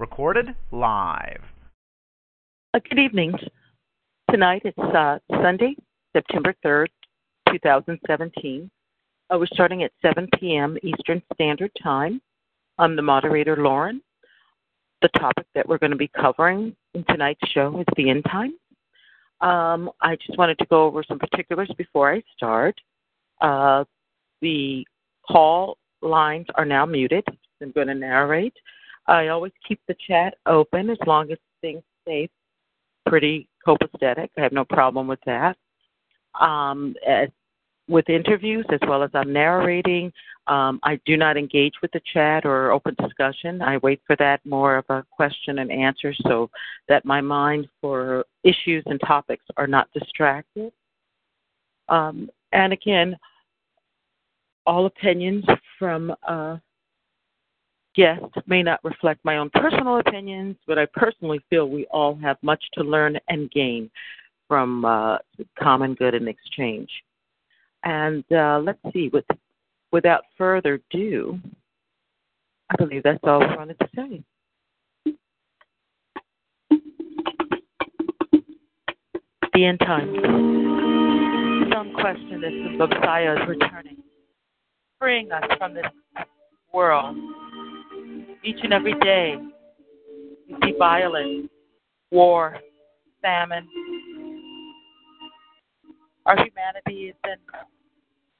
Recorded live. Uh, good evening. Tonight it's uh, Sunday, September 3rd, 2017. Uh, we're starting at 7 p.m. Eastern Standard Time. I'm the moderator, Loren. The topic that we're going to be covering in tonight's show is the end time. Um, I just wanted to go over some particulars before I start. Uh, the call lines are now muted. I'm going to narrate. I always keep the chat open as long as things stay pretty copacetic. I have no problem with that. Um, as with interviews as well as I'm narrating. Um, I do not engage with the chat or open discussion. I wait for that more of a question and answer so that my mind for issues and topics are not distracted. Um, and again, all opinions from uh, guests may not reflect my own personal opinions, but I personally feel we all have much to learn and gain from uh, common good and exchange. And uh, let's see, with, without further ado, I believe that's all I wanted to say. The end times. Some question is the Messiah is returning, freeing us from this world. Each and every day, we see violence, war, famine, our humanity is in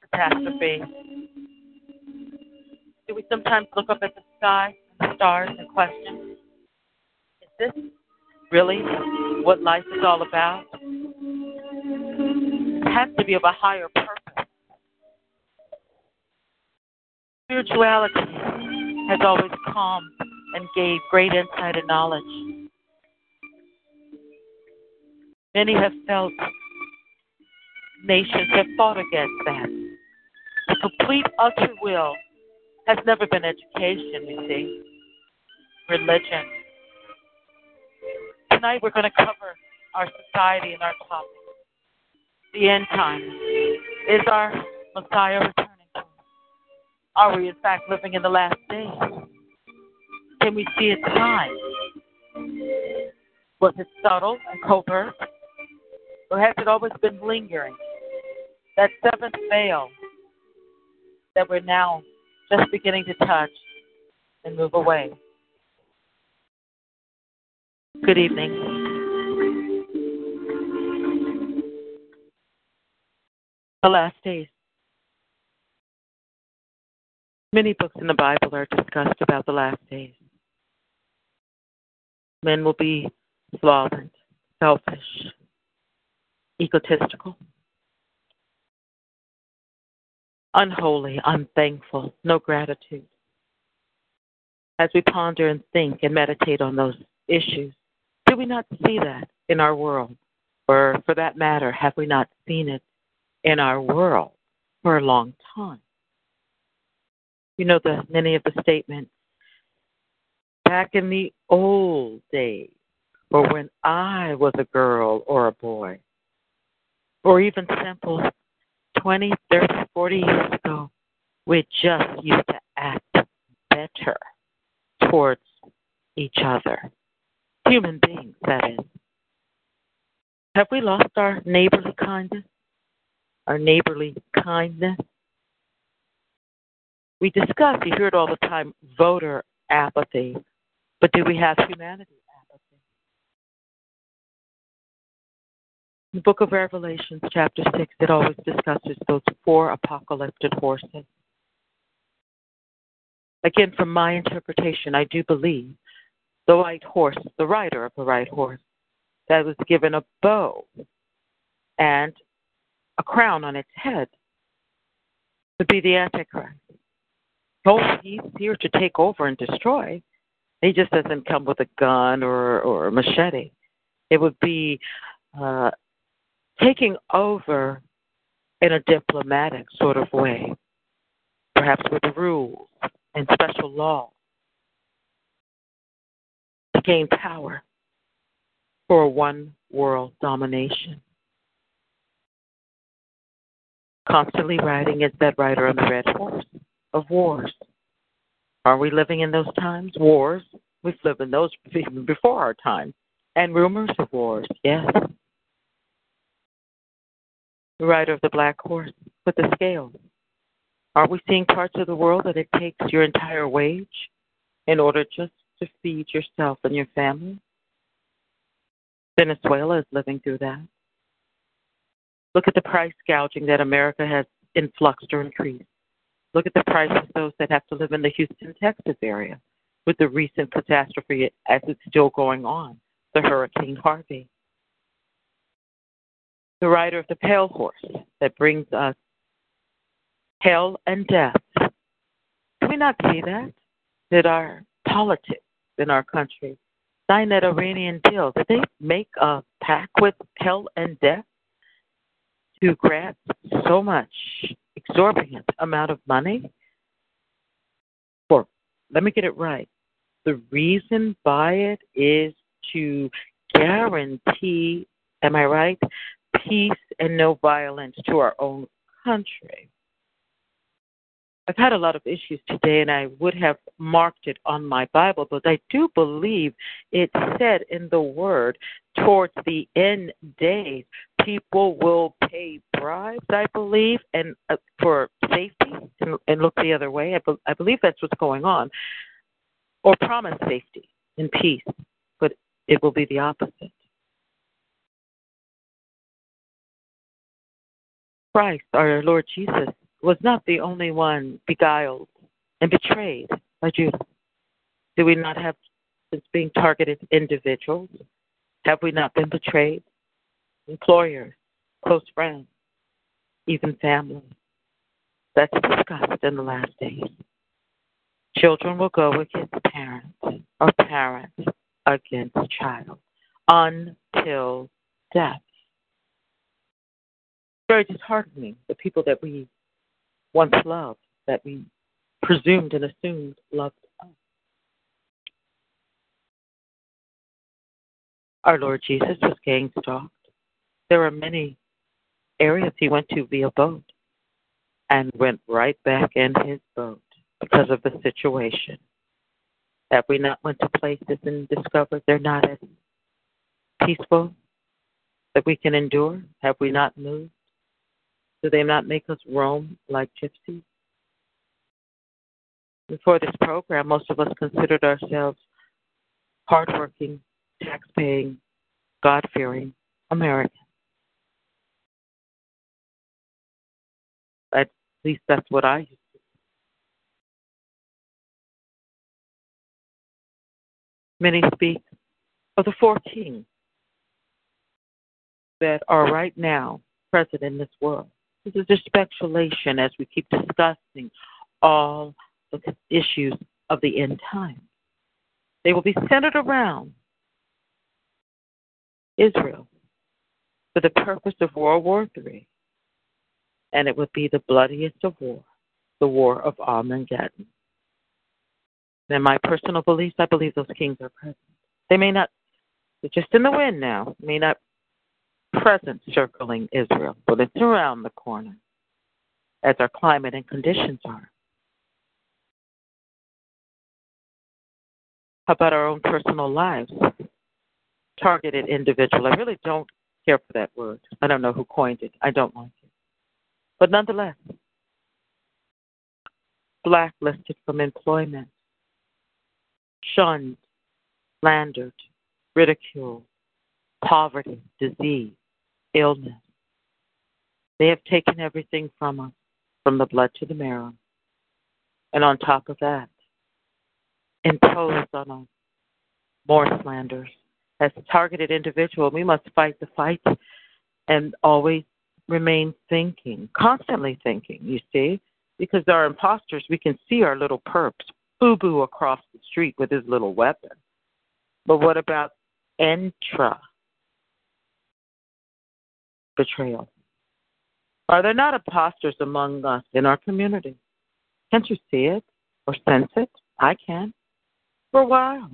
catastrophe. Do we sometimes look up at the sky and the stars and question, is this really what life is all about? It has to be of a higher purpose. Spirituality has always calmed and gave great insight and knowledge. Many have felt nations have fought against that. The complete, utter will has never been education, you see, religion. Tonight we're going to cover our society and our topic. The end time. Is our Messiah? Are we, in fact, living in the last days? Can we see its signs? Was it subtle and covert? Or has it always been lingering? that seventh veil that we're now just beginning to touch and move away. Good evening. The last days. Many books in the Bible are discussed about the last days. Men will be slothful, selfish, egotistical unholy, unthankful, no gratitude. As we ponder and think and meditate on those issues, do we not see that in our world? Or, for that matter, have we not seen it in our world for a long time? You know, the many of the statements back in the old days, or when I was a girl or a boy, or even simple 20, 30, 40 years ago, we just used to act better towards each other. Human beings, that is. Have we lost our neighborly kindness? Our neighborly kindness? We discuss, you hear it all the time, voter apathy, but do we have humanity? Apathy? In the book of Revelations, chapter 6, it always discusses those four apocalyptic horses. Again, from my interpretation, I do believe the white horse, the rider of the right horse, that was given a bow and a crown on its head. would be the Antichrist. Oh, he's here to take over and destroy. He just doesn't come with a gun or, or a machete. It would be uh, taking over in a diplomatic sort of way, perhaps with rules and special law to gain power for one world domination. Constantly riding as that rider on the red horse of wars. Are we living in those times? Wars. We've lived in those before our time. And rumors of wars, yes. The rider of the black horse with the scales. Are we seeing parts of the world that it takes your entire wage in order just to feed yourself and your family? Venezuela is living through that. Look at the price gouging that America has influxed or increased. Look at the price of those that have to live in the Houston, Texas area with the recent catastrophe as it's still going on, the Hurricane Harvey. The rider of the pale horse that brings us hell and death. Do we not see that? That our politics in our country sign that Iranian deal? Did they make a pact with hell and death to grant so much exorbitant amount of money for, let me get it right. The reason by it is to guarantee, am I right, peace and no violence to our own country. I've had a lot of issues today, and I would have marked it on my Bible, but I do believe it said in the Word towards the end days, people will pay bribes, I believe, and uh, for safety and, and look the other way. I, be, I believe that's what's going on, or promise safety and peace, but it will be the opposite. Christ, our Lord Jesus, was not the only one beguiled and betrayed by Judas. Do we not have, since being targeted individuals, have we not been betrayed? Employers, close friends, even family. That's discussed in the last days. Children will go against parents, or parents against child, until death. Very disheartening, the people that we once loved, that we presumed and assumed loved us. Our Lord Jesus was gang stalked. There are many areas he went to via boat and went right back in his boat because of the situation. Have we not went to places and discovered they're not as peaceful that we can endure? Have we not moved? Do they not make us roam like gypsies? Before this program, most of us considered ourselves hardworking, tax-paying, God-fearing Americans. Least that's what I used to. Many speak of the four kings that are right now present in this world. This is just speculation as we keep discussing all the issues of the end time. They will be centered around Israel for the purpose of World War III, and it would be the bloodiest of war, the War of Armageddon. In my personal beliefs, I believe those kings are present. They may not, they're just in the wind now, may not present circling Israel, but it's around the corner, as our climate and conditions are. How about our own personal lives? Targeted individual. I really don't care for that word. I don't know who coined it. I don't like it. But nonetheless, blacklisted from employment, shunned, slandered, ridiculed, poverty, disease, illness. They have taken everything from us, from the blood to the marrow. And on top of that, imposed on us more slanders. As a targeted individual, we must fight the fight and always remain thinking, constantly thinking, you see. because our imposters, we can see our little perps, boo boo across the street with his little weapon. But what about intra betrayal? Are there not imposters among us in our community? Can't you see it or sense it? I can. For a while.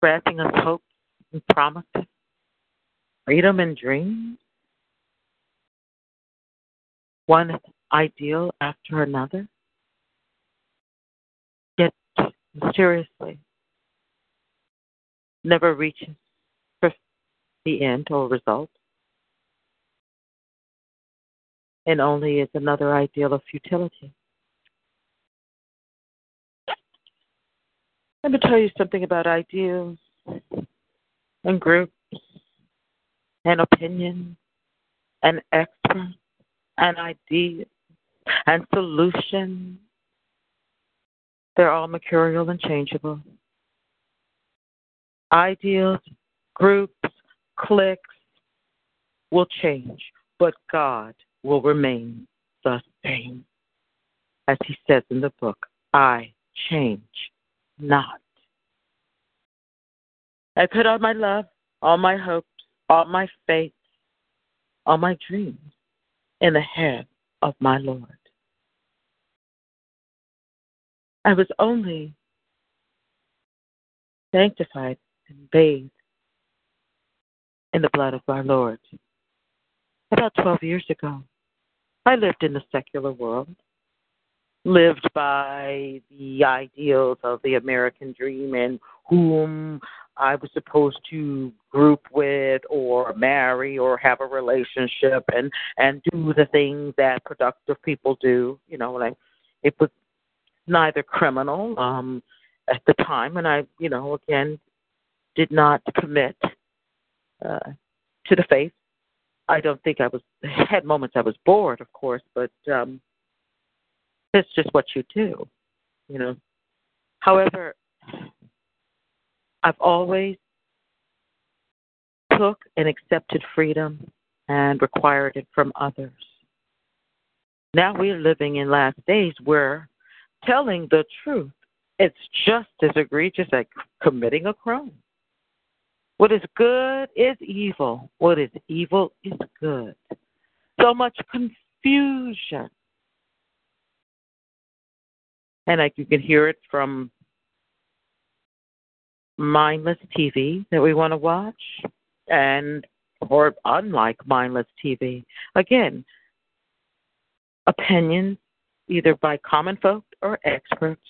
Granting us hope and promises, freedom and dreams. One ideal after another. Yet, mysteriously, never reaches the end or result. and only is another ideal of futility. Let me tell you something about ideals and groups and opinions and experts and ideas and solutions. They're all mercurial and changeable. Ideals, groups, cliques will change, but God will remain the same. As he says in the book, I change not. I put all my love, all my hopes, all my faith, all my dreams in the hand of my Lord. I was only sanctified and bathed in the blood of our Lord about 12 years ago. I lived in the secular world, lived by the ideals of the American dream and whom I was supposed to group with or marry or have a relationship and and do the things that productive people do. You know, like it was neither criminal um at the time and I, you know, again did not commit uh to the faith I don't think I was had moments I was bored, of course, but um it's just what you do, you know. However, I've always took and accepted freedom and required it from others. Now we're living in last days where telling the truth it's just as egregious as committing a crime. What is good is evil. What is evil is good. So much confusion. And like you can hear it from mindless TV that we want to watch and or unlike mindless TV. Again, opinions either by common folk or experts.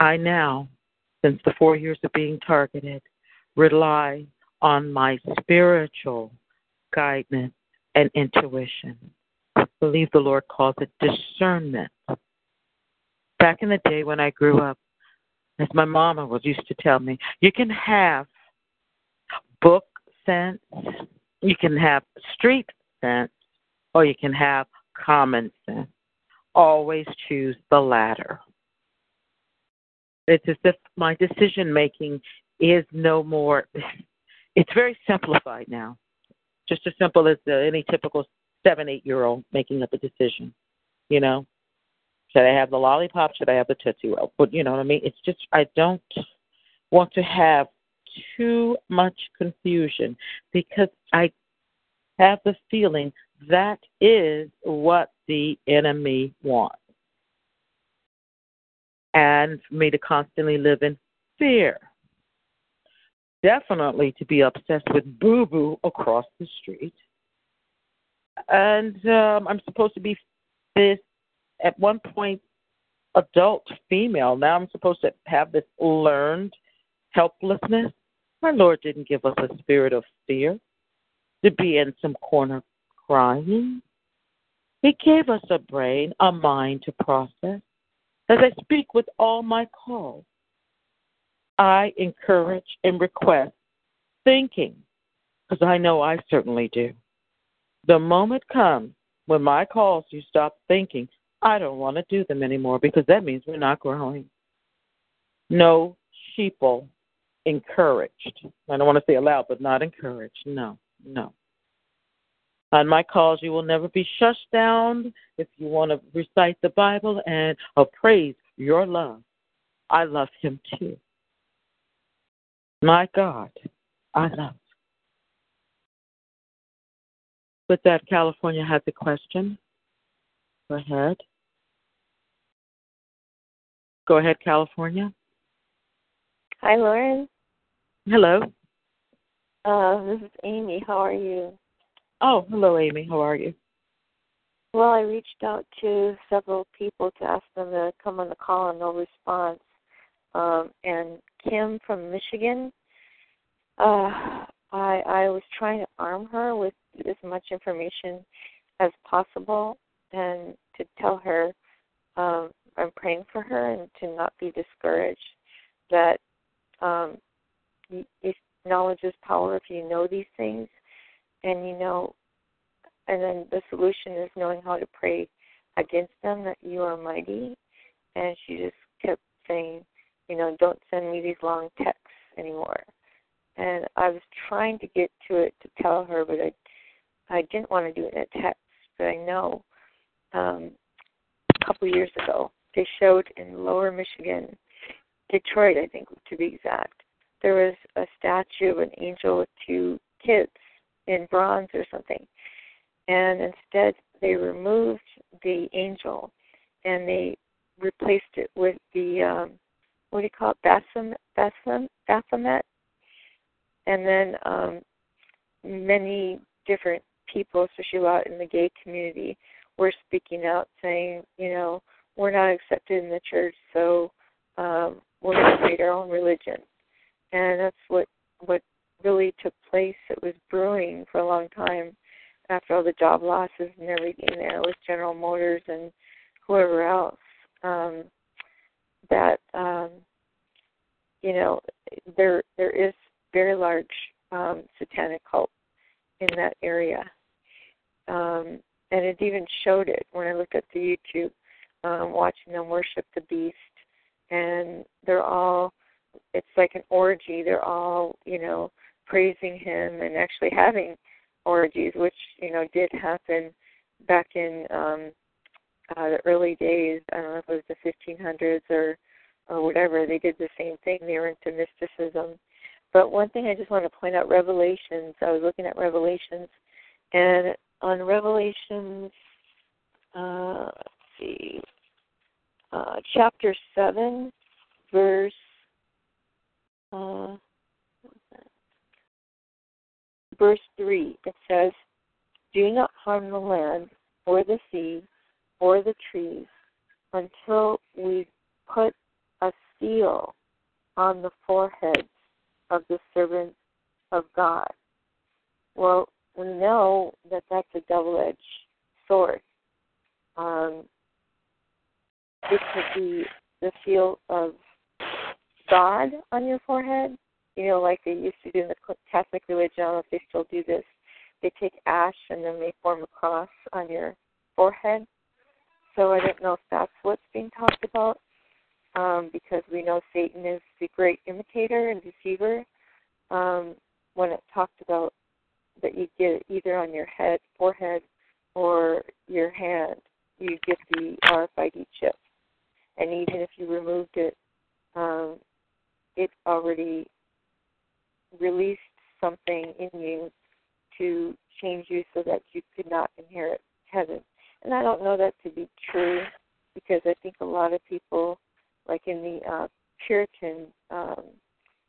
I now since the four years of being targeted, rely on my spiritual guidance and intuition. I believe the Lord calls it discernment. Back in the day when I grew up, as my mama was used to tell me, you can have book sense, you can have street sense, or you can have common sense. Always choose the latter. It's as if my decision making is no more. It's very simplified now, just as simple as uh, any typical seven, eight year old making up a decision. You know, should I have the lollipop? Should I have the tootsie roll? But you know what I mean. It's just I don't want to have too much confusion because I have the feeling that is what the enemy wants and for me to constantly live in fear. Definitely to be obsessed with boo boo across the street. And um, I'm supposed to be this, at one point, adult female. Now I'm supposed to have this learned helplessness. My Lord didn't give us a spirit of fear to be in some corner crying. He gave us a brain, a mind to process. As I speak with all my call, I encourage and request thinking, because I know I certainly do. The moment comes when my calls you stop thinking, I don't want to do them anymore because that means we're not growing. No sheeple encouraged. I don't want to say aloud, but not encouraged. No, no. On my calls, you will never be shushed down if you want to recite the Bible and or praise your love. I love him too. My God, I love. With that, California has a question. Go ahead. Go ahead, California. Hi, Loren. Hello. Uh, this is Amy. How are you? Oh, hello, Amy. How are you? Well, I reached out to several people to ask them to come on the call and no response. Um, and Kim from Michigan, uh, I I was trying to arm her with as much information as possible and to tell her um, I'm praying for her and to not be discouraged. That um, if knowledge is power, if you know these things, and you know, and then the solution is knowing how to pray against them. That you are mighty, and she just kept saying, you know, don't send me these long texts anymore. And I was trying to get to it to tell her, but I I didn't want to do it in a text. But I know um, a couple years ago. They showed in Lower Michigan, Detroit, I think to be exact. There was a statue of an angel with two kids in bronze or something, and instead they removed the angel and they replaced it with the um, what do you call it, Baphomet, Baphomet, Baphomet, and then um, many different people, especially out in the gay community, were speaking out, saying, you know, we're not accepted in the church, so um, we're going to create our own religion, and that's what what really took place. It was brewing for a long time after all the job losses and everything there with General Motors and whoever else. Um, that um, you know there there is very large um, satanic cult in that area, um, and it even showed it when I looked at the YouTube, um, watching them worship the beast, and they're all it's like an orgy. They're all you know praising him and actually having orgies, which you know did happen back in um, uh, the early days. I don't know if it was the 1500s or or whatever. They did the same thing. They were into mysticism. But one thing I just want to point out: Revelations. I was looking at Revelations, and on Revelations, uh, let's see, uh, chapter seven, verse. Uh, verse 3, it says, Do not harm the land, or the sea, or the trees, until we put a seal on the foreheads of the servants of God. Well, we know that that's a double edged sword. Um, it could be the seal of God on your forehead, you know, like they used to do in the Catholic religion. I don't know if they still do this. They take ash and then they form a cross on your forehead. So I don't know if that's what's being talked about, um, because we know Satan is the great imitator and deceiver. Um, when it talked about that you get either on your head, forehead, or your hand, you get the RFID chip. And even if you removed it, um, it already released something in you to change you so that you could not inherit heaven. And I don't know that to be true because I think a lot of people, like in the uh, Puritan um,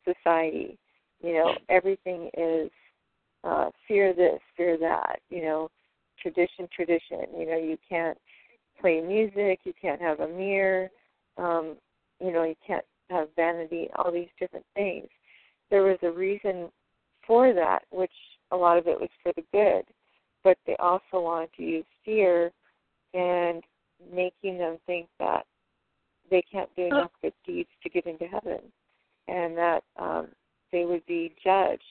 society, you know, everything is uh, fear this, fear that, you know, tradition, tradition. You know, you can't play music, you can't have a mirror, um, you know, you can't have vanity, all these different things there was a reason for that, which a lot of it was for the good, but they also wanted to use fear and making them think that they can't do enough good deeds to get into heaven and that um, they would be judged.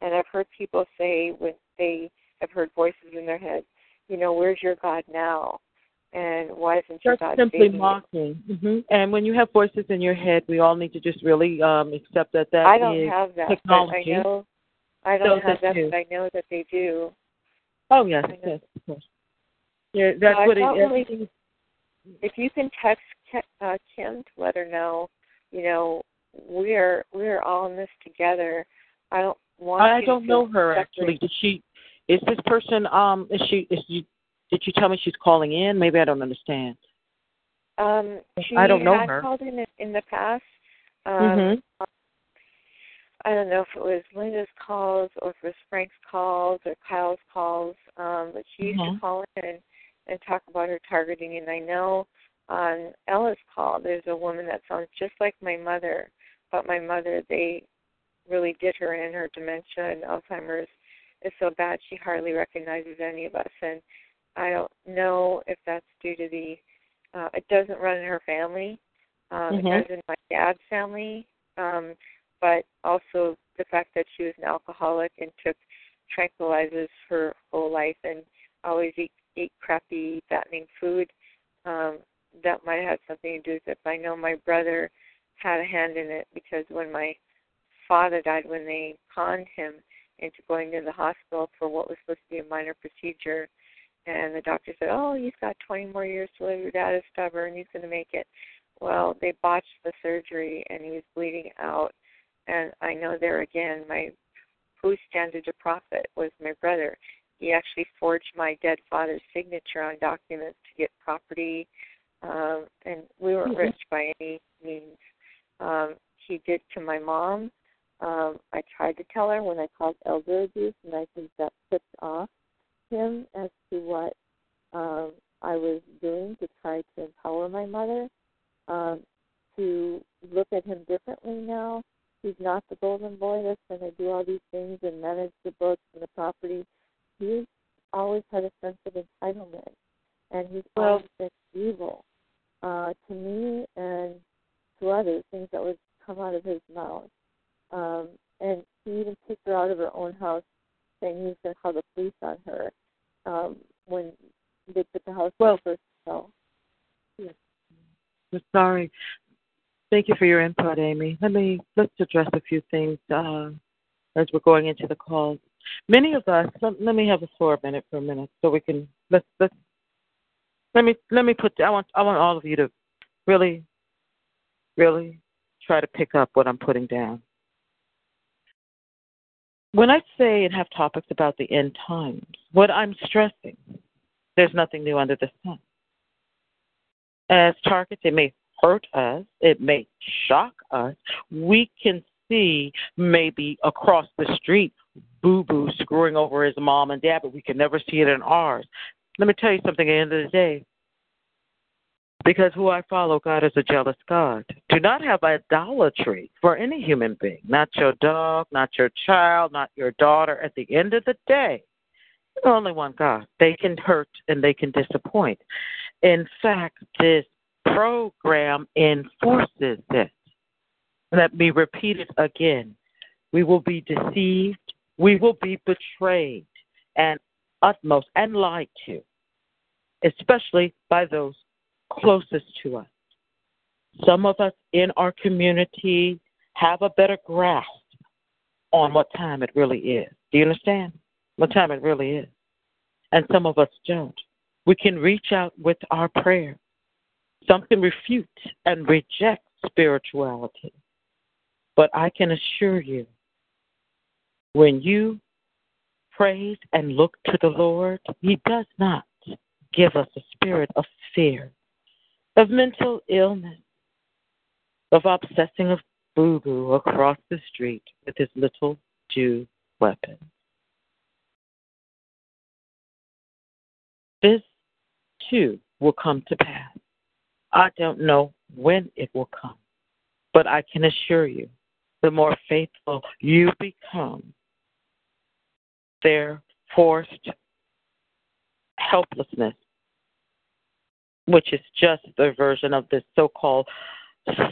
And I've heard people say when they have heard voices in their head, you know, where's your God now? and why isn't your That's God simply mocking. hmm And when you have voices in your head, we all need to just really um, accept that that I don't is have that, technology. I know I don't Those have that do. but I know that they do. Oh yes, yes, of course. Yeah, that's so what it really, is. If you can text uh, Kim to let her know, you know, we're we're all in this together. I don't I don't know her actually. Did she? Is this person? Um, is she? Is you? Did you tell me she's calling in? Maybe I don't understand. Um, she I don't know had her. called in in the past. Um, Mhm. I don't know if it was Linda's calls or if it was Frank's calls or Kyle's calls, um, but she used Mhm. to call in and, and talk about her targeting. And I know on Ella's call, there's a woman that sounds just like my mother, but my mother, they really did her in. Her dementia and Alzheimer's is so bad she hardly recognizes any of us. And I don't know if that's due to the, uh, it doesn't run in her family. Um, Mhm. It does in my dad's family. Um, but also the fact that she was an alcoholic and took tranquilizers her whole life and always eat, eat crappy, fattening food. Um, that might have something to do with it. But I know my brother had a hand in it because when my father died, when they conned him into going to the hospital for what was supposed to be a minor procedure, and the doctor said, "Oh, he's got 20 more years to live. Your dad is stubborn. He's going to make it." Well, they botched the surgery, and he was bleeding out and I know there again, my who standard to profit was my brother. He actually forged my dead father's signature on documents to get property, um, and we weren't Mhm. rich by any means. Um, he did to my mom. Um, I tried to tell her when I caused elder abuse, and I think that tipped off him as to what um, I was doing to try to empower my mother. Um, to look at him differently now he's not the golden boy that's going to do all these things and manage the books and the property. He's always had a sense of entitlement, and he's Well- always been evil uh, to me and to others. Things that would come out of his mouth, um, and he even kicked her out of her own house, saying he was going to call the police on her um, when they put the house Well- first sale. I'm sorry. Thank you for your input, Amy. Let me let's address a few things uh, as we're going into the calls. Many of us. Let, let me have a floor minute for a minute, so we can let's let's let me let me put. I want I want all of you to really, really try to pick up what I'm putting down. When I say and have topics about the end times, what I'm stressing, there's nothing new under the sun. As targets, it may hurt us, it may shock us. We can see maybe across the street Boo Boo screwing over his mom and dad, but we can never see it in ours. Let me tell you something at the end of the day. Because who I follow, God is a jealous God. Do not have idolatry for any human being, not your dog, not your child, not your daughter. At the end of the day, only one God. They can hurt and they can disappoint. In fact, this program enforces it. Let me repeat it again. We will be deceived, we will be betrayed, and utmost and lied to, especially by those closest to us. Some of us in our community have a better grasp on what time it really is. Do you understand? What time it really is. And some of us don't. We can reach out with our prayer. Some can refute and reject spirituality. But I can assure you, when you praise and look to the Lord, He does not give us a spirit of fear, of mental illness, of obsessing of boo boo across the street with his little Jew weapon. This too will come to pass. I don't know when it will come, but I can assure you the more faithful you become, their forced helplessness, which is just the version of this so called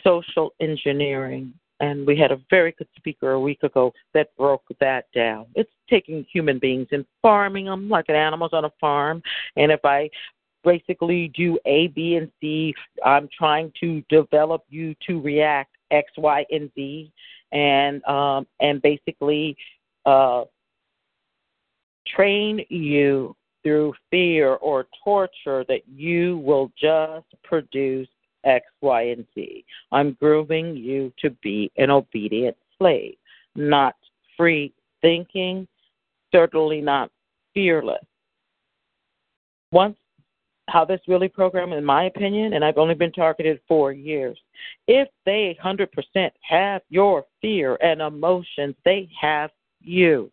social engineering. And we had a very good speaker a week ago that broke that down. It's taking human beings and farming them like an animals on a farm. And if I basically do A, B, and C, I'm trying to develop you to react X, Y, and Z, and um, and basically uh, train you through fear or torture that you will just produce X, Y, and Z. I'm grooming you to be an obedient slave, not free thinking, certainly not fearless. Once how this really program, in my opinion, and I've only been targeted four years. If they 100% have your fear and emotions, they have you.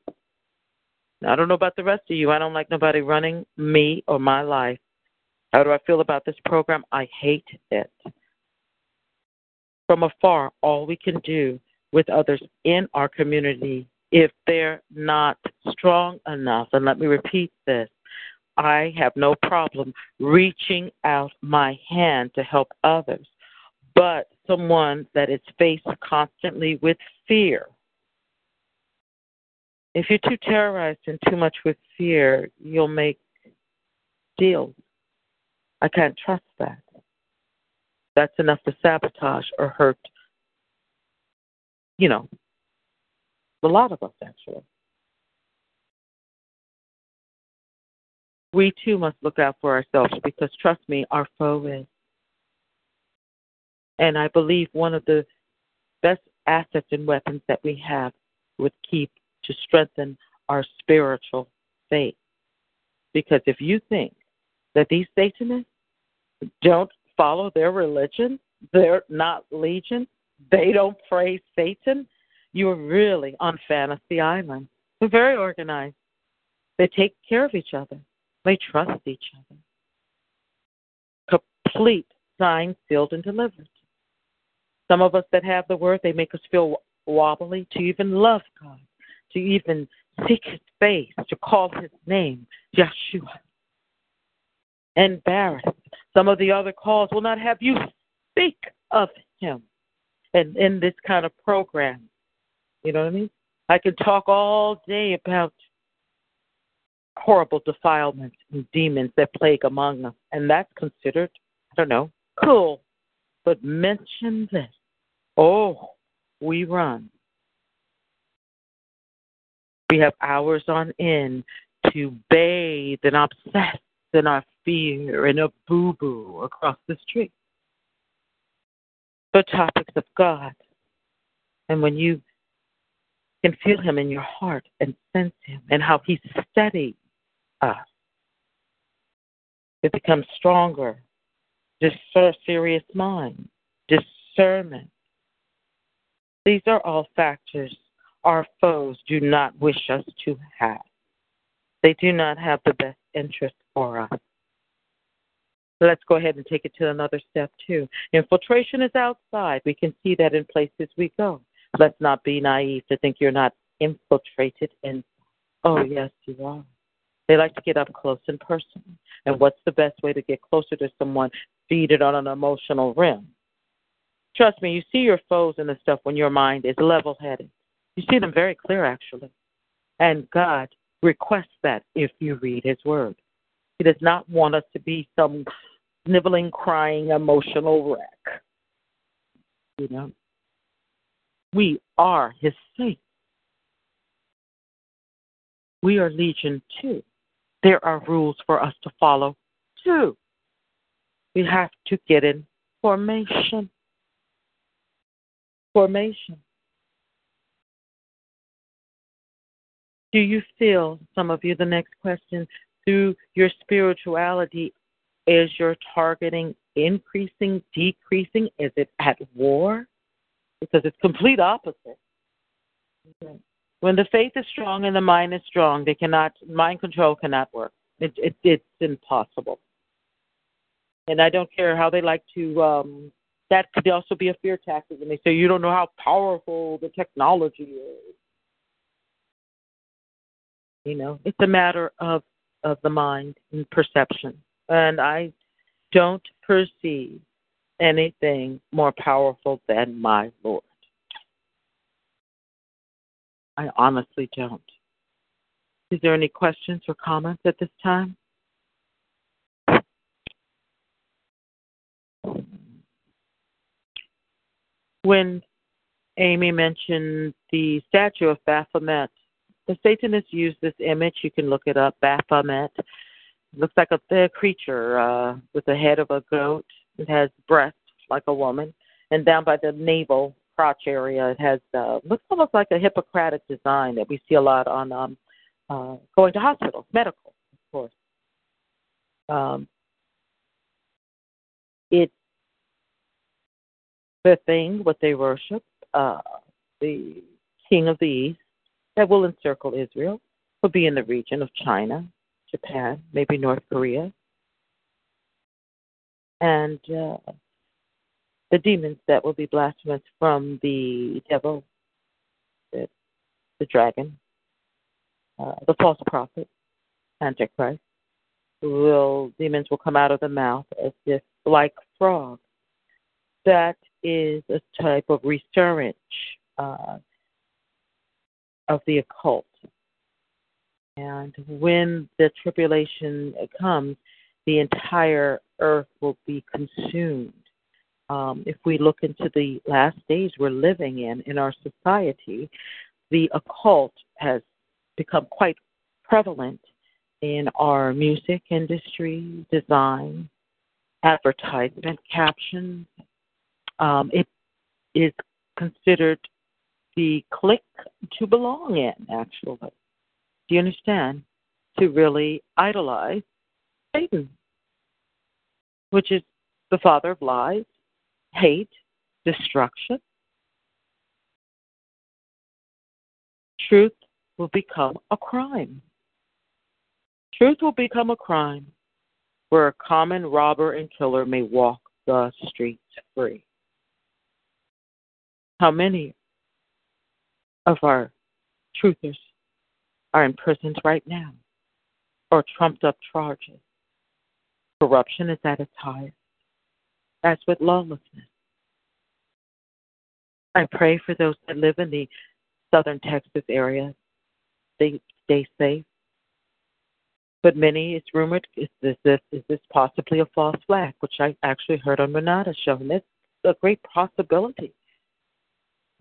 I don't know about the rest of you. I don't like nobody running me or my life. How do I feel about this program? I hate it. From afar, all we can do with others in our community, if they're not strong enough, and let me repeat this, I have no problem reaching out my hand to help others. But someone that is faced constantly with fear, if you're too terrorized and too much with fear, you'll make deals. I can't trust that. That's enough to sabotage or hurt, you know, a lot of us actually. we too must look out for ourselves because trust me, our foe is. And I believe one of the best assets and weapons that we have would keep to strengthen our spiritual faith. Because if you think that these Satanists don't follow their religion, they're not legion, they don't praise Satan, you're really on Fantasy Island. They're very organized. They take care of each other. They trust each other. Complete, signed, sealed, and delivered. Some of us that have the word, they make us feel wobbly to even love God, to even seek His face, to call His name, Yeshua. Embarrassed. Some of the other calls will not have you speak of Him. And in this kind of program, you know what I mean? I can talk all day about horrible defilements and demons that plague among us. And that's considered, I don't know, cool. But mention this. Oh, we run. We have hours on end to bathe and obsess in our fear and a boo boo across the street. The topics of God. And when you can feel Him in your heart and sense Him and how He steadies us. It becomes stronger. Discern serious mind, discernment. These are all factors our foes do not wish us to have. They do not have the best interest for us. Let's go ahead and take it to another step, too. Infiltration is outside. We can see that in places we go. Let's not be naive to think you're not infiltrated in. Oh, yes, you are. They like to get up close and personal. And what's the best way to get closer to someone? Feed it on an emotional rim. Trust me, you see your foes in the stuff when your mind is level headed. You see them very clear, actually. And God requests that if you read His Word. He does not want us to be some sniveling, crying, emotional wreck. You know? We are His saints. We are Legion too there are rules for us to follow too. We have to get in formation. Formation. Do you feel, some of you, the next question, through your spirituality, is your targeting increasing, decreasing? Is it at war? Because it's complete opposite. Okay. When the faith is strong and the mind is strong, they cannot mind control cannot work. It, it it's impossible. And I don't care how they like to. um That could also be a fear tactic, and they say you don't know how powerful the technology is. You know, it's a matter of of the mind and perception, and I don't perceive anything more powerful than my Lord. I honestly don't. Is there any questions or comments at this time? When Amy mentioned the statue of Baphomet, the Satanists use this image. You can look it up, Baphomet. Looks like a, a creature uh, with the head of a goat. It has breasts like a woman, and down by the navel crotch area, it has uh, looks almost like a Hippocratic design that we see a lot on um, uh, going to hospitals, medical, of course. Um, it's the thing what they worship, uh, the king of the east that will encircle Israel will be in the region of China, Japan, maybe North Korea. And uh, the demons that will be blasphemous from the devil, the, the dragon, uh, the false prophet, Antichrist, will demons will come out of the mouth as if like frogs. That is a type of resurrect uh, of the occult. And when the tribulation comes, the entire earth will be consumed. Um, if we look into the last days we're living in, in our society, the occult has become quite prevalent in our music industry, design, advertisement, captions. Um, it is considered the clique to belong in, actually. Do you understand? To really idolize Satan, which is the father of lies, hate, destruction. Truth will become a crime. Truth will become a crime where a common robber and killer may walk the streets free. How many of our truthers are in imprisoned right now or trumped up charges. Corruption is at its highest. That's with lawlessness. I pray for those that live in the southern Texas area. They stay safe. But many, it's rumored, is this, this, is this possibly a false flag, which I actually heard on Renata's show. And it's a great possibility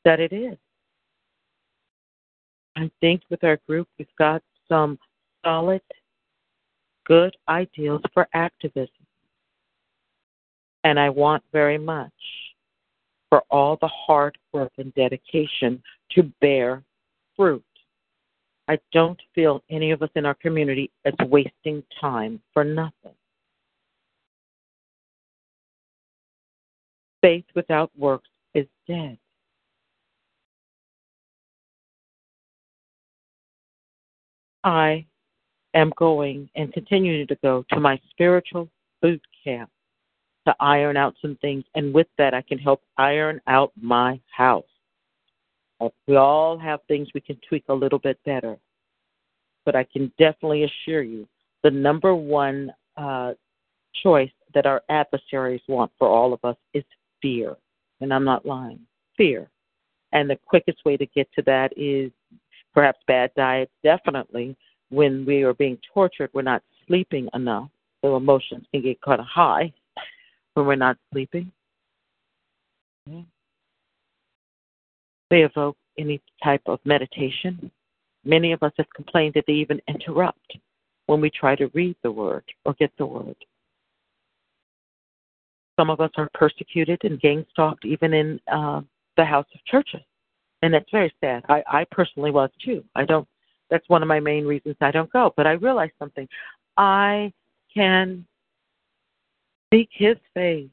that it is. I think with our group, we've got some solid, good ideals for activism. And I want very much for all the hard work and dedication to bear fruit. I don't feel any of us in our community is wasting time for nothing. Faith without works is dead. I am going and continuing to go to my spiritual boot camp to iron out some things, and with that, I can help iron out my house. We all have things we can tweak a little bit better, but I can definitely assure you the number one uh, choice that our adversaries want for all of us is fear. And I'm not lying. Fear. And the quickest way to get to that is perhaps bad diet, definitely. When we are being tortured, we're not sleeping enough. So emotions can get kind of high when we're not sleeping. They evoke any type of meditation. Many of us have complained that they even interrupt when we try to read the word or get the word. Some of us are persecuted and gang stalked even in uh, the house of churches and it's very sad. I, I personally was too. I don't. That's one of my main reasons I don't go. But I realized something. I can seek His face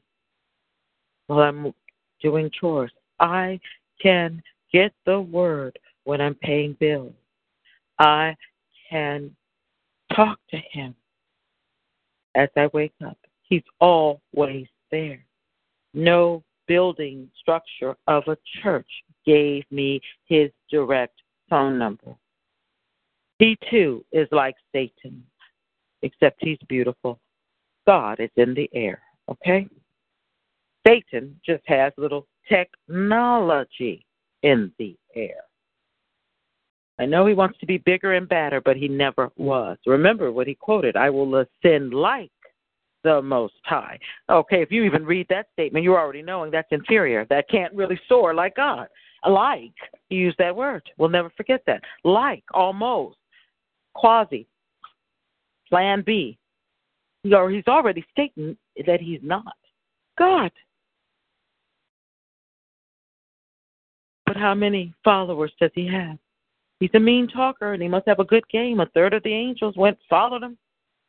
while I'm doing chores. I can get the word when I'm paying bills. I can talk to Him as I wake up. He's always there. No building structure of a church gave me his direct phone number. He too is like Satan, except he's beautiful. God is in the air, okay? Satan just has little technology in the air. I know he wants to be bigger and badder, but he never was. Remember what he quoted I will ascend like the Most High. Okay, if you even read that statement, you're already knowing that's inferior. That can't really soar like God. Like, you use that word. We'll never forget that. Like, almost, quasi, plan B. Or he's already stating that he's not God. But how many followers does he have? He's a mean talker and he must have a good game. A third of the angels went followed him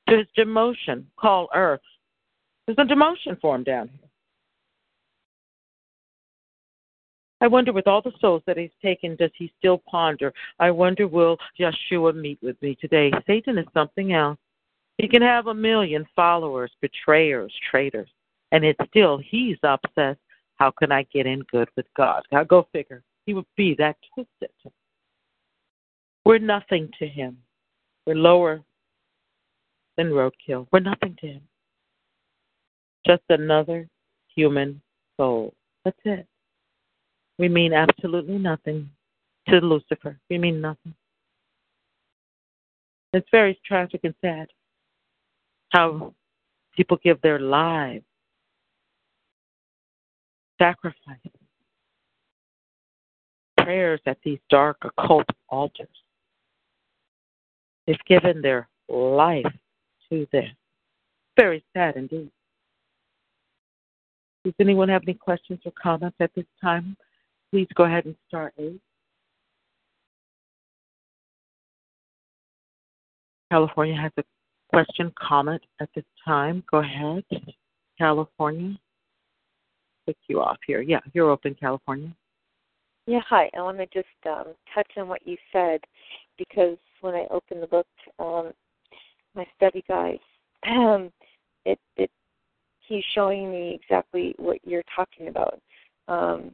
to his demotion called earth. There's a demotion for him down here. I wonder, with all the souls that he's taken, does he still ponder? I wonder, will Yeshua meet with me today? Satan is something else. He can have a million followers, betrayers, traitors, and it's still he's obsessed. How can I get in good with God? Now go figure. He would be that twisted. We're nothing to him. We're lower than roadkill. We're nothing to him. Just another human soul. That's it. We mean absolutely nothing to Lucifer. We mean nothing. It's very tragic and sad how people give their lives, sacrifice, prayers at these dark occult altars. They've given their life to this. Very sad indeed. Does anyone have any questions or comments at this time? Please go ahead and start eight. California has a question, comment at this time. Go ahead. California. Pick you off here. Yeah, you're open, California. Yeah, hi. I want to just um, touch on what you said because when I opened the book, um, my study guide, um, it it he's showing me exactly what you're talking about. Um,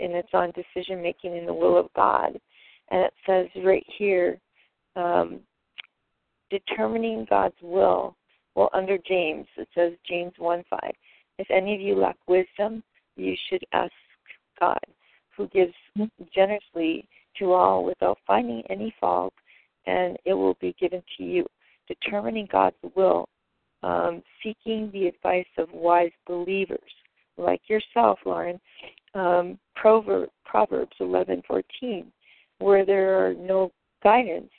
and it's on decision making in the will of God. And it says right here, um, determining God's will. Well, under James, it says James 1 5. If any of you lack wisdom, you should ask God, who gives generously to all without finding any fault, and it will be given to you. Determining God's will, um, seeking the advice of wise believers like yourself, Loren, um, Proverbs eleven fourteen, where there are no guidance,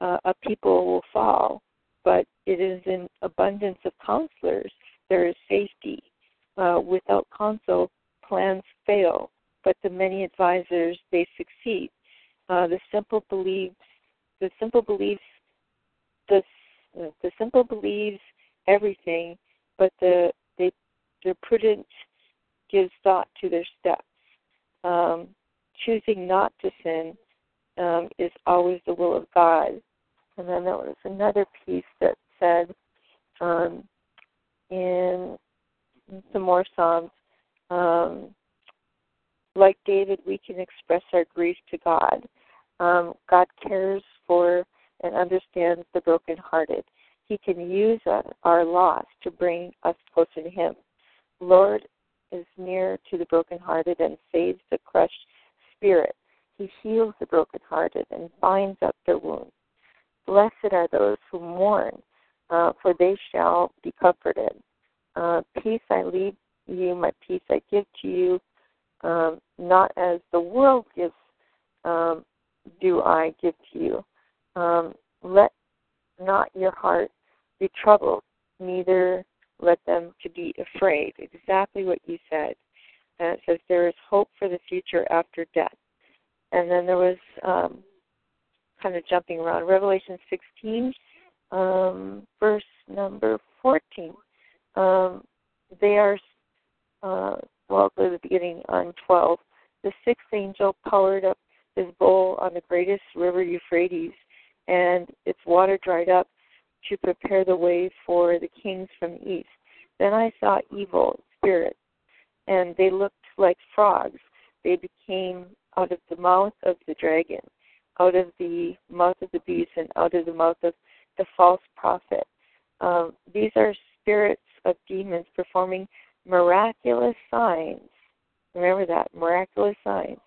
uh, a people will fall. But it is in abundance of counselors there is safety. Uh, without counsel, plans fail, but the many advisors they succeed. Uh, the simple believes the simple believes the the simple believes everything, but the they the prudent gives thought to their steps. Um, choosing not to sin um, is always the will of God. And then there was another piece that said um, in some more Psalms, um, like David, we can express our grief to God. Um, God cares for and understands the brokenhearted. He can use our loss to bring us closer to Him. Lord, is near to the brokenhearted and saves the crushed spirit. He heals the brokenhearted and binds up their wounds. Blessed are those who mourn, uh, for they shall be comforted. Uh, peace I leave you, my peace I give to you, um, not as the world gives, um, do I give to you. Um, let not your heart be troubled, neither let them to be afraid. Exactly what you said. And it says there is hope for the future after death. And then there was um, kind of jumping around Revelation 16, um, verse number 14. Um, they are, uh, well, the beginning on 12. The sixth angel powered up his bowl on the greatest river Euphrates, and its water dried up to prepare the way for the kings from the east. Then I saw evil spirits, and they looked like frogs. They became out of the mouth of the dragon, out of the mouth of the beast, and out of the mouth of the false prophet. Um, these are spirits of demons performing miraculous signs. Remember that miraculous signs.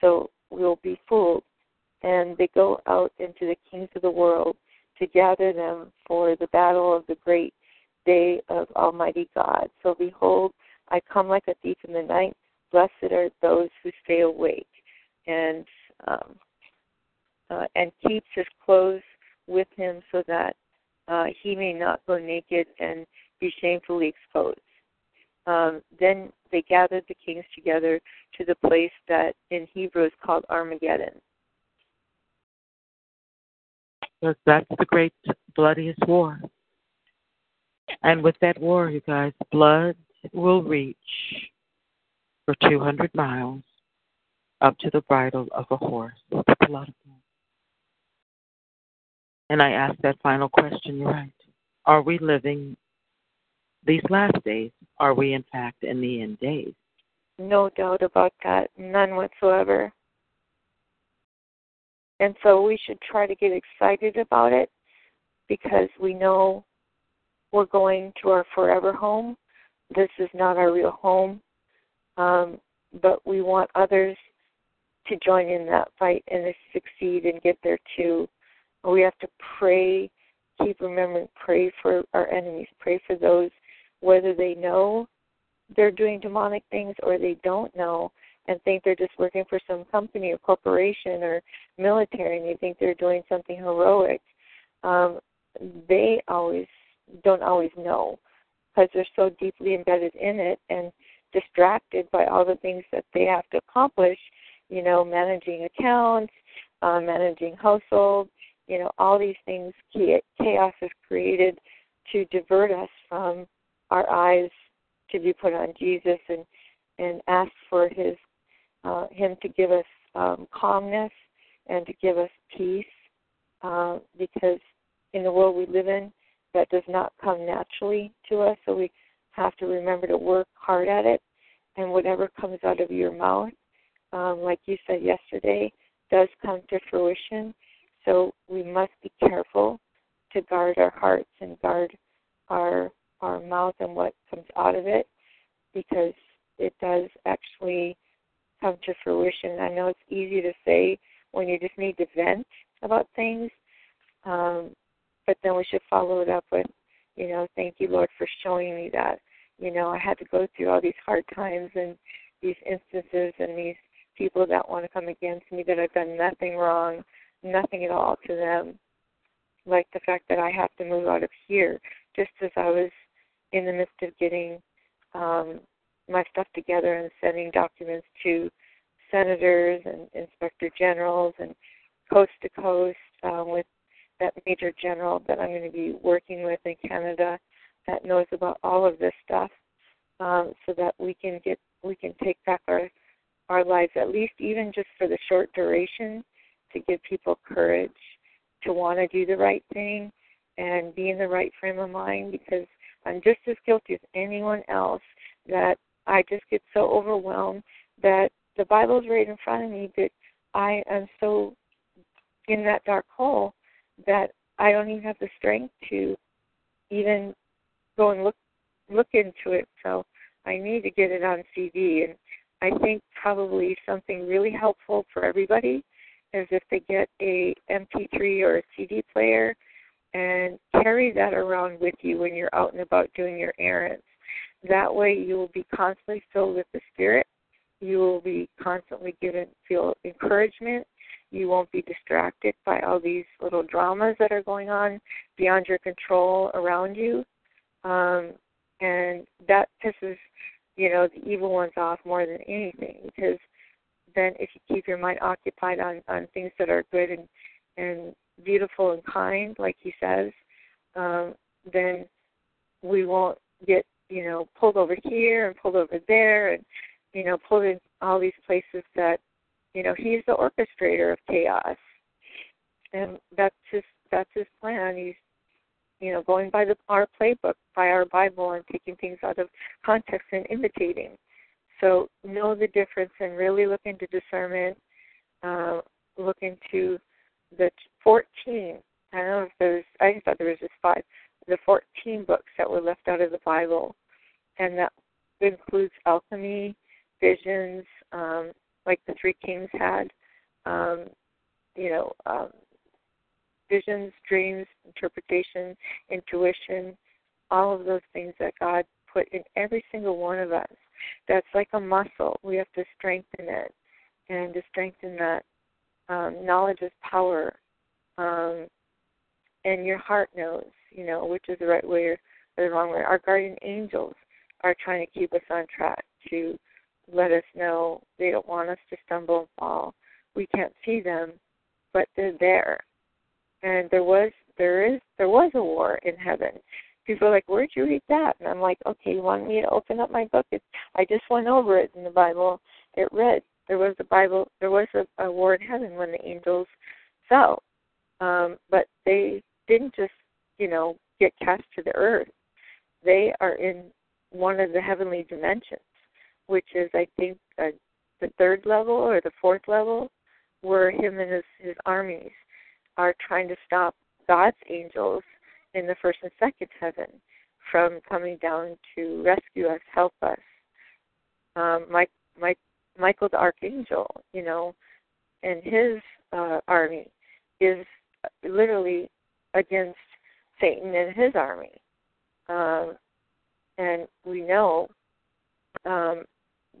So we'll be fooled. And they go out into the kings of the world to gather them for the battle of the great day of Almighty God. So behold, I come like a thief in the night. blessed are those who stay awake and um, uh, and keeps his clothes with him so that uh, he may not go naked and be shamefully exposed. Um, then they gathered the kings together to the place that in Hebrew is called Armageddon. Because that's the great bloodiest war. And with that war, you guys, blood will reach for 200 miles up to the bridle of a horse. Of. And I ask that final question, you're right. Are we living these last days? Are we, in fact, in the end days? No doubt about that. None whatsoever. And so we should try to get excited about it because we know we're going to our forever home. This is not our real home. Um, but we want others to join in that fight and to succeed and get there too. We have to pray, keep remembering, pray for our enemies, pray for those, whether they know they're doing demonic things or they don't know and think they're just working for some company or corporation or military and they think they're doing something heroic. Um, they always don't always know because they're so deeply embedded in it and distracted by all the things that they have to accomplish, you know, managing accounts, uh, managing households, you know, all these things chaos is created to divert us from our eyes to be put on Jesus and and ask for his uh, him to give us um, calmness and to give us peace uh, because in the world we live in that does not come naturally to us so we have to remember to work hard at it. And whatever comes out of your mouth um, like you said yesterday does come to fruition. So we must be careful to guard our hearts and guard our our mouth and what comes out of it because it does actually come to fruition. I know it's easy to say when you just need to vent about things, um, but then we should follow it up with, you know, thank you, Lord, for showing me that. You know, I had to go through all these hard times and these instances and these people that want to come against me that I've done nothing wrong, nothing at all to them. Like the fact that I have to move out of here just as I was in the midst of getting um, my stuff together and sending documents to senators and inspector generals and coast to coast um, with that major general that I'm going to be working with in Canada that knows about all of this stuff, um, so that we can get we can take back our our lives at least even just for the short duration to give people courage to want to do the right thing and be in the right frame of mind because I'm just as guilty as anyone else that I just get so overwhelmed that the Bible's right in front of me, but I am so in that dark hole that I don't even have the strength to even go and look look into it. So I need to get it on CD, and I think probably something really helpful for everybody is if they get a MP3 or a CD player and carry that around with you when you're out and about doing your errands. That way, you will be constantly filled with the Spirit. You will be constantly given feel encouragement. You won't be distracted by all these little dramas that are going on beyond your control around you, um, and that pisses you know the evil ones off more than anything because then if you keep your mind occupied on on things that are good and and beautiful and kind, like he says, um, then we won't get you know pulled over here and pulled over there and you know pulled in all these places that you know he's the orchestrator of chaos. And that's his that's his plan. He's you know going by the our playbook by our bible and taking things out of context and imitating. So know the difference and really look into discernment uh, look into the 14 i don't know if there's i thought there was just five the 14 books that were left out of the Bible, and that includes alchemy, visions, um, like the three kings had, um, you know, um, visions, dreams, interpretation, intuition, all of those things that God put in every single one of us. That's like a muscle. We have to strengthen it. And to strengthen that, um, knowledge is power. Um, and your heart knows, you know, which is the right way or the wrong way. Our guardian angels are trying to keep us on track to let us know they don't want us to stumble and fall. We can't see them, but they're there. And there was there is there was a war in heaven. People are like, Where'd you read that? And I'm like, Okay, you want me to open up my book? It's, I just went over it in the Bible. It read there was a Bible there was a, a war in heaven when the angels fell. Um, but they didn't just, you know, get cast to the earth. They are in one of the heavenly dimensions, which is, I think, uh, the third level or the fourth level, where him and his, his armies are trying to stop God's angels in the first and second heaven from coming down to rescue us, help us. Um, Mike, Mike, Michael the archangel, you know, and his uh, army is literally against Satan and his army. Um, and we know um,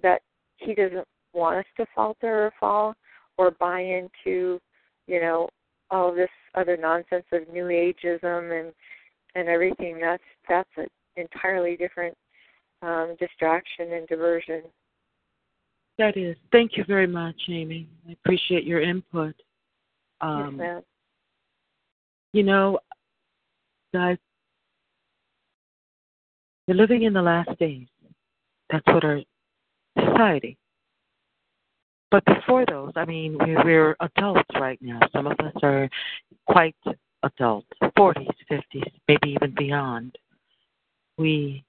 that he doesn't want us to falter or fall or buy into, you know, all this other nonsense of new ageism and and everything. That's that's an entirely different um, distraction and diversion. That is. Thank you very much, Amy. I appreciate your input. Um, yes, ma'am. You know, guys, we're living in the last days. That's what our society. But before those, I mean, we're, we're adults right now. Some of us are quite adults, 40s, 50s, maybe even beyond. We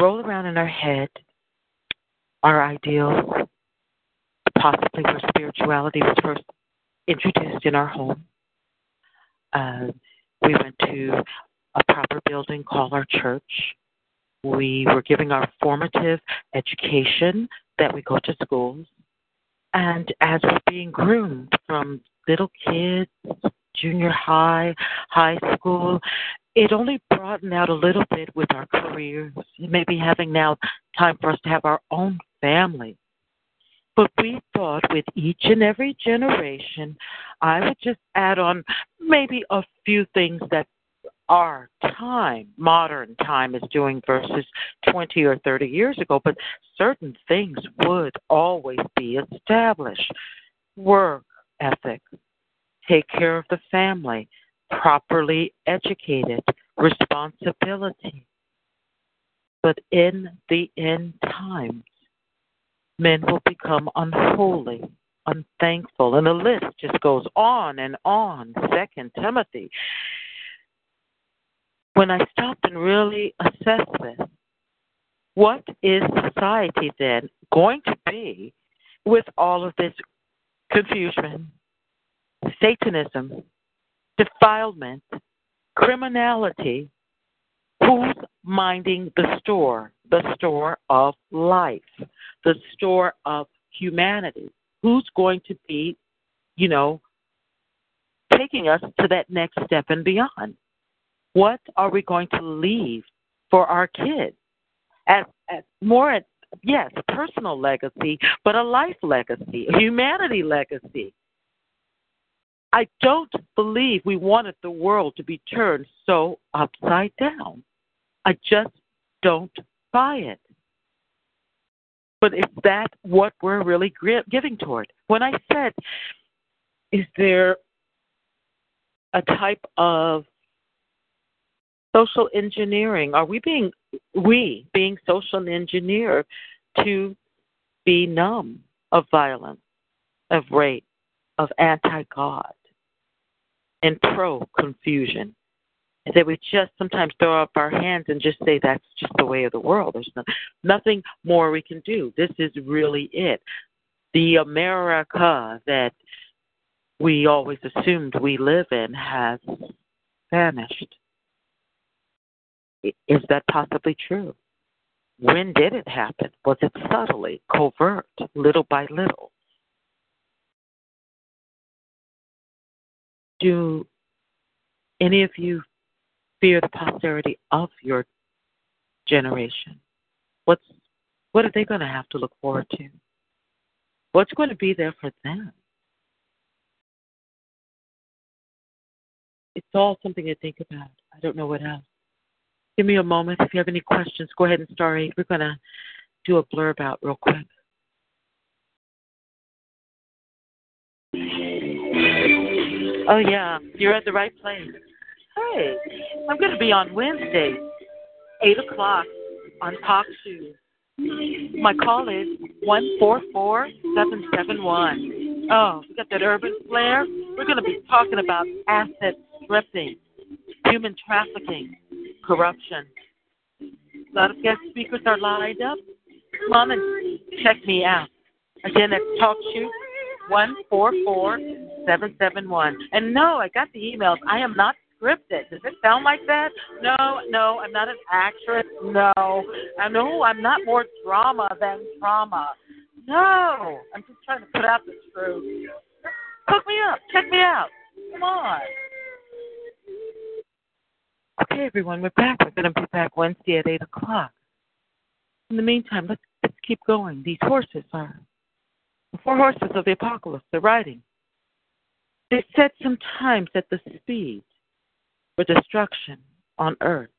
roll around in our head our ideals, possibly where spirituality was first introduced in our home. Uh, we went to a proper building called our church we were giving our formative education that we go to schools. And as we're being groomed from little kids, junior high, high school, it only broadened out a little bit with our careers, maybe having now time for us to have our own family. But we thought with each and every generation, I would just add on maybe a few things that our time, modern time, is doing versus 20 or 30 years ago, but certain things would always be established. Work ethic, take care of the family, properly educated, responsibility. But in the end times, men will become unholy, unthankful, and the list just goes on and on. Second Timothy when I stop and really assess this, what is society then going to be with all of this confusion, Satanism, defilement, criminality? Who's minding the store, the store of life, the store of humanity? Who's going to be, you know, taking us to that next step and beyond? What are we going to leave for our kids? As, as more, yes, personal legacy, but a life legacy, a humanity legacy. I don't believe we wanted the world to be turned so upside down. I just don't buy it. But is that what we're really giving toward? When I said, is there a type of social engineering? Are we being we being social engineered to be numb of violence, of rape, of anti God, and pro confusion? That we just sometimes throw up our hands and just say that's just the way of the world. There's no, nothing more we can do. This is really it. The America that we always assumed we live in has vanished. Is that possibly true? When did it happen? Was it subtly, covert, little by little? Do any of you fear the posterity of your generation? What's what are they going to have to look forward to? What's going to be there for them? It's all something to think about. I don't know what else. Give me a moment. If you have any questions, go ahead and start. eight. We're going to do a blurb out real quick. Oh, yeah, you're at the right place. Hey, I'm going to be on Wednesday, 8 o'clock on Talk Shoes. My call is 144771. Oh, we got that urban flair. We're going to be talking about asset stripping, human trafficking, corruption. A lot of guest speakers are lined up. Come on and check me out. Again, that's Talk Shoot 144771. And no, I got the emails. I am not scripted. Does it sound like that? No, no, I'm not an actress. No. I know I'm not more drama than trauma. No. I'm just trying to put out the truth. Hook me up. Check me out. Come on. Okay, everyone, we're back. We're going to be back Wednesday at 8 o'clock. In the meantime, let's, let's keep going. These horses are the four horses of the apocalypse. They're riding. They set sometimes at the speed for destruction on earth.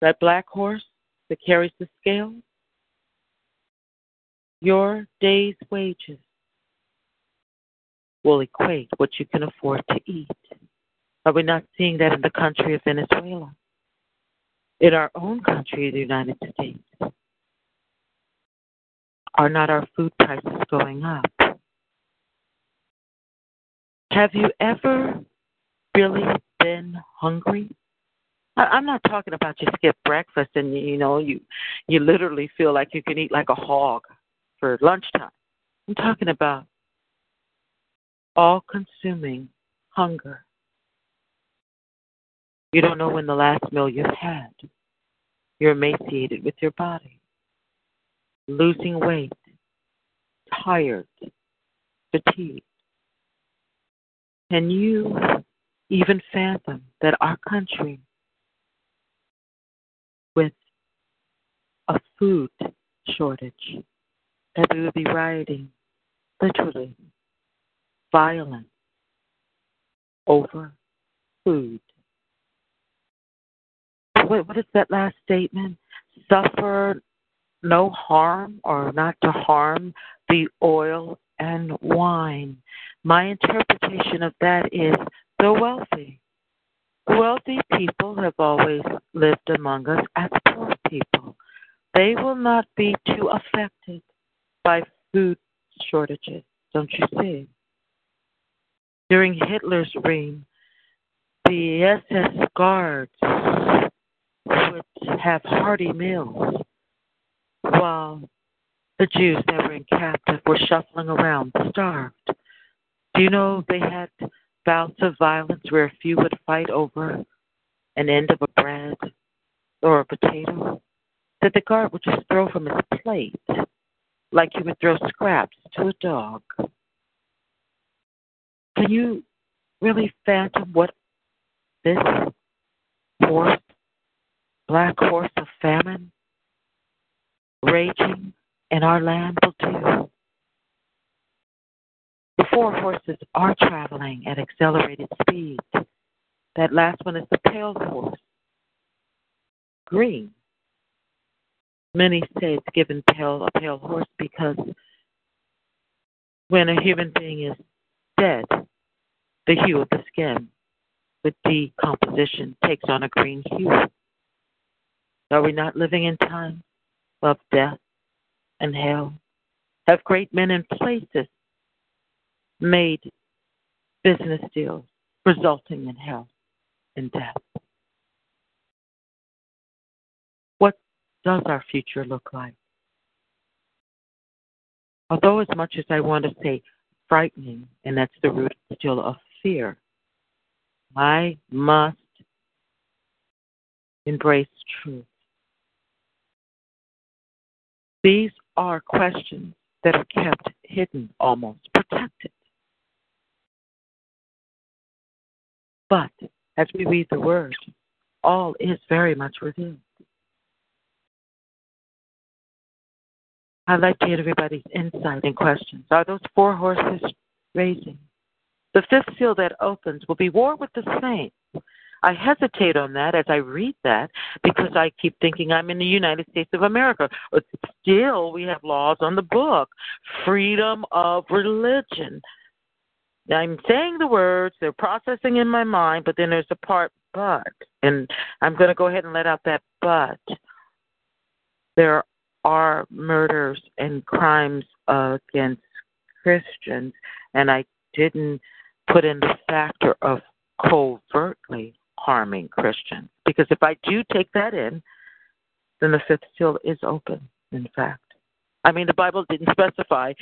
That black horse that carries the scale, your day's wages will equate what you can afford to eat. Are we not seeing that in the country of Venezuela? In our own country, the United States? Are not our food prices going up? Have you ever really been hungry? I'm not talking about you skip breakfast and you know you you literally feel like you can eat like a hog for lunchtime. I'm talking about all consuming hunger. You don't know when the last meal you've had. You're emaciated with your body, losing weight, tired, fatigued. Can you even fathom that our country, with a food shortage, that we would be rioting, literally, violent over food? what, what is that last statement? Suffer no harm or not to harm the oil and wine. My interpretation of that is the wealthy. Wealthy people have always lived among us as poor people. They will not be too affected by food shortages, don't you see? During Hitler's reign, the SS guards would have hearty meals while the Jews that were in captive were shuffling around starved. Do you know they had bouts of violence where a few would fight over an end of a bread or a potato that the guard would just throw from his plate like he would throw scraps to a dog? Can you really fathom what this force black horse of famine raging in our land will do. The four horses are traveling at accelerated speed. That last one is the pale horse. Green. Many say it's given pale a pale horse because when a human being is dead, the hue of the skin with decomposition takes on a green hue. Are we not living in times of death and hell? Have great men in places made business deals resulting in hell and death? What does our future look like? Although, as much as I want to say frightening, and that's the root still of fear, I must embrace truth. These are questions that are kept hidden, almost protected. But as we read the Word, all is very much revealed. I'd like to get everybody's insight and questions. Are those four horses raising? The fifth seal that opens will be war with the saints. I hesitate on that as I read that because I keep thinking I'm in the United States of America. But still, we have laws on the book freedom of religion. I'm saying the words, they're processing in my mind, but then there's a part, but. And I'm going to go ahead and let out that but. There are murders and crimes against Christians, and I didn't put in the factor of covertly harming Christians. Because if I do take that in, then the fifth seal is open, in fact. I mean, the Bible didn't specify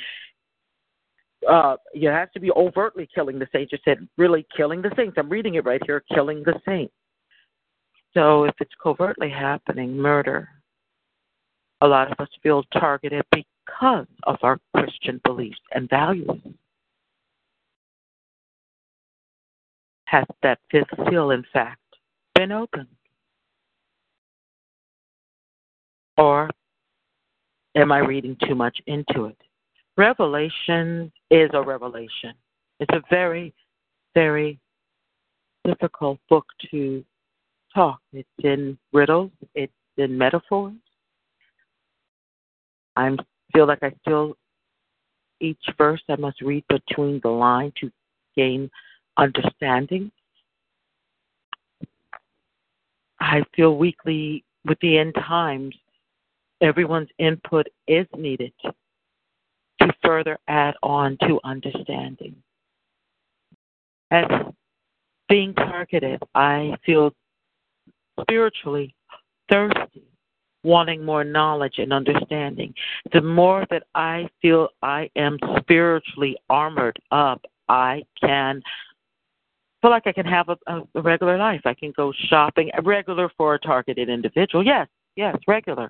uh, you have to be overtly killing the saints. You said really killing the saints. I'm reading it right here, killing the saints. So if it's covertly happening, murder, a lot of us feel targeted because of our Christian beliefs and values. Has that fifth seal, in fact, been opened? Or am I reading too much into it? Revelation is a revelation. It's a very, very difficult book to talk. It's in riddles, it's in metaphors. I feel like I still, each verse I must read between the line to gain understanding. I feel weekly with the end times, everyone's input is needed to further add on to understanding. As being targeted, I feel spiritually thirsty, wanting more knowledge and understanding. The more that I feel I am spiritually armored up, I can feel like I can have a, a regular life. I can go shopping, regular for a targeted individual. Yes, yes, regular.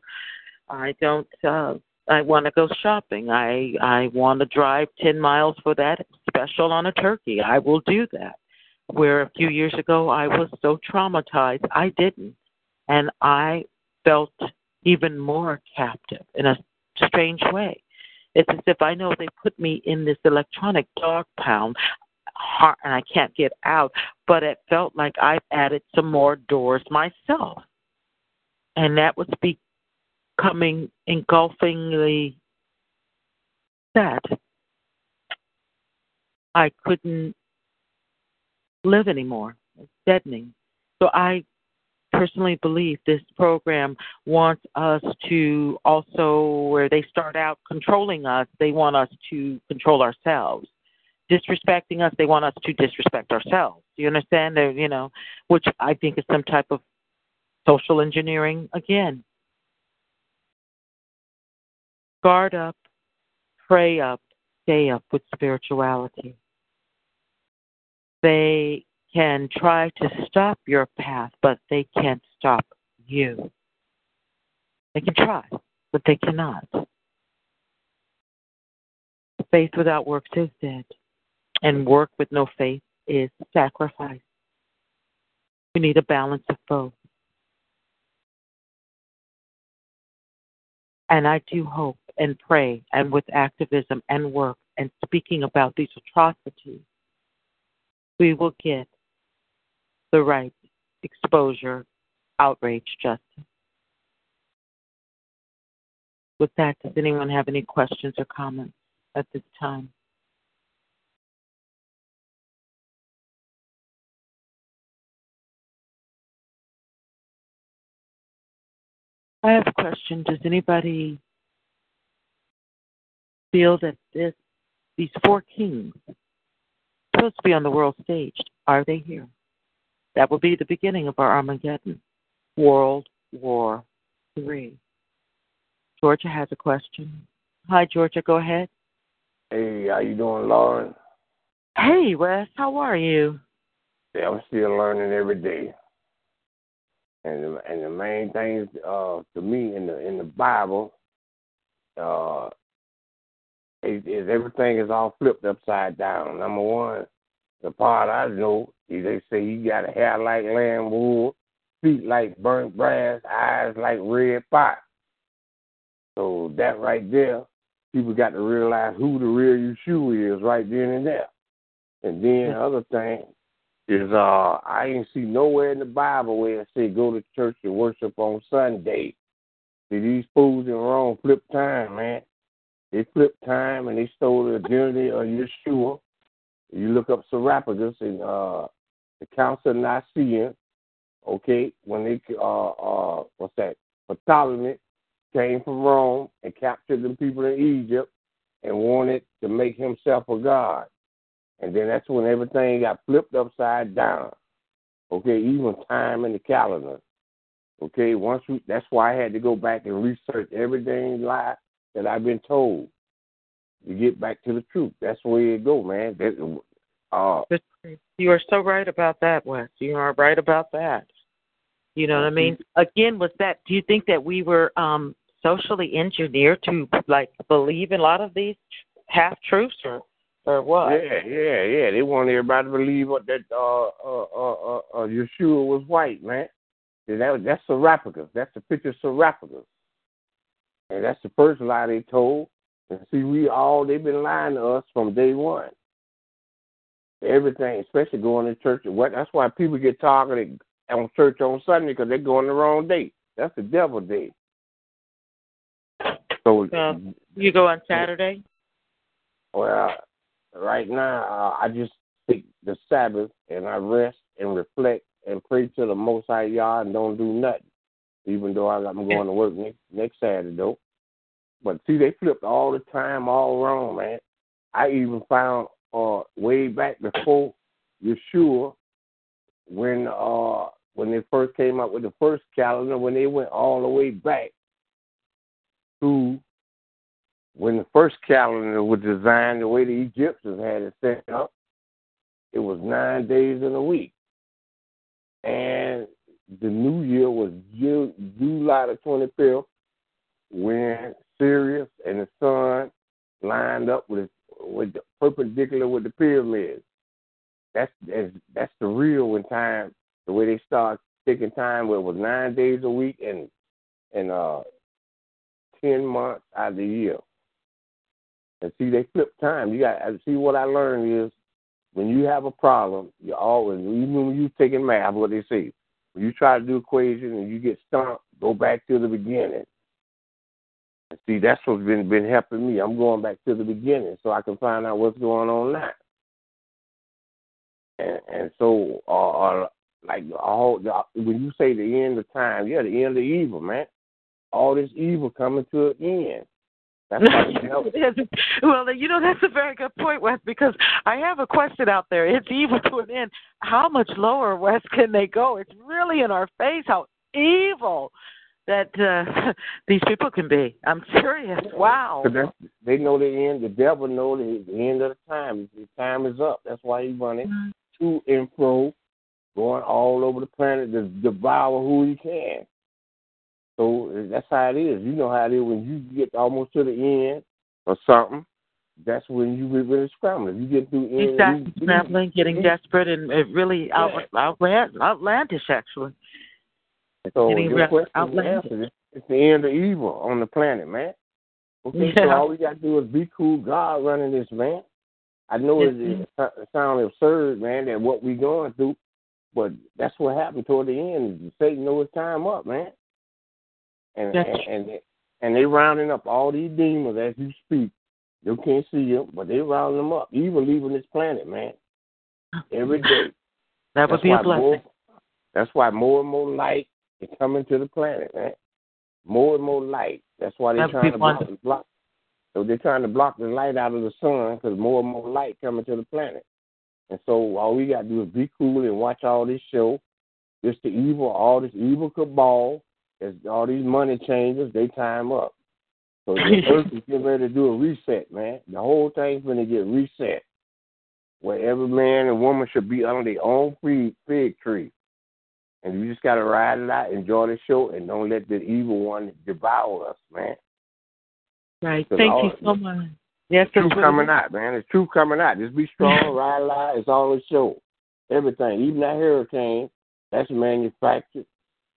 I don't uh, I want to go shopping. I I want to drive 10 miles for that special on a turkey. I will do that. Where a few years ago I was so traumatized, I didn't. And I felt even more captive in a strange way. It's as if I know they put me in this electronic dog pound and I can't get out, but it felt like I've added some more doors myself. And that was be becoming engulfingly sad. I couldn't live anymore. It's deadening. So I personally believe this program wants us to also, where they start out controlling us, they want us to control ourselves. Disrespecting us, they want us to disrespect ourselves. Do you understand? They're, you know, which I think is some type of social engineering again. Guard up, pray up, stay up with spirituality. They can try to stop your path, but they can't stop you. They can try, but they cannot. Faith without works is dead, and work with no faith is sacrifice. We need a balance of both. And I do hope and pray and with activism and work and speaking about these atrocities, we will get the right exposure, outrage, justice. With that, does anyone have any questions or comments at this time? I have a question. Does anybody feel that this these four kings supposed to be on the world stage, are they here? That will be the beginning of our Armageddon, World War Three. Georgia has a question. Hi, Georgia. Go ahead. Hey, how you doing, Loren? Hey, Wes. How are you? Yeah, I'm still learning every day. And the, and the main things uh, to me in the in the Bible uh, is, is everything is all flipped upside down. Number one, the part I know, is they say he got a hair like lamb wool, feet like burnt brass, eyes like red fire. So that right there, people got to realize who the real Yeshua is right then and there. And then other thing is uh I ain't see nowhere in the Bible where it say go to church and worship on Sunday. See these fools in wrong flip time, man. They flipped time and they stole the identity of Yeshua. You look up Serapagus in uh the Council of Nicaea, okay, when they uh uh what's that? Ptolemy came from Rome and captured the people in Egypt and wanted to make himself a god. And then that's when everything got flipped upside down. Okay, even time in the calendar. Okay, once we that's why I had to go back and research everything live that I've been told to get back to the truth. That's the way it go, man. That, uh, you are so right about that, Wes. You are right about that. You know what I mean? Again, was that? Do you think that we were um socially engineered to like believe in a lot of these half truths, or or what? Yeah, yeah, yeah. They want everybody to believe what that uh uh uh uh, uh Yeshua was white, man. And that that's Serapicus. That's the picture of Serapicus. And that's the first lie they told. And see, we all they've been lying to us from day one. Everything, especially going to church. What? That's why people get targeted on church on Sunday because they're going the wrong day. That's the devil day. So you go on Saturday. Well, right now uh, I just take the Sabbath and I rest and reflect and pray to the Most High Yah and don't do nothing. Even though I'm going to work next next Saturday though. But see, they flipped all the time, all wrong, man. I even found uh way back before Yeshua, when uh when they first came up with the first calendar, when they went all the way back to when the first calendar was designed, the way the Egyptians had it set up, it was nine days in a week. And the new year was July the 25th when Sirius and the sun lined up with with the, perpendicular with the pyramids. That's that's, that's the real when time the way they start taking time where it was nine days a week and and uh ten months out of the year. And see, they flip time. You got see what I learned is when you have a problem, you always even when you taking math, what they say, when you try to do equation and you get stumped, go back to the beginning. And see, that's what's been been helping me. I'm going back to the beginning so I can find out what's going on now. And and so, uh, uh like all when you say the end of time, yeah, the end of evil, man. All this evil coming to an end. That's well, you know that's a very good point, Wes. Because I have a question out there. It's evil to an end. How much lower, Wes, can they go? It's really in our face how evil that uh, these people can be. I'm serious. Wow. They know the end. The devil knows the end of the time. The time is up. That's why he's running mm-hmm. to and fro, going all over the planet to devour who he can. So eh, that's how it is. You know how it is when you get almost to the end or something. That's when you get really scrambling. You get through end. Exactly, scrambling, getting desperate, and it really yeah. out, outlandish actually. So your question answered. It's the end of evil on the planet, man. Okay, yeah. so all we got to do is be cool. God running this, man. I know it, it sounds absurd, man, that what we're going through, but that's what happened toward the end. Satan know his time up, man and and, and they, and they rounding up all these demons as you speak. You can't see them, but they rounding them up, even leaving this planet, man. Every day. that would be a blessing. More, that's why more and more light is coming to the planet, man. More and more light. That's why they're trying to block, block. So they're trying to block the light out of the sun because more and more light coming to the planet. And so all we got to do is be cool and watch all this show. Just the evil, all this evil cabal as all these money changes, they time up. So the earth is getting ready to do a reset, man. The whole thing's going to get reset, where every man and woman should be under their own fig, fig tree. And you just got to ride it out, enjoy the show, and don't let the evil one devour us, man. Right. Thank all, you so much. Yes, the truth coming out, man. The truth coming out. Just be strong, ride it out. It's all a show. Everything, even that hurricane, that's manufactured.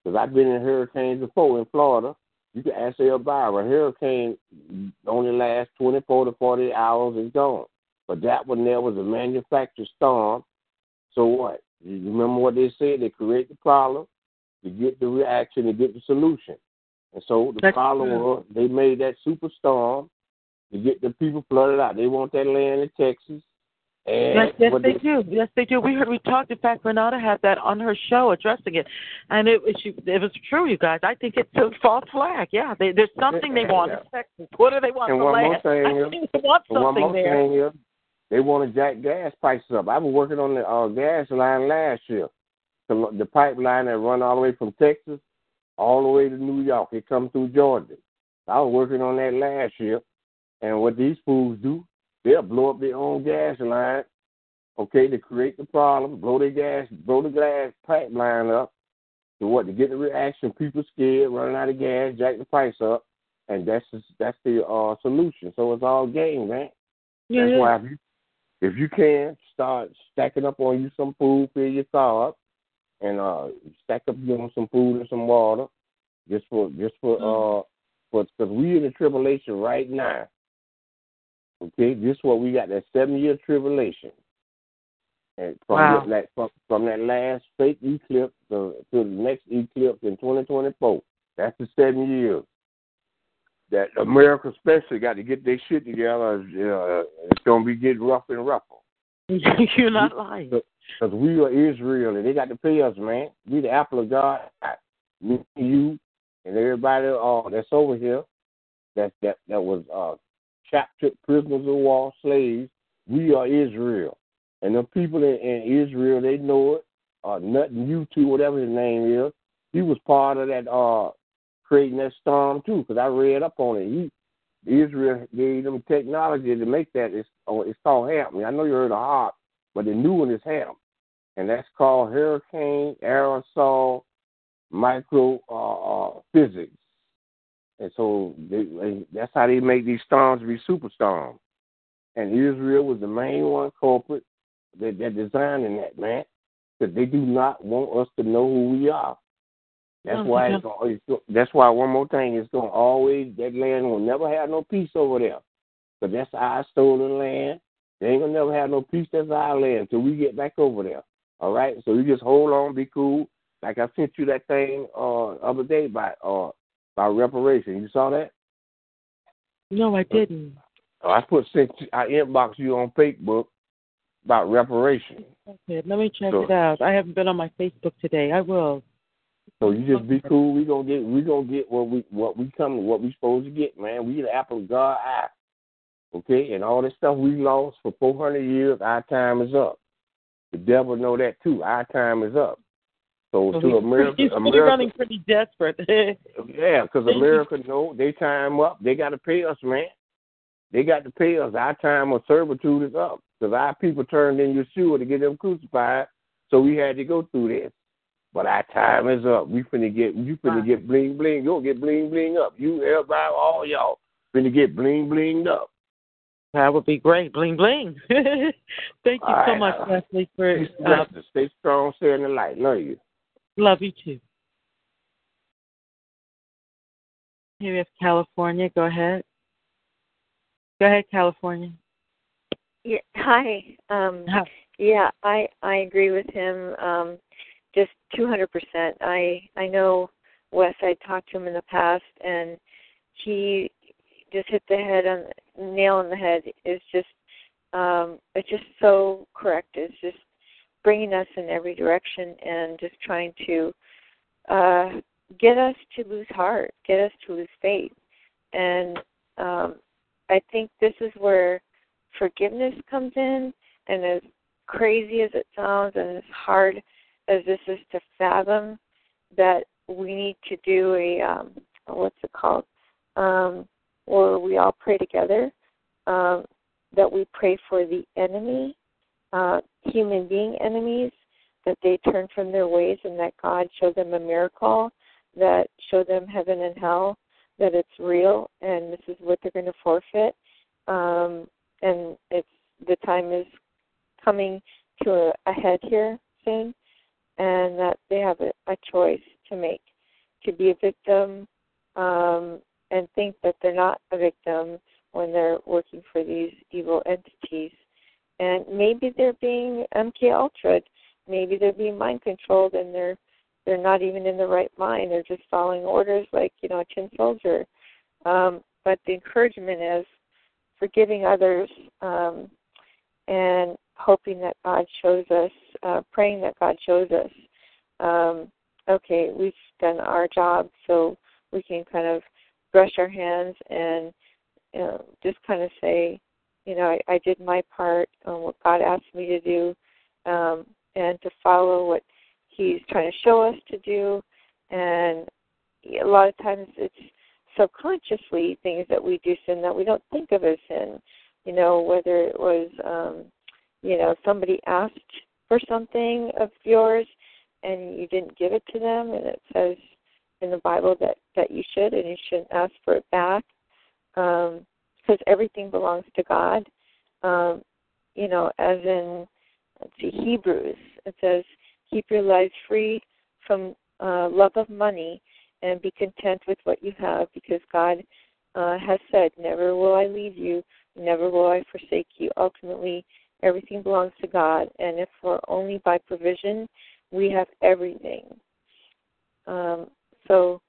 Because I've been in hurricanes before in Florida. You can ask everybody, a hurricane only lasts 24 to 48 hours and gone. But that one there was a manufactured storm. So what? You remember what they said? They create the problem, to get the reaction, to get the solution. And so the That's problem true. was they made that superstorm to get the people flooded out. They want that land in Texas. And Yes, yes, they do. Yes, they do. We heard, we talked. In fact, Renata had that on her show addressing it, and it was she, it was true, you guys. I think it's a false flag. Yeah, they, there's something they want Texas. What do they want And one more thing I is- think they want one more there. thing is, they want to jack gas prices up. I was working on the uh, gas line last year, the, the pipeline that run all the way from Texas all the way to New York. It come through Georgia. I was working on that last year, and what these fools do, they'll blow up their own gas line, okay, to create the problem, blow their gas, blow the gas pipeline up, to what to get the reaction. People scared, running out of gas, jack the price up, and that's just, that's the uh, solution. So it's all game, man. Yeah, That's why if you if you can start stacking up on you some food, fill your car up, and uh stack up you on some food and some water, just for just for Mm. uh for because we in the tribulation right now. Okay, this is what we got that seven year tribulation. And from Wow. that from, from that last fake eclipse to, to the next eclipse in twenty twenty four. That's the seven years. That America especially got to get their shit together. Uh, it's gonna be getting rough and rougher. You're not lying. Because we are Israel and they got to pay us, man. We the apple of God. Me, you, and everybody uh, that's over here that that that was uh, captured prisoners of war, slaves. We are Israel, and the people in, in Israel they know it. Uh, nothing you to whatever his name is, he was part of that uh creating that storm too. Because I read up on it. He Israel gave them technology to make that. It's oh, it's called HAM. I know you heard of HAARP, but the new one is HAM, and that's called Hurricane Aerosol Micro uh, uh, Physics. And so they, they, that's how they make these storms be super superstorms. And Israel was the main one culprit that that designing that man, because they do not want us to know who we are. That's Oh, why it's it's, that's why one more thing it's gonna always that land will never have no peace over there, but that's our stolen land. They ain't gonna never have no peace. That's our land until we get back over there. All right, so you just hold on, be cool. Like I sent you that thing uh other day by uh by reparation. You saw that? No, I uh, didn't. Oh, I put sent I inbox you on Facebook about reparation. Okay, let me check So- it out. I haven't been on my Facebook today. I will. So you just be cool. We gonna get we gonna get what we what we come what we supposed to get, man. We the apple of God eye. Okay, and all this stuff we lost for four hundred years, our time is up. The devil know that too. Our time is up. So to he's, America, he's America, running pretty desperate. yeah, because America know they time up. They got to pay us, man. They got to pay us. Our time of servitude is up because our people turned in Yeshua to get them crucified. So we had to go through this. But our time is up. We finna get you finna get bling bling. You'll get bling bling up. You everybody, all y'all finna get bling blinged up. that would be great. Bling bling. Thank you All so right, much, Leslie, for uh. Stay strong, stay in the light. Love you. Love you too. Here we have California. Go ahead. Go ahead, California. Yeah, hi. Um, Hi. yeah, I I agree with him. Um, just two hundred percent. I I know Wes. I talked to him in the past, and he just hit the head on nail on the head. It's just um, it's just so correct. It's just bringing us in every direction and just trying to uh, get us to lose heart, get us to lose faith, and um, I think this is where forgiveness comes in. And as crazy as it sounds and as hard as this is to fathom that we need to do a um what's it called? Um where we all pray together um that we pray for the enemy uh human being enemies that they turn from their ways and that God show them a miracle that show them heaven and hell that it's real and this is what they're going to forfeit um and it's the time is coming to a, a head here soon, and that they have a, a choice to make to be a victim um, and think that they're not a victim when they're working for these evil entities. And maybe they're being MK Ultra. Maybe they're being mind controlled and they're they're not even in the right mind. They're just following orders like, you know, a tin soldier. Um, but the encouragement is forgiving others um, and hoping that God shows us, uh, praying that God shows us, um, okay, we've done our job, so we can kind of brush our hands and you know, just kind of say, you know, I, I did my part on what God asked me to do, um, and to follow what He's trying to show us to do. And a lot of times it's subconsciously things that we do sin that we don't think of as sin. You know, whether it was, um, you know, somebody asked for something of yours and you didn't give it to them, and it says in the Bible that that you should and you shouldn't ask for it back because everything belongs to God. Um, you know, as in let's see, Hebrews, it says, "Keep your lives free from uh, love of money and be content with what you have, because God uh, has said, Never will I leave you, never will I forsake you. Ultimately, everything belongs to God, and if we're only by provision, we have everything. Um, so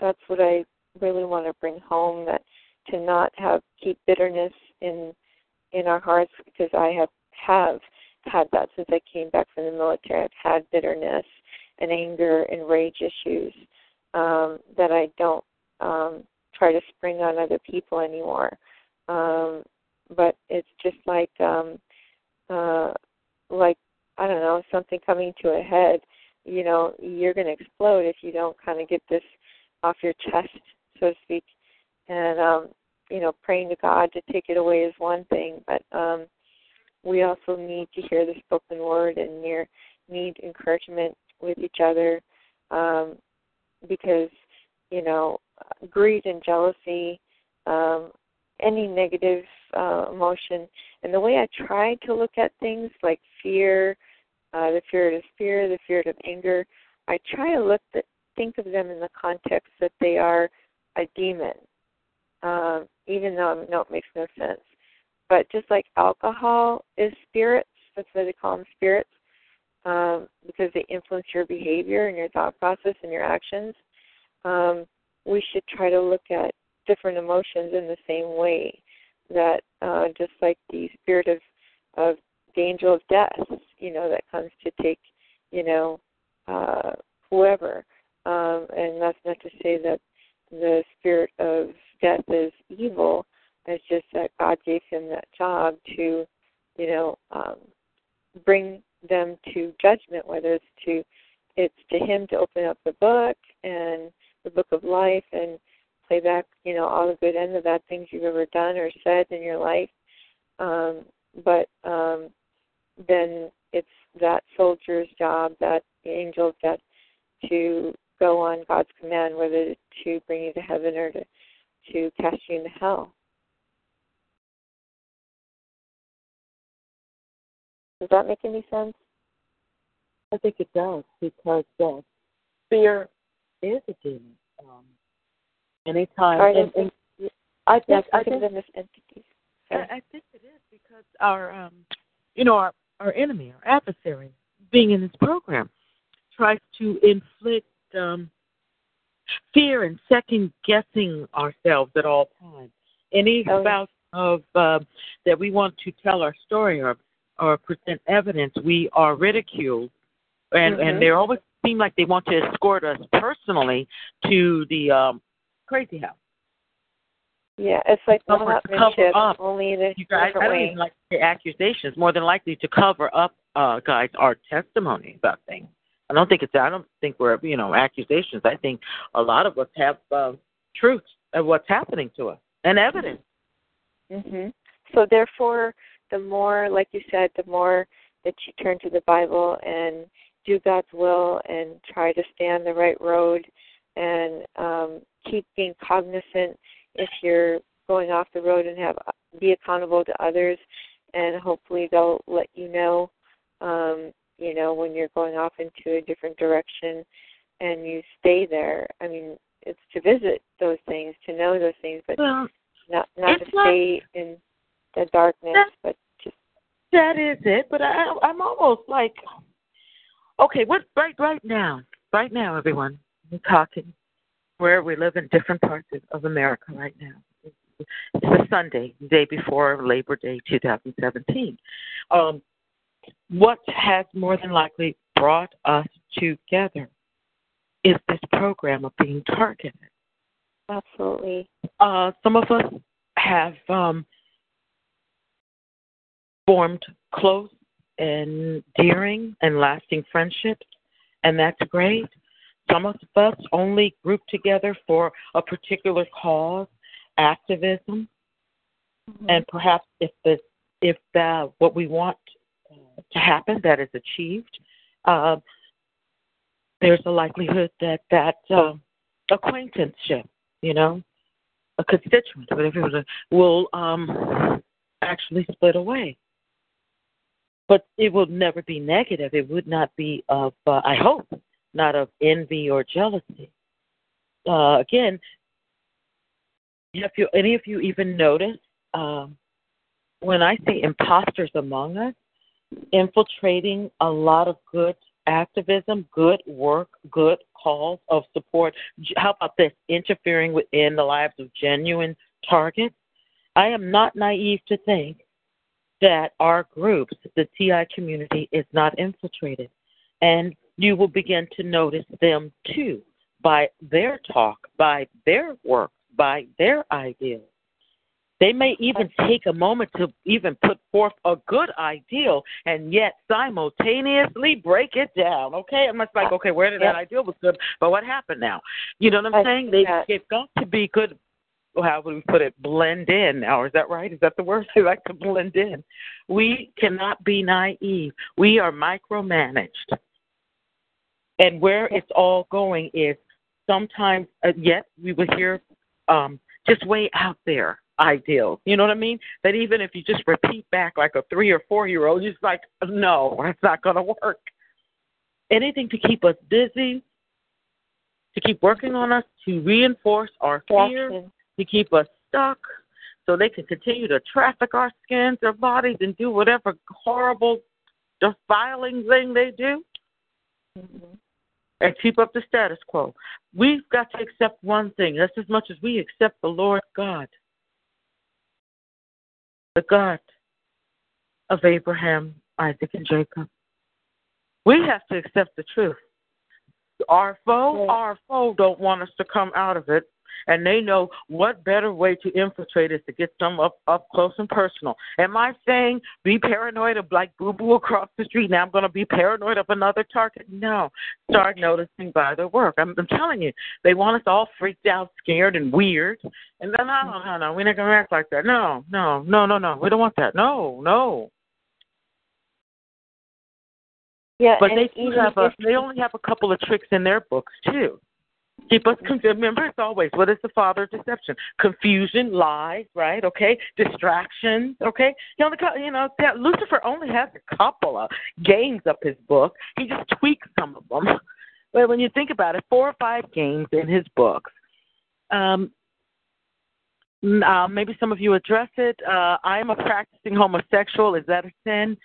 that's what I really want to bring home that to not have keep bitterness in in our hearts because I have have had that since I came back from the military. I've had bitterness and anger and rage issues um, that I don't um, try to spring on other people anymore. Um, but it's just like um, uh, like I don't know something coming to a head. You know, you're going to explode if you don't kind of get this off your chest, so to speak. And um, you know, praying to God to take it away is one thing, but um, we also need to hear the spoken word and near, need encouragement with each other um, because you know greed and jealousy, um, any negative uh, emotion, and the way I try to look at things like fear, uh, the fear of fear, the fear of anger, I try to look at, think of them in the context that they are a demon, um, even though I know it makes no sense. But just like alcohol is spirits, that's why they call them spirits, um, because they influence your behavior and your thought process and your actions. Um, we should try to look at different emotions in the same way. That uh, just like the spirit of of the angel of death, you know, that comes to take, you know, uh, whoever. Um, and that's not to say that the spirit of death is evil. It's just that God gave him that job to, you know, um, bring them to judgment, whether it's to it's to him to open up the book and the book of life and play back, you know, all the good and the bad things you've ever done or said in your life. Um, but um, then it's that soldier's job, that angel's job, to go on God's command, whether to bring you to heaven or to, to cast you into hell. Does that make any sense? I think it does because uh, fear is a demon. Um, anytime, and, and, I think I think them as entities. I, I think it is because our, um, you know, our our enemy, our adversary, being in this program, tries to inflict um, fear and second guessing ourselves at all times. Any oh. of uh, that we want to tell our story or or present evidence, we are ridiculed, and mm-hmm. and they always seem like they want to escort us personally to the um, crazy house. Yeah, it's like cover, one-upmanship, up. only in a you guys, I don't way. even like the accusations. More than likely to cover up, uh, guys, our testimony about things. I don't think it's. I don't think we're you know accusations. I think a lot of us have uh, truth of what's happening to us and evidence. Mhm. So therefore, the more, like you said, the more that you turn to the Bible and do God's will and try to stay on the right road and um, keep being cognizant if you're going off the road and have be accountable to others, and hopefully they'll let you know, um, you know, when you're going off into a different direction, and you stay there. I mean, it's to visit those things, to know those things, but Well, not not to not- stay in the darkness, That- but just That is it, but I, I'm almost like, okay, what right right now, right now, everyone, we're talking where we live in different parts of, of America right now. It's a Sunday, the day before Labor Day, 2017. Um, what has more than likely brought us together is this program of being targeted. absolutely Uh, some of us have um, formed close and endearing and lasting friendships, and that's great. Some of us only group together for a particular cause, activism, and perhaps if the if the what we want happen that is achieved, uh, there's a likelihood that that uh, acquaintanceship, you know, a constituent, whatever it is, will um, actually split away. But it will never be negative. It would not be of, uh, I hope, not of envy or jealousy. Uh, again, have you any of you even notice, um, when I say imposters among us, infiltrating a lot of good activism, good work, good calls of support. How about this? Interfering within the lives of genuine targets. I am not naive to think that our groups, the TI community, is not infiltrated. And you will begin to notice them too by their talk, by their work, by their ideas. They may even take a moment to even put forth a good ideal and yet simultaneously break it down. Okay? I'm just like, okay, where did that ideal was good, but what happened now? You know what I'm I saying? They that. they've got to be good how would we put it, blend in now. Is that right? Is that the word? They like to blend in. We cannot be naive. We are micromanaged. And where it's all going is sometimes, uh, yet we would hear um, just way out there ideal. You know what I mean? That even if you just repeat back like a three or four year old, you're just like, no, that's not going to work. Anything to keep us busy, to keep working on us, to reinforce our fear, to keep us stuck, so they can continue to traffic our skins, our bodies, and do whatever horrible, defiling thing they do Mhm. and keep up the status quo. We've got to accept one thing just as much as we accept the Lord God, the God of Abraham, Isaac, and Jacob. We have to accept the truth. Our foe, our foe don't want us to come out of it. And they know what better way to infiltrate is to get them up up close and personal. Am I saying be paranoid of like boo boo across the street? Now I'm going to be paranoid of another target? No. Start noticing by their work. I'm, I'm telling you, they want us all freaked out, scared, and weird. And then no, no, no, no, we're not going to act like that. No, no, no, no, no. We don't want that. No, no. Yeah, But they do have a, they only have a couple of tricks in their books too. Keep us confused. Remember, it's always what is the father of deception? Confusion, lies, right? Okay, distractions. Okay, you know, you know that Lucifer only has a couple of games up his book. He just tweaks some of them. But when you think about it, four or five games in his books. Um, uh, maybe some of you address it. Uh, I am a practicing homosexual. Is that a sin?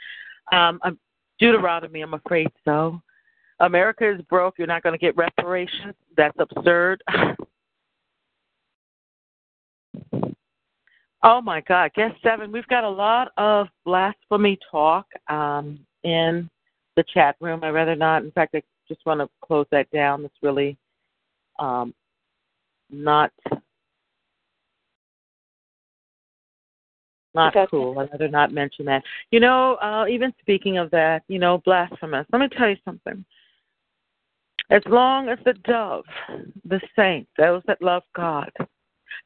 Um, um, Deuteronomy, I'm afraid so. America is broke. You're not going to get reparations. That's absurd. oh my God, guess seven. We've got a lot of blasphemy talk um, in the chat room. I'd rather not. In fact, I just want to close that down. It's really um, not not Gotcha. cool. I'd rather not mention that. You know, uh, even speaking of that, you know, blasphemous. Let me tell you something. As long as the dove, the saint, those that love God,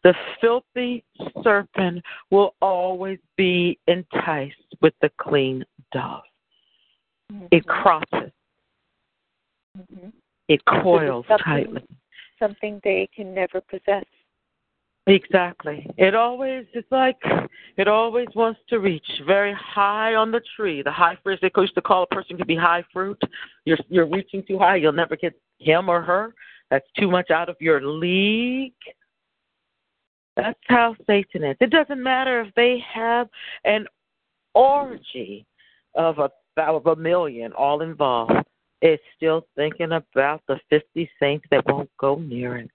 the filthy serpent will always be enticed with the clean dove. It crosses, Mhm. it coils something- tightly. something they can never possess. Exactly. It always it's like it always wants to reach very high on the tree. The high fruit they used to call a person could be high fruit. You're you're reaching too high, you'll never get him or her. That's too much out of your league. That's how Satan is. It doesn't matter if they have an orgy of a of a million all involved. It's still thinking about the fifty saints that won't go near it.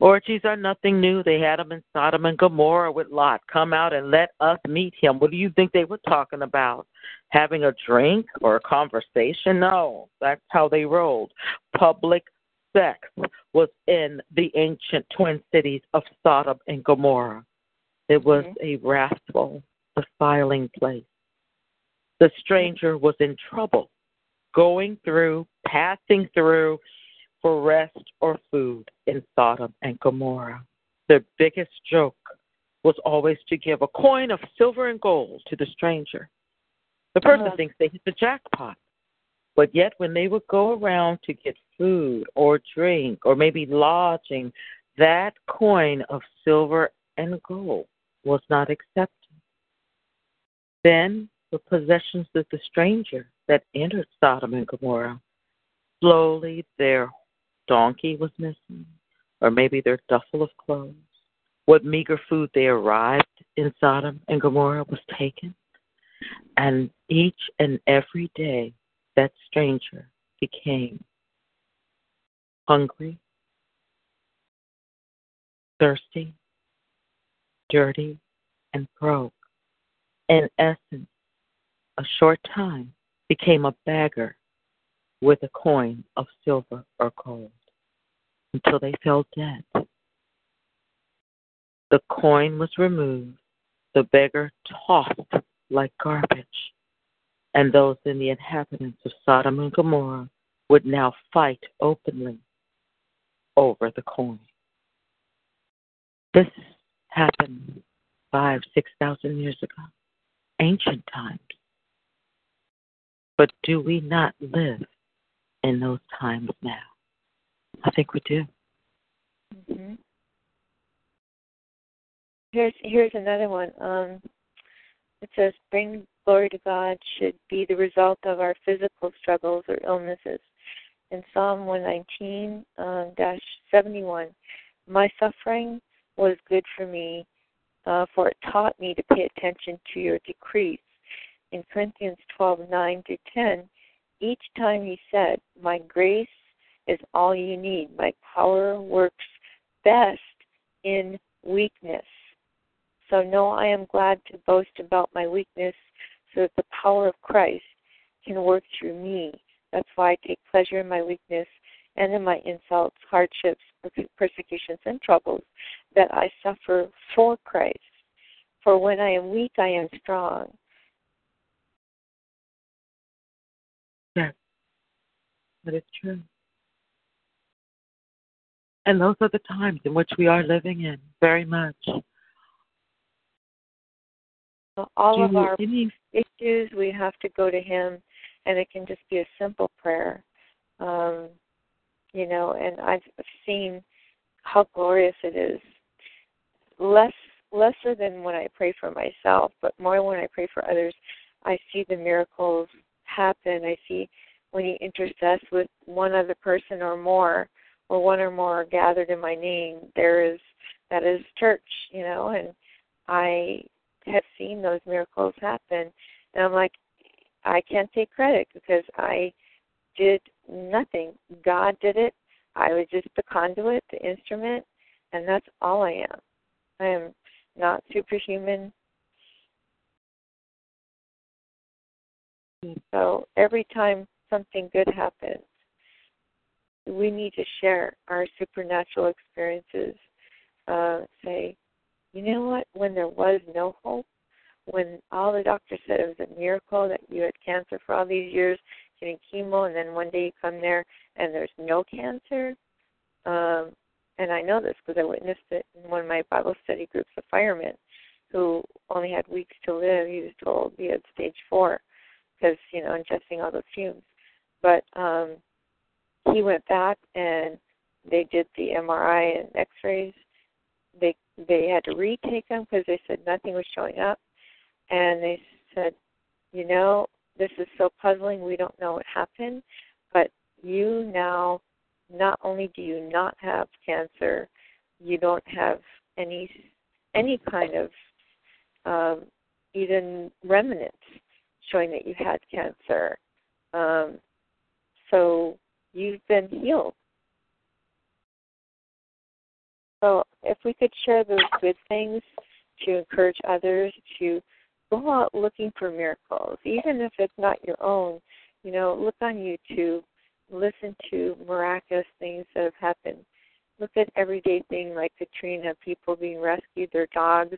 Orgies are nothing new. They had them in Sodom and Gomorrah with Lot. Come out and let us meet him. What do you think they were talking about? Having a drink or a conversation? No, that's how they rolled. Public sex was in the ancient twin cities of Sodom and Gomorrah. It was a wrathful, defiling place. The stranger was in trouble, going through, passing through for rest or food in Sodom and Gomorrah. Their biggest joke was always to give a coin of silver and gold to the stranger. The person Uh-huh. thinks they hit the jackpot. But yet, when they would go around to get food or drink or maybe lodging, that coin of silver and gold was not accepted. Then the possessions of the stranger that entered Sodom and Gomorrah, slowly their donkey was missing, or maybe their duffel of clothes. What meager food they arrived in Sodom and Gomorrah was taken. And each and every day that stranger became hungry, thirsty, dirty, and broke. In essence, a short time became a beggar with a coin of silver or gold until they fell dead. The coin was removed, the beggar tossed like garbage, and those in the inhabitants of Sodom and Gomorrah would now fight openly over the coin. This happened five, six thousand years ago, ancient times. But do we not live in those times now? I think we do. hmm Here's here's another one. Um, it says, "Bring glory to God should be the result of our physical struggles or illnesses." In Psalm 119 um, dash 71, my suffering was good for me, uh, for it taught me to pay attention to your decrees. In Corinthians 12:9 through 10, each time he said, "My grace is all you need. My power works best in weakness." So no, I am glad to boast about my weakness so that the power of Christ can work through me. That's why I take pleasure in my weakness and in my insults, hardships, persecutions, and troubles that I suffer for Christ. For when I am weak, I am strong. Yes, that is true. And those are the times in which we are living in, very much. All of our any issues, we have to go to Him, and it can just be a simple prayer. Um, you know, and I've seen how glorious it is. Less lesser than when I pray for myself, but more when I pray for others. I see the miracles happen. I see when you intercess with one other person or more, or one or more are gathered in my name, there is that is church, you know, and I have seen those miracles happen. And I'm like, I can't take credit because I did nothing. God did it. I was just the conduit, the instrument, and that's all I am. I am not superhuman. So every time something good happens, we need to share our supernatural experiences. Uh, say, you know what? When there was no hope, when all the doctors said it was a miracle that you had cancer for all these years, getting chemo, and then one day you come there and there's no cancer. Um, and I know this because I witnessed it in one of my Bible study groups, a fireman who only had weeks to live. He was told he had stage four because you know ingesting all those fumes. But um, he went back and they did the MRI and X-rays. They they had to retake them because they said nothing was showing up, and they said, you know, this is so puzzling. We don't know what happened, but you now not only do you not have cancer, you don't have any any kind of um, even remnants showing that you had cancer. Um, so you've been healed. So if we could share those good things to encourage others to go out looking for miracles, even if it's not your own, you know, look on YouTube, listen to miraculous things that have happened. Look at everyday things like Katrina, people being rescued, their dogs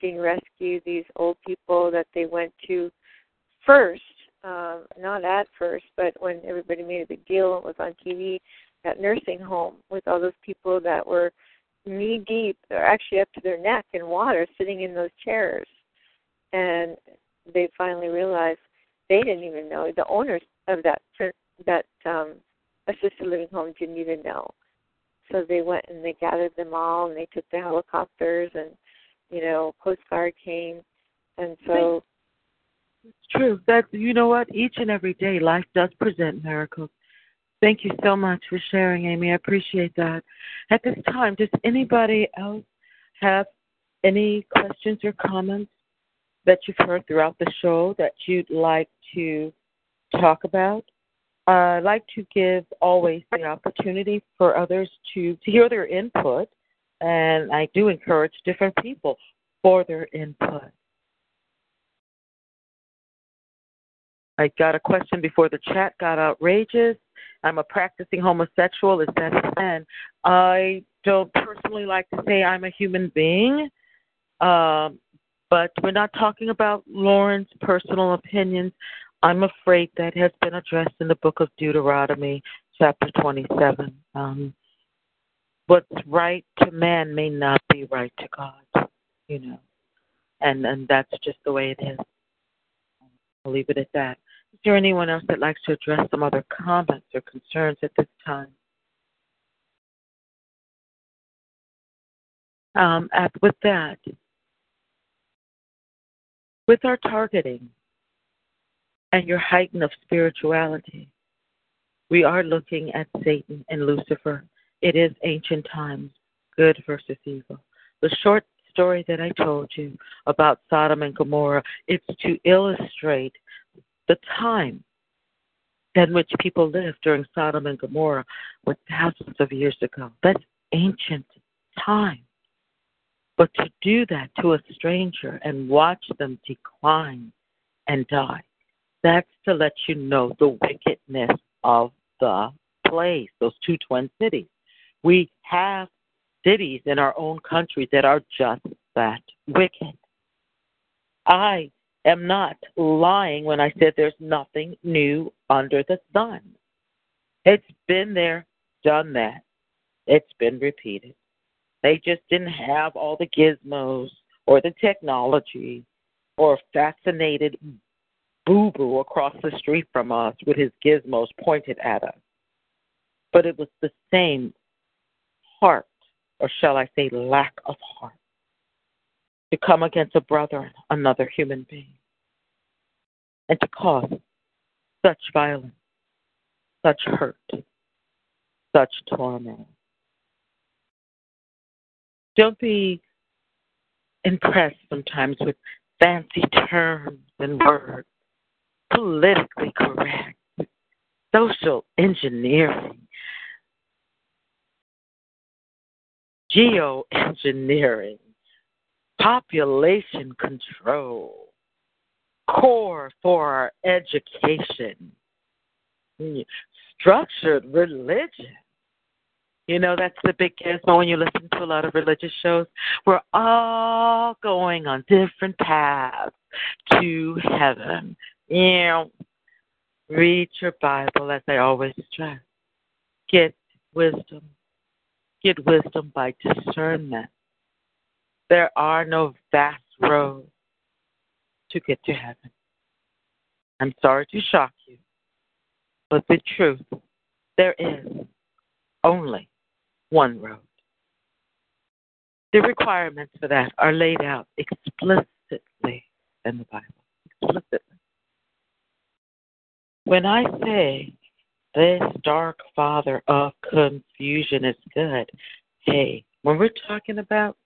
being rescued, these old people that they went to first, um, not at first, but when everybody made a big deal, it was on TV, that nursing home with all those people that were knee deep, or actually up to their neck in water, sitting in those chairs. And they finally realized they didn't even know. The owners of that that um, assisted living home didn't even know. So they went and they gathered them all, and they took the helicopters, and you know, Coast Guard came, and so. It's true. That you know what? Each and every day, life does present miracles. Thank you so much for sharing, Amy. I appreciate that. At this time, does anybody else have any questions or comments that you've heard throughout the show that you'd like to talk about? Uh, I'd like to give always the opportunity for others to, to hear their input, and I do encourage different people for their input. I got a question before the chat got outrageous. I'm a practicing homosexual. Is that sin? I don't personally like to say I'm a human being, um, but we're not talking about Loren's personal opinions. I'm afraid that has been addressed in the book of Deuteronomy, chapter 27. Um, what's right to man may not be right to God, you know, and and that's just the way it is. I'll leave it at that. Is there anyone else that likes to address some other comments or concerns at this time? Um, at, with that, with our targeting and your heighten of spirituality, we are looking at Satan and Lucifer. It is ancient times, good versus evil. The short story that I told you about Sodom and Gomorrah, it's to illustrate the time in which people lived during Sodom and Gomorrah was thousands of years ago. That's ancient time. But to do that to a stranger and watch them decline and die, that's to let you know the wickedness of the place, those two twin cities. We have cities in our own country that are just that wicked. I am not lying when I said there's nothing new under the sun. It's been there, done that. It's been repeated. They just didn't have all the gizmos or the technology or fascinated boo boo across the street from us with his gizmos pointed at us. But it was the same heart, or shall I say, lack of heart, to come against a brother, another human being, and to cause such violence, such hurt, such torment. Don't be impressed sometimes with fancy terms and words, politically correct, social engineering, geoengineering, population control, core for our education, structured religion. You know, that's the big gizmo when you listen to a lot of religious shows. We're all going on different paths to heaven. You know, read your Bible, as I always stress. Get wisdom. Get wisdom by discernment. There are no vast roads to get to heaven. I'm sorry to shock you, but the truth, there is only one road. The requirements for that are laid out explicitly in the Bible. Explicitly. When I say this dark father of confusion is good, hey, when we're talking about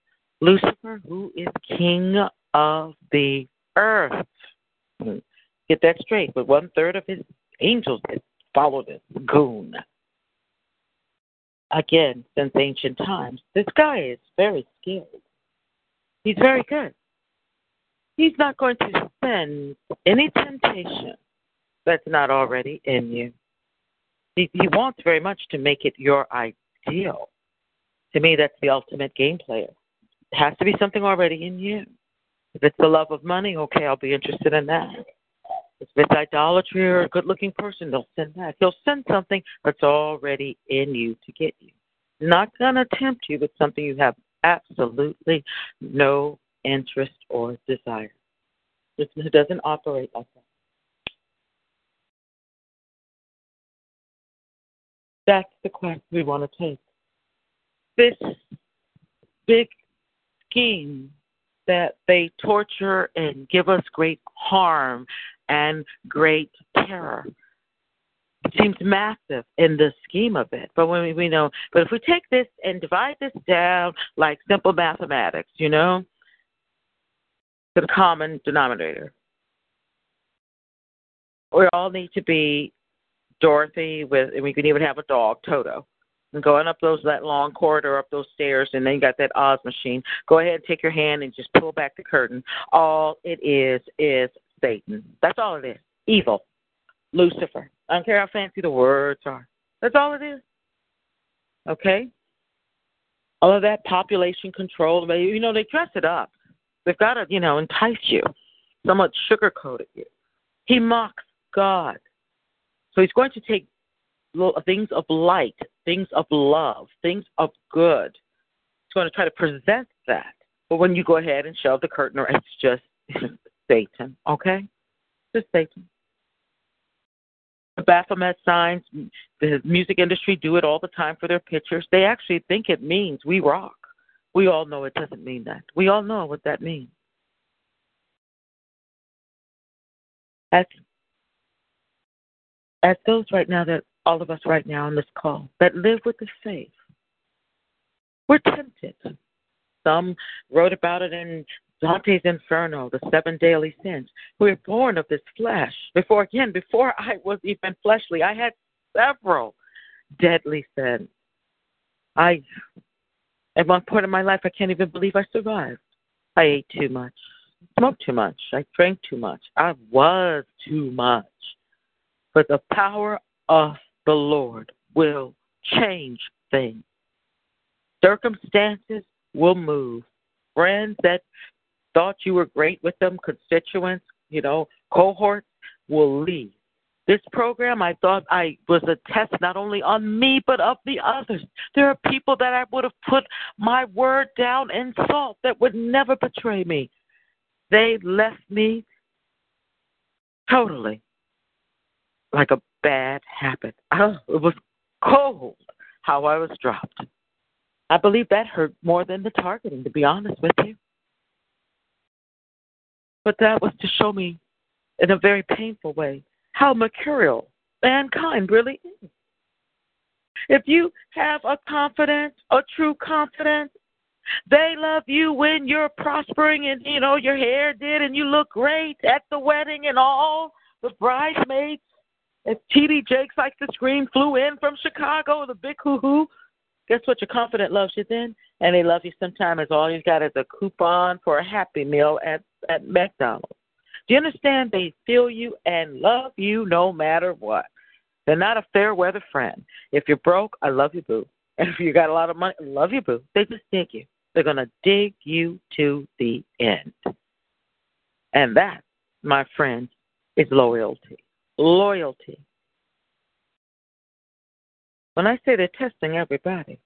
Lucifer, who is king of the earth, get that straight, but one third of his angels follow this goon again since ancient times. This guy is very skilled. He's very good. He's not going to send any temptation that's not already in you. He, he wants very much to make it your ideal. To me, that's the ultimate game player. It has to be something already in you. If it's the love of money, okay, I'll be interested in that. If it's idolatry or a good looking person, they'll send that. He'll send something that's already in you to get you. Not going to tempt you with something you have absolutely no interest or desire. It doesn't operate like that. That's the quest we want to take. This big scheme that they torture and give us great harm and great terror. Seems massive in the scheme of it, but when we, we know, but if we take this and divide this down like simple mathematics, you know, the common denominator, we all need to be Dorothy with, and we can even have a dog, Toto. And going up those that long corridor, up those stairs, and then you got that Oz machine. Go ahead and take your hand and just pull back the curtain. All it is is Satan. That's all it is. Evil. Lucifer. I don't care how fancy the words are. That's all it is. Okay? All of that population control, you know, they dress it up. They've got to, you know, entice you, somewhat sugarcoat you. He mocks God. So he's going to take things of light, things of love, things of good. He's going to try to present that. But when you go ahead and shove the curtain, it's just Satan, okay? Just Satan. The Baphomet signs, the music industry do it all the time for their pictures. They actually think it means we rock. We all know it doesn't mean that. We all know what that means. As, as those right now that all of us right now on this call that live with the faith, we're tempted. Some wrote about it in Dante's Inferno, the seven daily sins. We are born of this flesh. Before, again, before I was even fleshly, I had several deadly sins. I, at one point in my life, I can't even believe I survived. I ate too much, smoked too much, I drank too much, I was too much. But the power of the Lord will change things. Circumstances will move. Friends that thought you were great with them, constituents, you know, cohorts will leave. This program, I thought I was a test not only on me, but of the others. There are people that I would have put my word down in salt that would never betray me. They left me totally like a bad habit. It was cold how I was dropped. I believe that hurt more than the targeting, to be honest with you. But that was to show me in a very painful way how mercurial mankind really is. If you have a confidence, a true confidence, they love you when you're prospering and you know your hair did and you look great at the wedding and all the bridesmaids. If TD Jakes likes to scream, flew in from Chicago, the big hoo hoo. Guess what? Your confident loves you then, and they love you sometimes all you got is a coupon for a Happy Meal at at McDonald's. Do you understand? They feel you and love you no matter what. They're not a fair weather friend. If you're broke, I love you, boo. And if you got a lot of money, I love you, boo. They just dig you. They're to dig you to the end. And that, my friends, is loyalty. Loyalty. When I say they're testing everybody,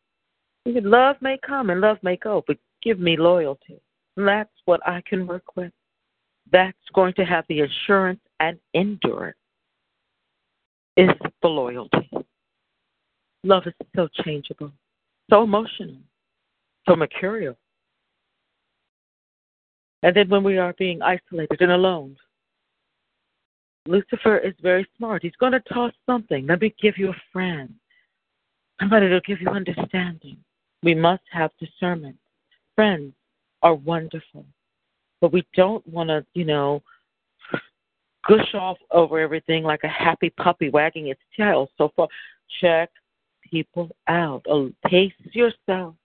love may come and love may go, but give me loyalty. That's what I can work with. That's going to have the assurance and endurance is the loyalty. Love is so changeable, so emotional, so mercurial. And then when we are being isolated and alone, Lucifer is very smart. He's going to toss something. Let me give you a friend, somebody to give you understanding. We must have discernment. Friends are wonderful, but we don't want to, you know, gush off over everything like a happy puppy wagging its tail. So far, check people out. Oh, pace yourself.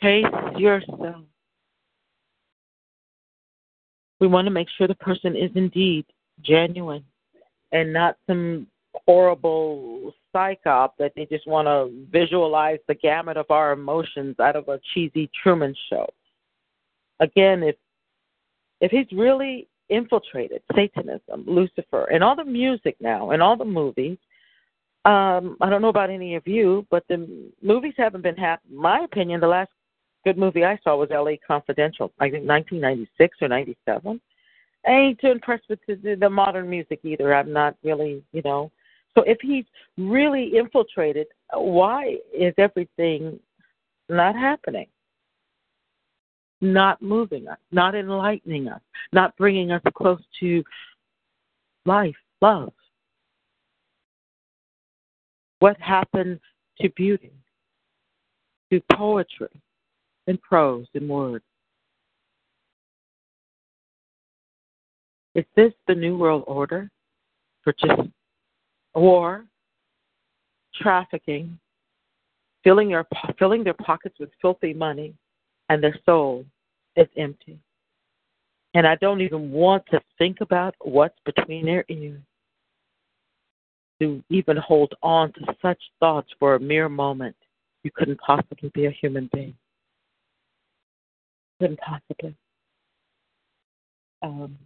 Pace yourself. We want to make sure the person is indeed genuine and not some horrible psychop that they just want to visualize the gamut of our emotions out of a cheesy Truman show. Again, if if he's really infiltrated Satanism, Lucifer, and all the music now, and all the movies. Um, I don't know about any of you, but the movies haven't been happening. My opinion, the last good movie I saw was L.A. Confidential. I think 1996 or 97. I ain't too impressed with the, the modern music either. I'm not really, you know. So if he's really infiltrated, why is everything not happening? not moving us, not enlightening us, not bringing us close to life, love. What happened to beauty, to poetry, and prose and words? Is this the New World Order for just war, trafficking, filling, your, filling their pockets with filthy money, and their soul is empty. And I don't even want to think about what's between their ears. To even hold on to such thoughts for a mere moment, you couldn't possibly be a human being. Couldn't possibly. Um,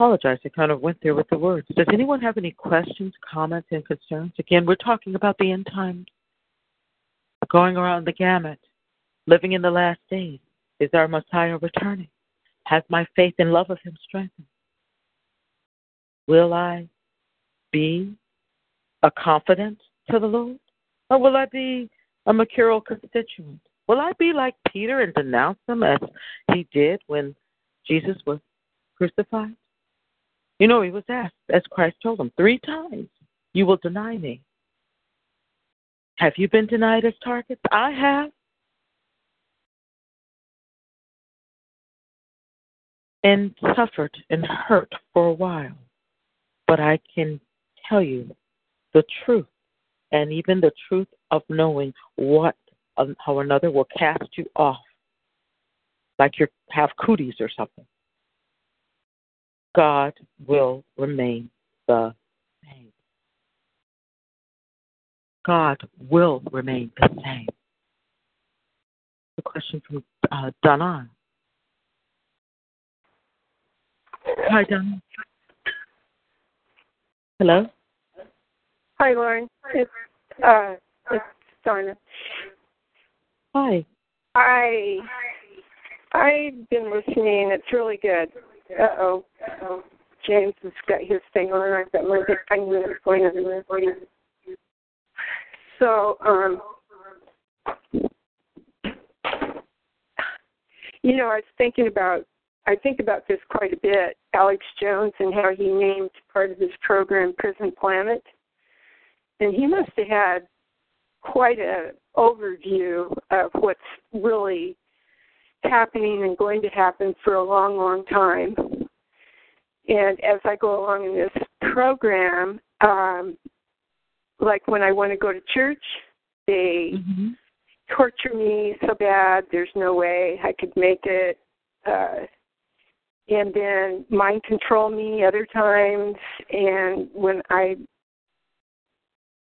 apologize. I kind of went there with the words. Does anyone have any questions, comments, and concerns? Again, we're talking about the end times going around the gamut, living in the last days. Is our Messiah returning? Has my faith and love of him strengthened? Will I be a confidant to the Lord? Or will I be a mercurial constituent? Will I be like Peter and denounce him as he did when Jesus was crucified? You know, he was asked, as Christ told him, three times, You will deny me. Have you been denied as targets? I have. And suffered and hurt for a while. But I can tell you the truth, and even the truth of knowing what how another will cast you off, like you have cooties or something. God will remain the same. God will remain the same. The question from uh, Donna. Hi, Donna. Hello. Hi, Loren. It's uh, it's Donna. Hi. I I've been listening. It's really good. Uh oh. James has got his thing on. I've got my I'm going everywhere. So, um, you know, I was thinking about I think about this quite a bit. Alex Jones and how he named part of his program Prison Planet, and he must have had quite a overview of what's really happening and going to happen for a long, long time. And as I go along in this program, um, like when I want to go to church, they mm-hmm. torture me so bad. There's no way I could make it. Uh, and then mind control me other times. And when I,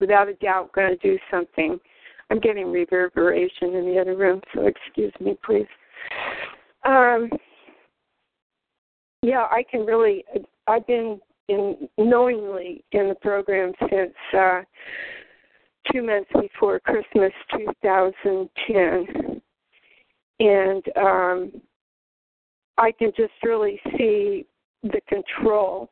without a doubt, going to do something, I'm getting reverberation in the other room, so excuse me, please. Um, yeah, I can really. I've been in knowingly in the program since uh, two months before Christmas 2010, and um, I can just really see the control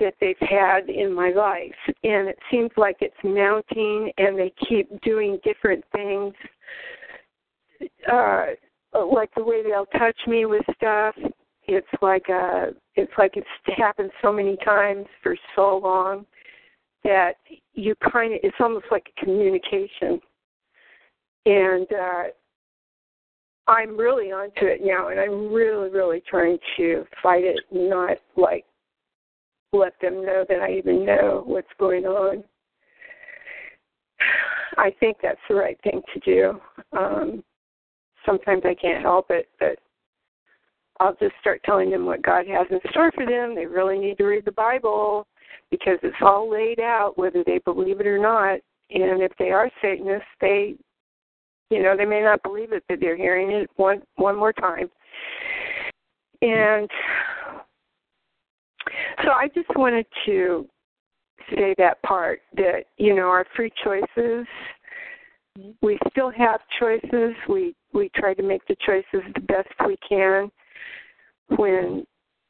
that they've had in my life, and it seems like it's mounting, and they keep doing different things. Uh, like the way they'll touch me with stuff. It's like uh it's like it's happened so many times for so long that you kind of it's almost like a communication. And uh I'm really onto it now and I'm really, really trying to fight it, not like let them know that I even know what's going on. I think that's the right thing to do. Um, sometimes I can't help it, but I'll just start telling them what God has in store for them. They really need to read the Bible because it's all laid out, whether they believe it or not. And if they are Satanists, they, you know, they may not believe it, but they're hearing it one one more time. And so I just wanted to say that part that you know our free choices we still have choices we we try to make the choices the best we can when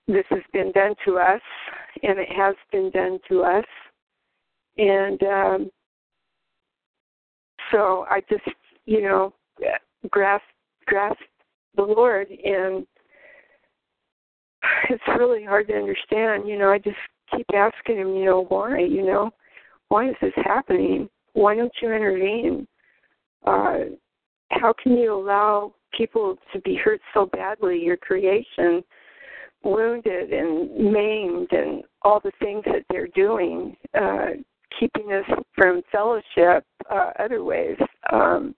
this has been done to us and it has been done to us and um so i just you know grasp grasp the lord and it's really hard to understand you know i just keep asking him, you know, why, you know, why is this happening? Why don't you intervene? Uh, how can you allow people to be hurt so badly, your creation, wounded and maimed, and all the things that they're doing, uh, keeping us from fellowship, uh, other ways, um,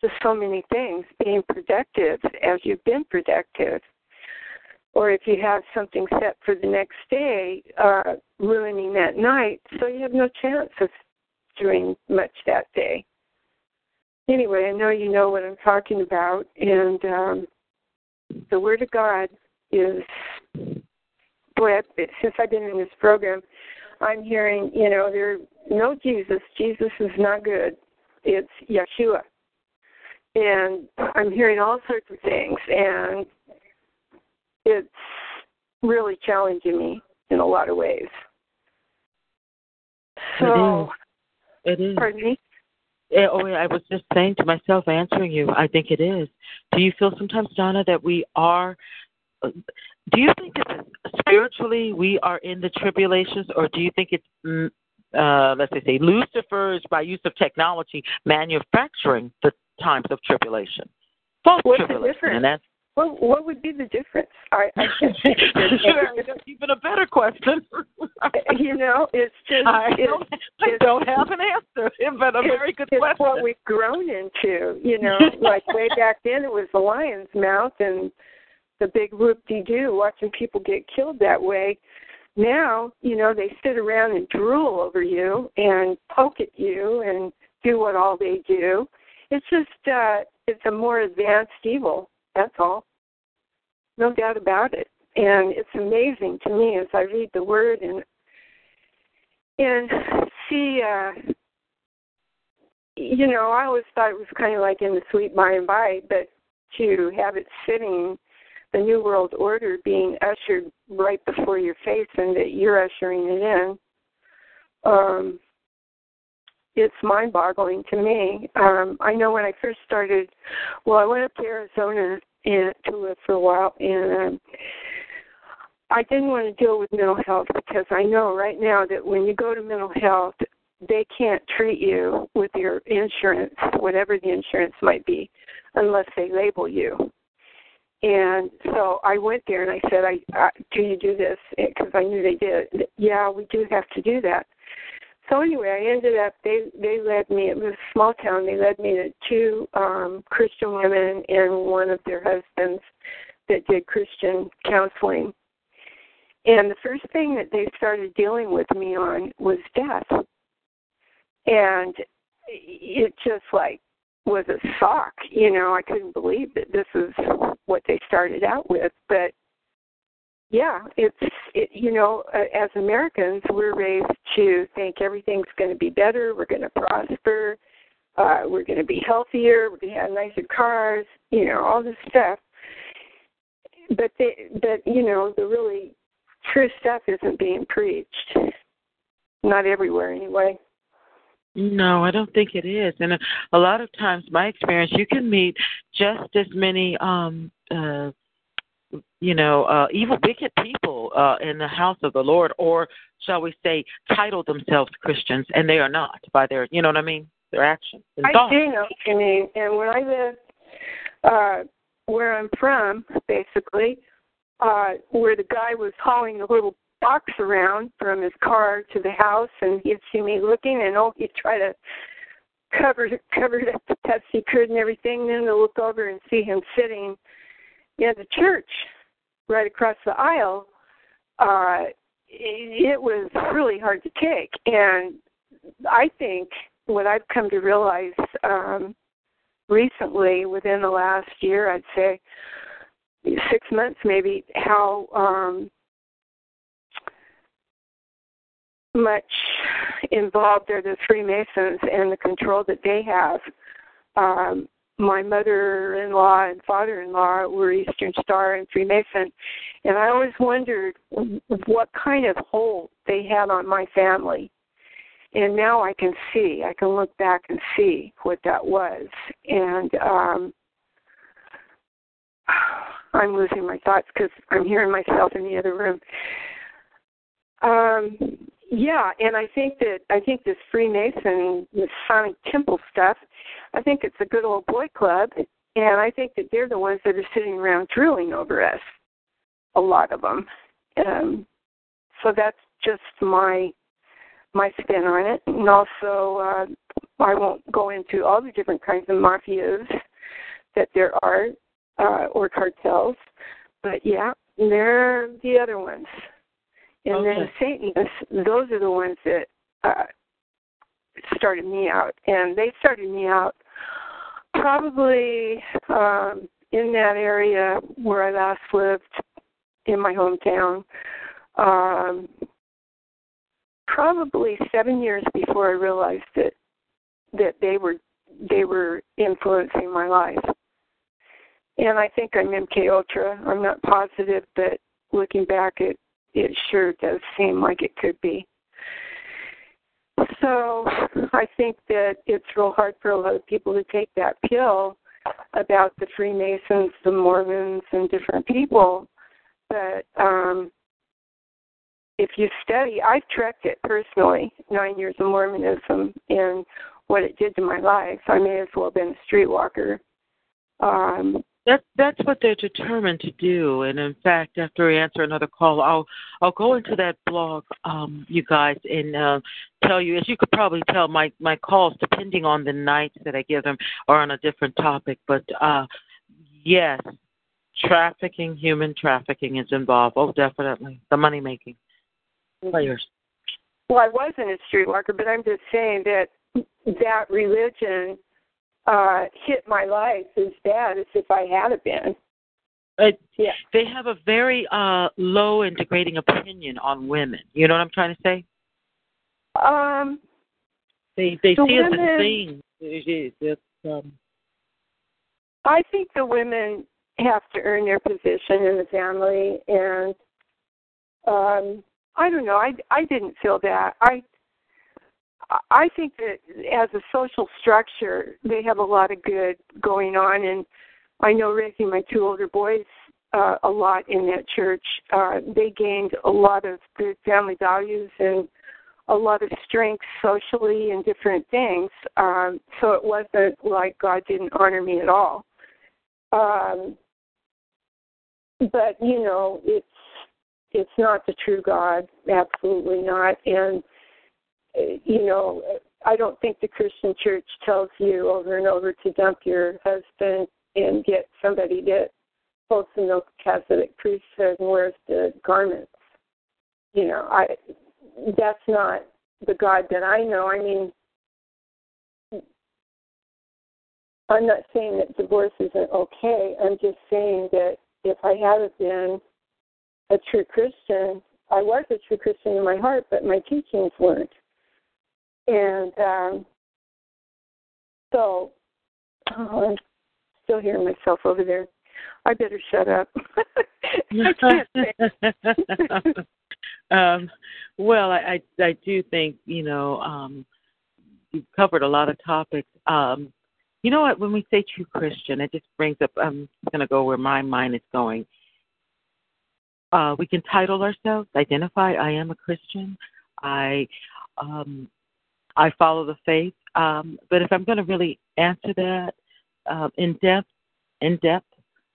just so many things, being productive as you've been productive or if you have something set for the next day, uh, ruining that night, so you have no chance of doing much that day. Anyway, I know you know what I'm talking about, and um, the Word of God is, boy, since I've been in this program, I'm hearing, you know, there no Jesus. Jesus is not good. It's Yeshua. And I'm hearing all sorts of things, and it's really challenging me in a lot of ways. So, it is. It is. Pardon me? Yeah, oh, I was just saying to myself, answering you, I think it is. Do you feel sometimes, Donna, that we are? Do you think it's spiritually we are in the tribulations, or do you think it's, mm, uh, let's say, Lucifer's by use of technology manufacturing the times of tribulation? False What's tribulation, the difference? and that's what what would be the difference? I, I That's even a better question. you know, it's just I it's, don't, I don't have an answer, but a very good it's question. what we've grown into. You know, like way back then it was the lion's mouth and the big whoop de doo, watching people get killed that way. Now, you know, they sit around and drool over you and poke at you and do what all they do. It's just uh it's a more advanced evil that's all. No doubt about it. And it's amazing to me as I read the word and and see uh you know, I always thought it was kind of like in the sweet by and by, but to have it sitting, the New World Order being ushered right before your face and that you're ushering it in, um, it's mind boggling to me. Um, I know when I first started, well, I went up to Arizona and to live for a while, and um, I didn't want to deal with mental health because I know right now that when you go to mental health, they can't treat you with your insurance, whatever the insurance might be, unless they label you. And so I went there and I said, "I, I do you do this?" Because I knew they did. Yeah, we do have to do that. So anyway, I ended up they they led me. It was a small town. They led me to two um Christian women and one of their husbands that did Christian counseling. And the first thing that they started dealing with me on was death. And it just like was a shock, you know, I couldn't believe that this is what they started out with, but yeah, it's it, you know, as Americans, we're raised to think everything's going to be better. We're going to prosper. Uh, we're going to be healthier. We're going to have nicer cars. You know, all this stuff. But they, but you know, the really true stuff isn't being preached. Not everywhere, anyway. No, I don't think it is. And a, a lot of times, my experience, you can meet just as many, um, uh, you know, uh, evil, wicked people uh, in the house of the Lord, or shall we say, title themselves Christians, and they are not by their, you know what I mean, their actions. And I thoughts. do know what you mean. And when I lived uh, where I'm from, basically, uh, where the guy was hauling the little box around from his car to the house, and he'd see me looking, and oh, he'd try to cover cover it up the best he could and everything. Then to look over and see him sitting in the church right across the aisle. Uh, it, was really hard to take, and I think what I've come to realize um, recently, within the last year, I'd say six months maybe, how um, much involved are the Freemasons and the control that they have. Um, my mother-in-law and father-in-law were Eastern Star and Freemason, and I always wondered what kind of hold they had on my family. And now I can see, I can look back and see what that was. And um I'm losing my thoughts because I'm hearing myself in the other room. Um, yeah, and I think that I think this Freemason, this Sonic Temple stuff, I think it's a good old boy club, and I think that they're the ones that are sitting around drooling over us, a lot of them. Um, so that's just my my spin on it, and also uh, I won't go into all the different kinds of mafias that there are uh, or cartels, but yeah, they're the other ones. And Okay. then Satanists, those are the ones that uh, started me out, and they started me out probably um, in that area where I last lived in my hometown. Um, probably seven years before I realized that that they were they were influencing my life. And I think I'm MK Ultra. I'm not positive, but looking back, it it sure does seem like it could be. So I think that it's real hard for a lot of people to take that pill about the Freemasons, the Mormons, and different people. But um, if you study, I've trekked it personally, nine years of Mormonism, and what it did to my life. I may as well have been a streetwalker. Um, That that's what they're determined to do. And in fact, after I answer another call, I'll I'll go into that blog, um, you guys, and uh, tell you. As you could probably tell, my my calls, depending on the nights that I give them, are on a different topic. But uh, yes, trafficking, human trafficking is involved. Oh, definitely, the money making players. Well, I wasn't a streetwalker, but I'm just saying that that religion uh hit my life as bad as if I had been. It, Yeah. They have a very uh, low and degrading opinion on women. You know what I'm trying to say? Um, They they The see us as women- things. It's, um, I think the women have to earn their position in the family, and um, I don't know. I I didn't feel that. I I think that as a social structure, they have a lot of good going on, and I know raising my two older boys uh, a lot in that church. Uh, they gained a lot of good family values and a lot of strength socially and different things. Um, so it wasn't like God didn't honor me at all. Um, but you know, it's it's not the true God, absolutely not. And Uh, you know, I don't think the Christian church tells you over and over to dump your husband and get somebody that holds the Melchizedek priesthood and wears the garments. You know, I that's not the God that I know. I mean, I'm not saying that divorce isn't okay. I'm just saying that if I hadn't been a true Christian, I was a true Christian in my heart, but my teachings weren't. And um, so oh, I'm still hearing myself over there. I better shut up. Um, well, I, I I do think you know um, you've covered a lot of topics. Um, you know what? When we say true Christian, it just brings up. I'm going to go where my mind is going. Uh, we can title ourselves, identify. I am a Christian. I um, I follow the faith. Um, but if I'm going to really answer that uh, in depth, in depth,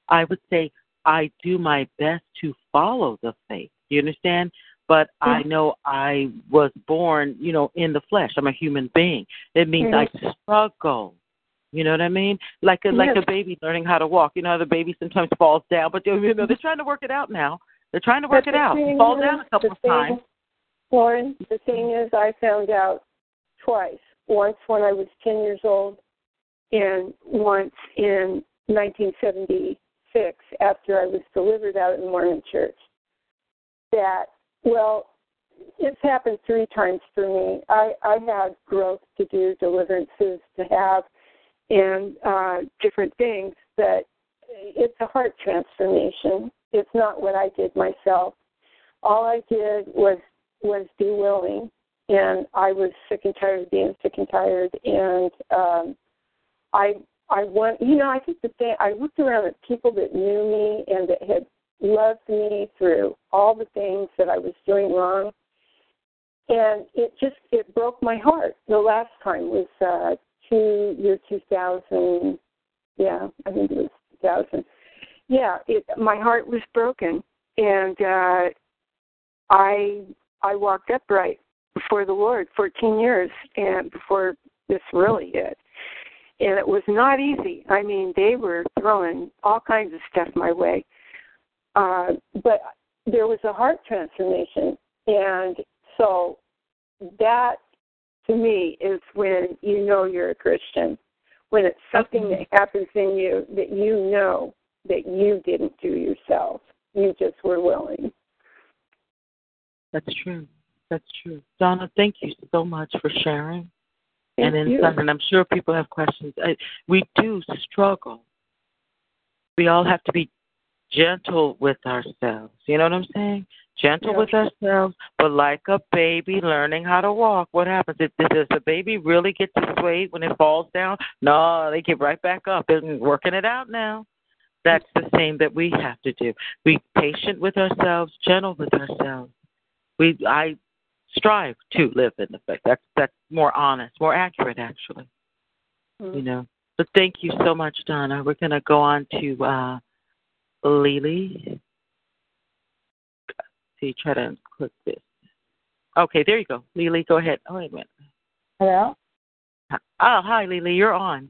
I would say I do my best to follow the faith. You understand? But mm-hmm. I know I was born, you know, in the flesh. I'm a human being. It means mm-hmm. I struggle. You know what I mean? Like a yes. like a baby learning how to walk. You know, the baby sometimes falls down, but you know they're trying to work it out now. They're trying to work but it out. Fall down a couple of times. Loren, the thing is, I found out twice. Once when I was 10 years old, and once in 1976 after I was delivered out in the Mormon church. That, well, it's happened three times for me. I, I had growth to do, deliverances to have, and uh, different things, but it's a heart transformation. It's not what I did myself. All I did was was be willing and I was sick and tired of being sick and tired, and um, I I want you know I think the thing I looked around at people that knew me and that had loved me through all the things that I was doing wrong, and it just it broke my heart. The last time was uh, two year two thousand, yeah, I think it was two thousand. Yeah, it my heart was broken, and uh, I I walked upright before the Lord 14 years and before this really hit. And it was not easy. I mean, they were throwing all kinds of stuff my way. Uh, but there was a heart transformation. And so that, to me, is when you know you're a Christian. When it's something that happens in you that you know that you didn't do yourself. You just were willing. That's true. That's true. Donna, thank you so much for sharing. Thank and you. and I'm sure people have questions. I, we do struggle. We all have to be gentle with ourselves. You know what I'm saying? Gentle yeah. with ourselves, but like a baby learning how to walk. What happens? If, does the baby really get to sway when it falls down? No, they get right back up and working it out now. That's the same that we have to do. Be patient with ourselves, gentle with ourselves. We I strive to live in the faith. That's that's more honest, more accurate, actually. Mm-hmm. You know. But thank you so much, Donna. We're going to go on to uh, Lily. See, try to click this. Okay, there you go. Lily, go ahead. Oh, wait a minute. Hello? Oh, hi, Lily. You're on.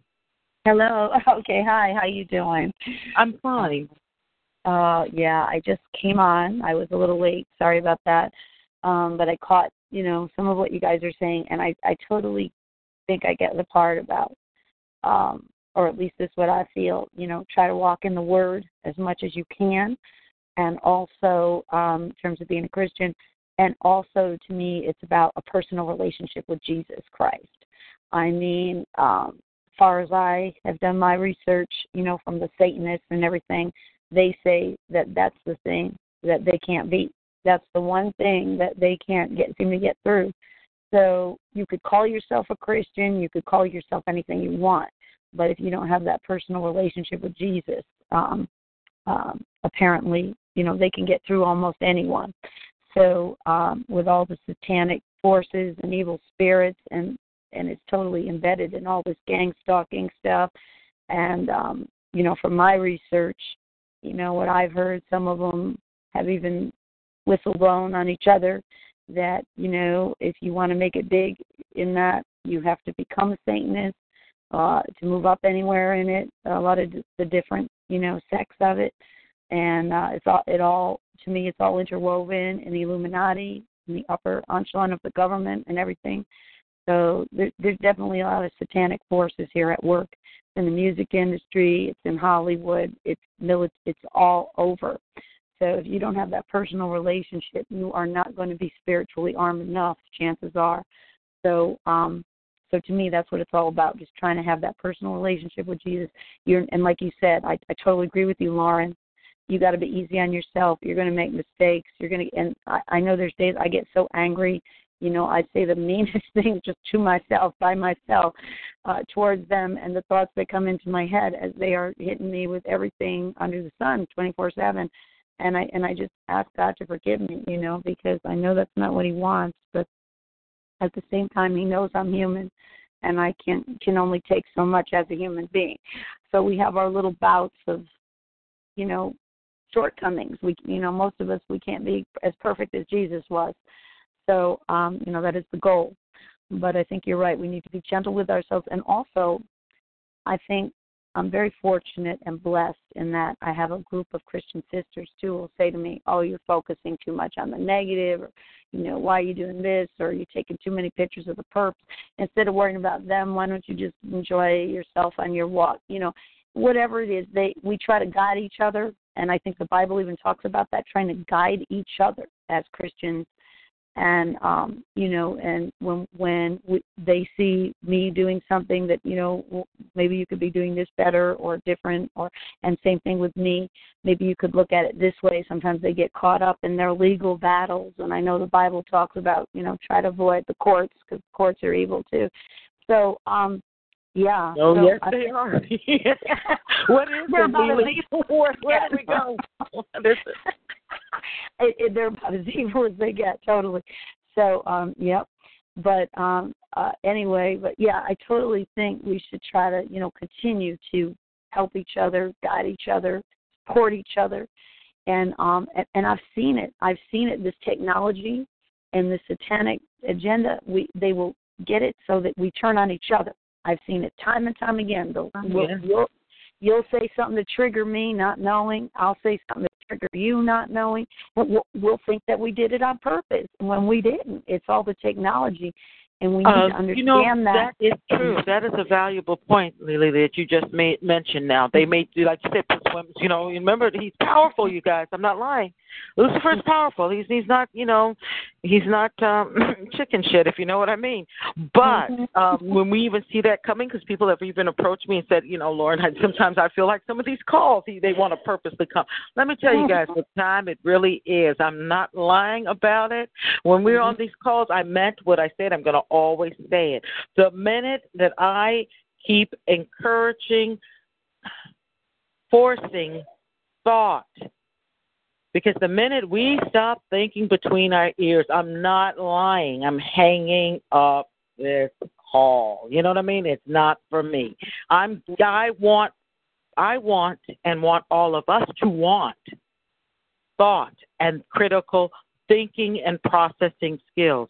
Hello. Okay, hi. How you doing? I'm fine. Uh, yeah, I just came on. I was a little late. Sorry about that um, but I caught you know some of what you guys are saying, and I I totally think I get the part about, um, or at least this is what I feel. You know, try to walk in the Word as much as you can, and also um, in terms of being a Christian, and also to me, it's about a personal relationship with Jesus Christ. I mean, um, as far as I have done my research, you know, from the Satanists and everything, they say that that's the thing that they can't beat that's the one thing that they can't get seem to get through. So you could call yourself a Christian, you could call yourself anything you want, but if you don't have that personal relationship with Jesus, um, um, apparently, you know, they can get through almost anyone. So um, with all the satanic forces and evil spirits, and and it's totally embedded in all this gang stalking stuff. And um, you know, from my research, you know what I've heard, some of them have even whistle blown on each other that you know if you want to make it big in that you have to become a satanist uh to move up anywhere in it a lot of the different you know sects of it. And uh it's all it all to me it's all interwoven in the illuminati in the upper echelon of the government and everything. So there, there's definitely a lot of satanic forces here at work. In the music industry it's in hollywood it's it's all over so if you don't have that personal relationship, you are not going to be spiritually armed enough, chances are. So um so to me that's what it's all about, just trying to have that personal relationship with Jesus. You're and like you said, I, I totally agree with you, Loren. You gotta be easy on yourself. You're gonna make mistakes. You're gonna and I, I know there's days I get so angry you know, I say the meanest things just to myself, by myself, uh, towards them and the thoughts that come into my head as they are hitting me with everything under the sun, twenty four seven. And I and I just ask God to forgive me, you know, because I know that's not what He wants, but at the same time, He knows I'm human, and I can can only take so much as a human being. So we have our little bouts of, you know, shortcomings. We, you know, most of us we can't be as perfect as Jesus was. So, um, you know, that is the goal. But I think you're right. We need to be gentle with ourselves, and also, I think I'm very fortunate and blessed in that I have a group of Christian sisters too will say to me, "Oh, you're focusing too much on the negative," or you know, "Why are you doing this?" or "You're taking too many pictures of the perps." Instead of worrying about them, why don't you just enjoy yourself on your walk? You know, whatever it is, they we try to guide each other, and I think the Bible even talks about that, trying to guide each other as Christians and um you know and when when we, they see me doing something that you know maybe you could be doing this better or different or and same thing with me. Maybe you could look at it this way. Sometimes they get caught up in their legal battles and i know the bible talks about you know try to avoid the courts because courts are evil too. So um yeah. Oh so yes, I, they are. what is They're about as Leland? Where, where do we go? What is it? it, it, they're about as evil as they get, totally. So, um, yep. But um, uh, anyway, but yeah, I totally think we should try to, you know, continue to help each other, guide each other, support each other, and um, and, and I've seen it. I've seen it. This technology and the satanic agenda, we they will get it so that we turn on each other. I've seen it time and time again. They'll, Oh, yeah. you'll, you'll say something to trigger me, not knowing. I'll say something to trigger you, not knowing. But we'll, we'll think that we did it on purpose when we didn't. It's all the technology, and we need Uh, to understand you know, that. that is true. That is a valuable point, Lily, that you just made mentioned. Now they made, like you said, put swims. You know, remember he's powerful. You guys, I'm not lying. Lucifer's powerful. He's he's not, you know, he's not um chicken shit, if you know what I mean. But um when we even see that coming, because people have even approached me and said, you know, Loren, I, sometimes I feel like some of these calls he, they want to purposely come. Let me tell you guys, what time it really is. I'm not lying about it. When we're on these calls, I meant what I said. I'm going to always say it. The minute that I keep encouraging, forcing thought, because the minute we stop thinking between our ears, I'm not lying. I'm hanging up this call. You know what I mean? It's not for me. I'm I want I want and want all of us to want thought and critical thinking and processing skills.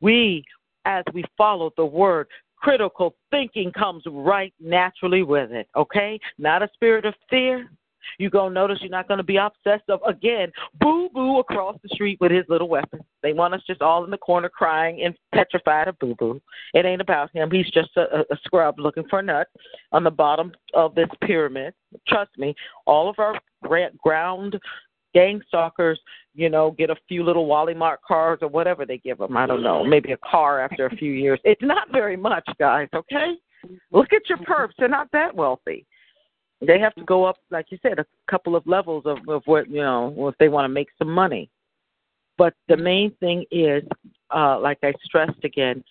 We as we follow the word critical thinking comes right naturally with it, okay? Not a spirit of fear, you're going to notice you're not going to be obsessed of, again, boo boo across the street with his little weapon. They want us just all in the corner crying and petrified of boo boo. It ain't about him. He's just a, a scrub looking for a nut on the bottom of this pyramid. Trust me, all of our ground gang stalkers, you know, get a few little Wally Mart cars or whatever they give them. I don't know, maybe a car after a few years. It's not very much, guys, okay? Look at your perps. They're not that wealthy they have to go up, like you said, a couple of levels of, of what you know, if they want to make some money. But the main thing is, uh, like I stressed again,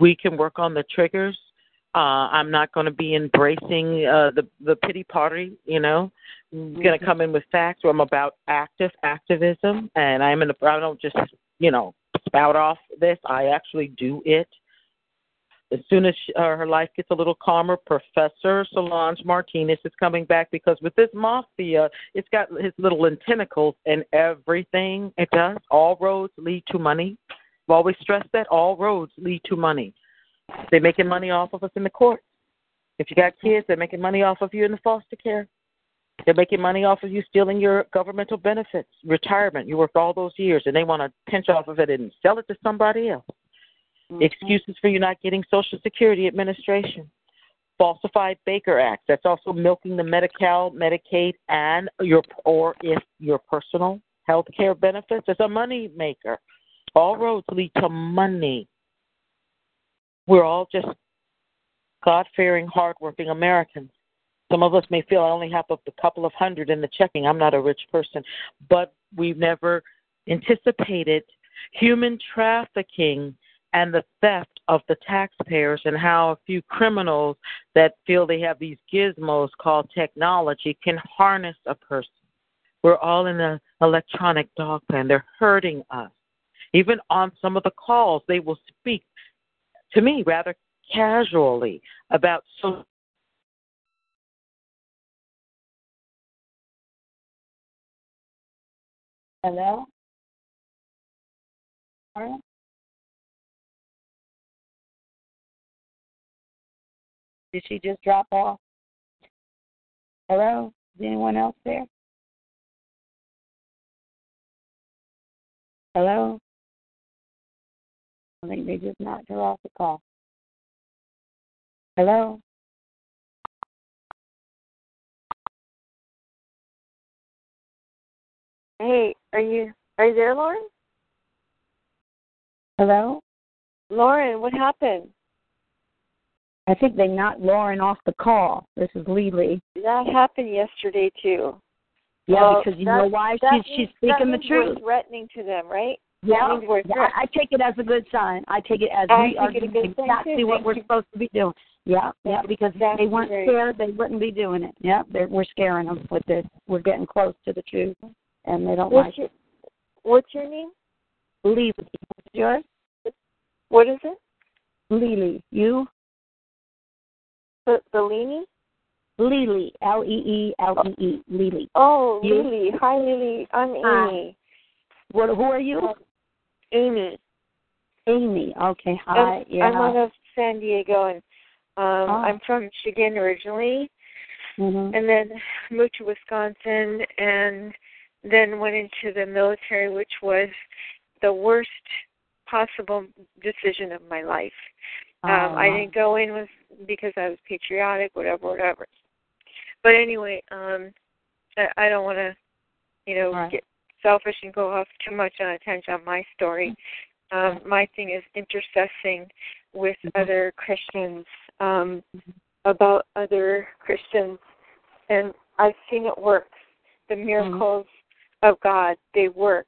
we can work on the triggers. Uh, I'm not going to be embracing uh, the the pity party. You know, I'm going to come in with facts. Where I'm about active activism, and I'm in. The, I don't just you know spout off this. I actually do it. As soon as she, uh, her life gets a little calmer, Professor Solange Martinez is coming back because with this mafia, it's got his little tentacles in everything it does. All roads lead to money. I've always stressed that all roads lead to money. They're making money off of us in the courts. If you got kids, they're making money off of you in the foster care. They're making money off of you stealing your governmental benefits, retirement. You worked all those years, and they want to pinch off of it and sell it to somebody else. Mm-hmm. Excuses for you not getting Social Security Administration. Falsified Baker Act. That's also milking the Medi-Cal, Medicaid, and your or if your personal health care benefits. It's a money maker. All roads lead to money. We're all just God-fearing, hardworking Americans. Some of us may feel I only have a couple of hundred in the checking. I'm not a rich person, but we've never anticipated human trafficking and the theft of the taxpayers and how a few criminals that feel they have these gizmos called technology can harness a person. We're all in an electronic dog pen. They're hurting us. Even on some of the calls, they will speak to me rather casually about so Hello? All right. Did she just drop off? Hello? Is anyone else there? Hello? I think they just knocked her off the call. Hello? Hey, are you are you there, Loren? Hello? Loren, what happened? I think they knocked Loren off the call. This is Lily. That happened yesterday too. Yeah, Well, because you know why? She's she's speaking the means we're truth. threatening to them, right? Yeah, means yeah, I, take it as a good sign. I take it as I we are doing exactly too. what Thank we're you. supposed to be doing. Yeah, yeah, because if exactly they weren't scared, they wouldn't be doing it. Yeah, they're, we're scaring them with this. We're getting close to the truth, and they don't What's like your it. What's your name? Lily, what's yours? What is it? Lily, you? Bellini? Lily, L E E L E E, Lily. Oh, You? Lily. Hi, Lily. I'm Amy. Hi. What? Who are you? Amy. Amy. Okay. Hi. I'm, yeah. I'm out of San Diego, and um, Oh. I'm from Michigan originally, Mhm. and then moved to Wisconsin, and then went into the military, which was the worst possible decision of my life. Um, I Oh. didn't go in with because I was patriotic, whatever, whatever. But anyway, um, I, I don't want to, you know, Right. get selfish and go off too much on a tangent on my story. Um, my thing is intercessing with Mm-hmm. other Christians um, about other Christians, and I've seen it work. The Mm-hmm. miracles of God, they work,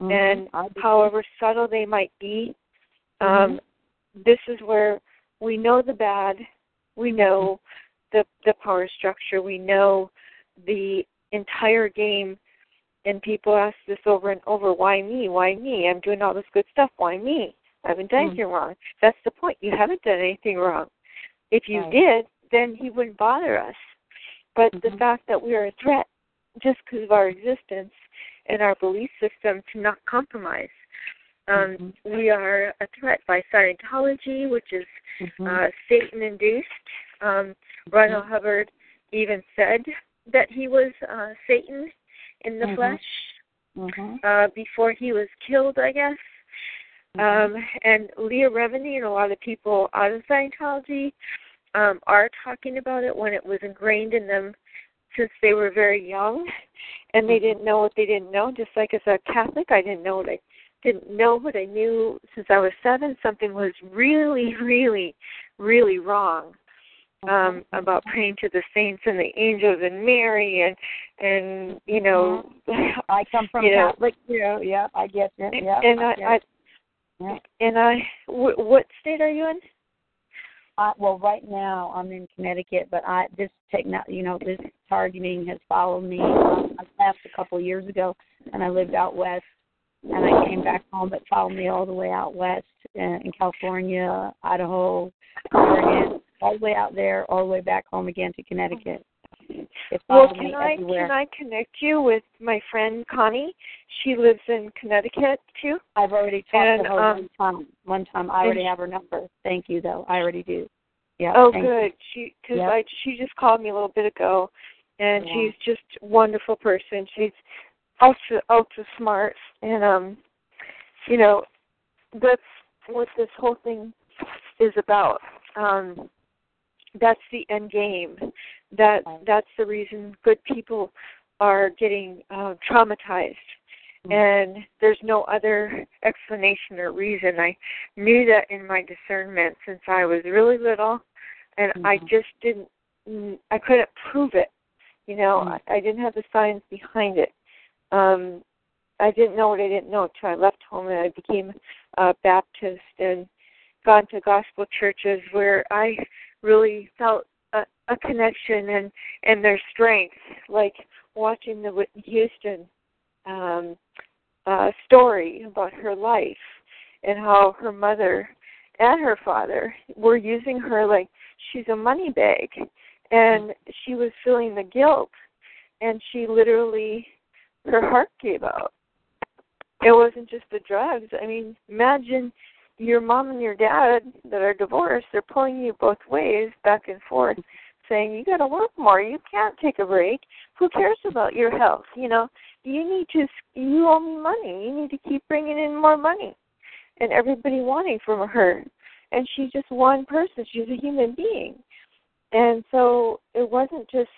Mhm. and however subtle they might be, um, this is where we know the bad, we know the the power structure, we know the entire game, and people ask this over and over: Why me? Why me? I'm doing all this good stuff. Why me? I haven't done Mm. anything wrong. That's the point. You haven't done anything wrong. If you Right. did, then he wouldn't bother us. But the Mhm. fact that we are a threat just because of our existence and our belief system to not compromise. Um, Mhm. We are a threat by Scientology, which is Mhm. uh, Satan induced. Um, Ronald Hubbard even said that he was uh, Satan in the Mhm. flesh Mhm. uh, before he was killed, I guess. Mm-hmm. Um, and Leah Remini and a lot of people out of Scientology um, are talking about it when it was ingrained in them since they were very young and they didn't know what they didn't know. Just like as a Catholic, I didn't know what I didn't know what I knew since I was seven. Something was really, really, really wrong um about praying to the saints and the angels and Mary and and you know I come from you know, Catholic too. Yeah, I get it. Yeah, and I, get I. Yeah. and I what state are you in? I, well, right now I'm in Connecticut, but I this techno, you know, this targeting has followed me. Um, I left a couple of years ago, and I lived out west, and I came back home. It followed me all the way out west uh, in California, Idaho, Oregon, all the way out there, all the way back home again to Connecticut. Well, can I everywhere. can I connect you with my friend Connie? She lives in Connecticut too. I've already talked And, to her um, one time. One time, I already have her number. Thank you, though. I already do. Yeah. oh, thank you. good. She because Yep. I she just called me a little bit ago, and Yeah. she's just a wonderful person. She's ultra ultra smart, and um, you know, that's what this whole thing is about. Um, that's the end game. That that's the reason good people are getting uh, traumatized. And there's no other explanation or reason. I knew that in my discernment since I was really little, and I just didn't. I couldn't prove it. You know, I, I didn't have the science behind it. Um, I didn't know what I didn't know until I left home and I became a Baptist and gone to gospel churches where I really felt a, a connection and and their strength, like watching the Whitney Houston um, uh, story about her life and how her mother and her father were using her like she's a money bag, and she was feeling the guilt, and she literally her heart gave out. It wasn't just the drugs. I mean, imagine your mom and your dad that are divorced, they're pulling you both ways back and forth, saying, You gotta work more, you can't take a break. Who cares about your health? You know, you need to you owe me money. You need to keep bringing in more money. And everybody wanting from her. And she's just one person. She's a human being. And so it wasn't just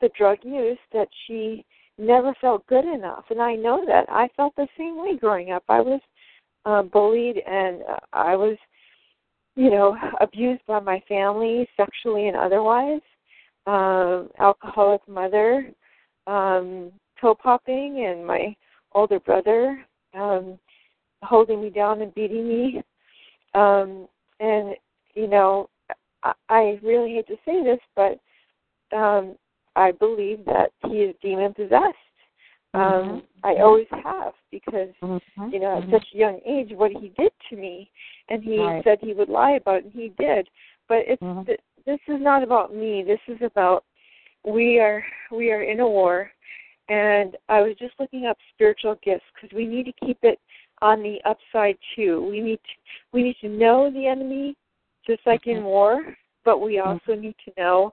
the drug use that she never felt good enough. And I know that. I felt the same way growing up. I was uh, bullied and uh, I was, you know, abused by my family sexually and otherwise. Um, alcoholic mother, um, toe popping, and my older brother um, holding me down and beating me. Um, and you know, I, I really hate to say this, but um, I believe that he is demon possessed. Um, mm-hmm. I always have because mm-hmm. you know at mm-hmm. such a young age what he did to me, and he right. said he would lie about it, and he did. But it's mm-hmm. th- this is not about me. This is about we are we are in a war, and I was just looking up spiritual gifts because we need to keep it on the upside too. We need to we need to know the enemy just like in war, but we mm-hmm. also need to know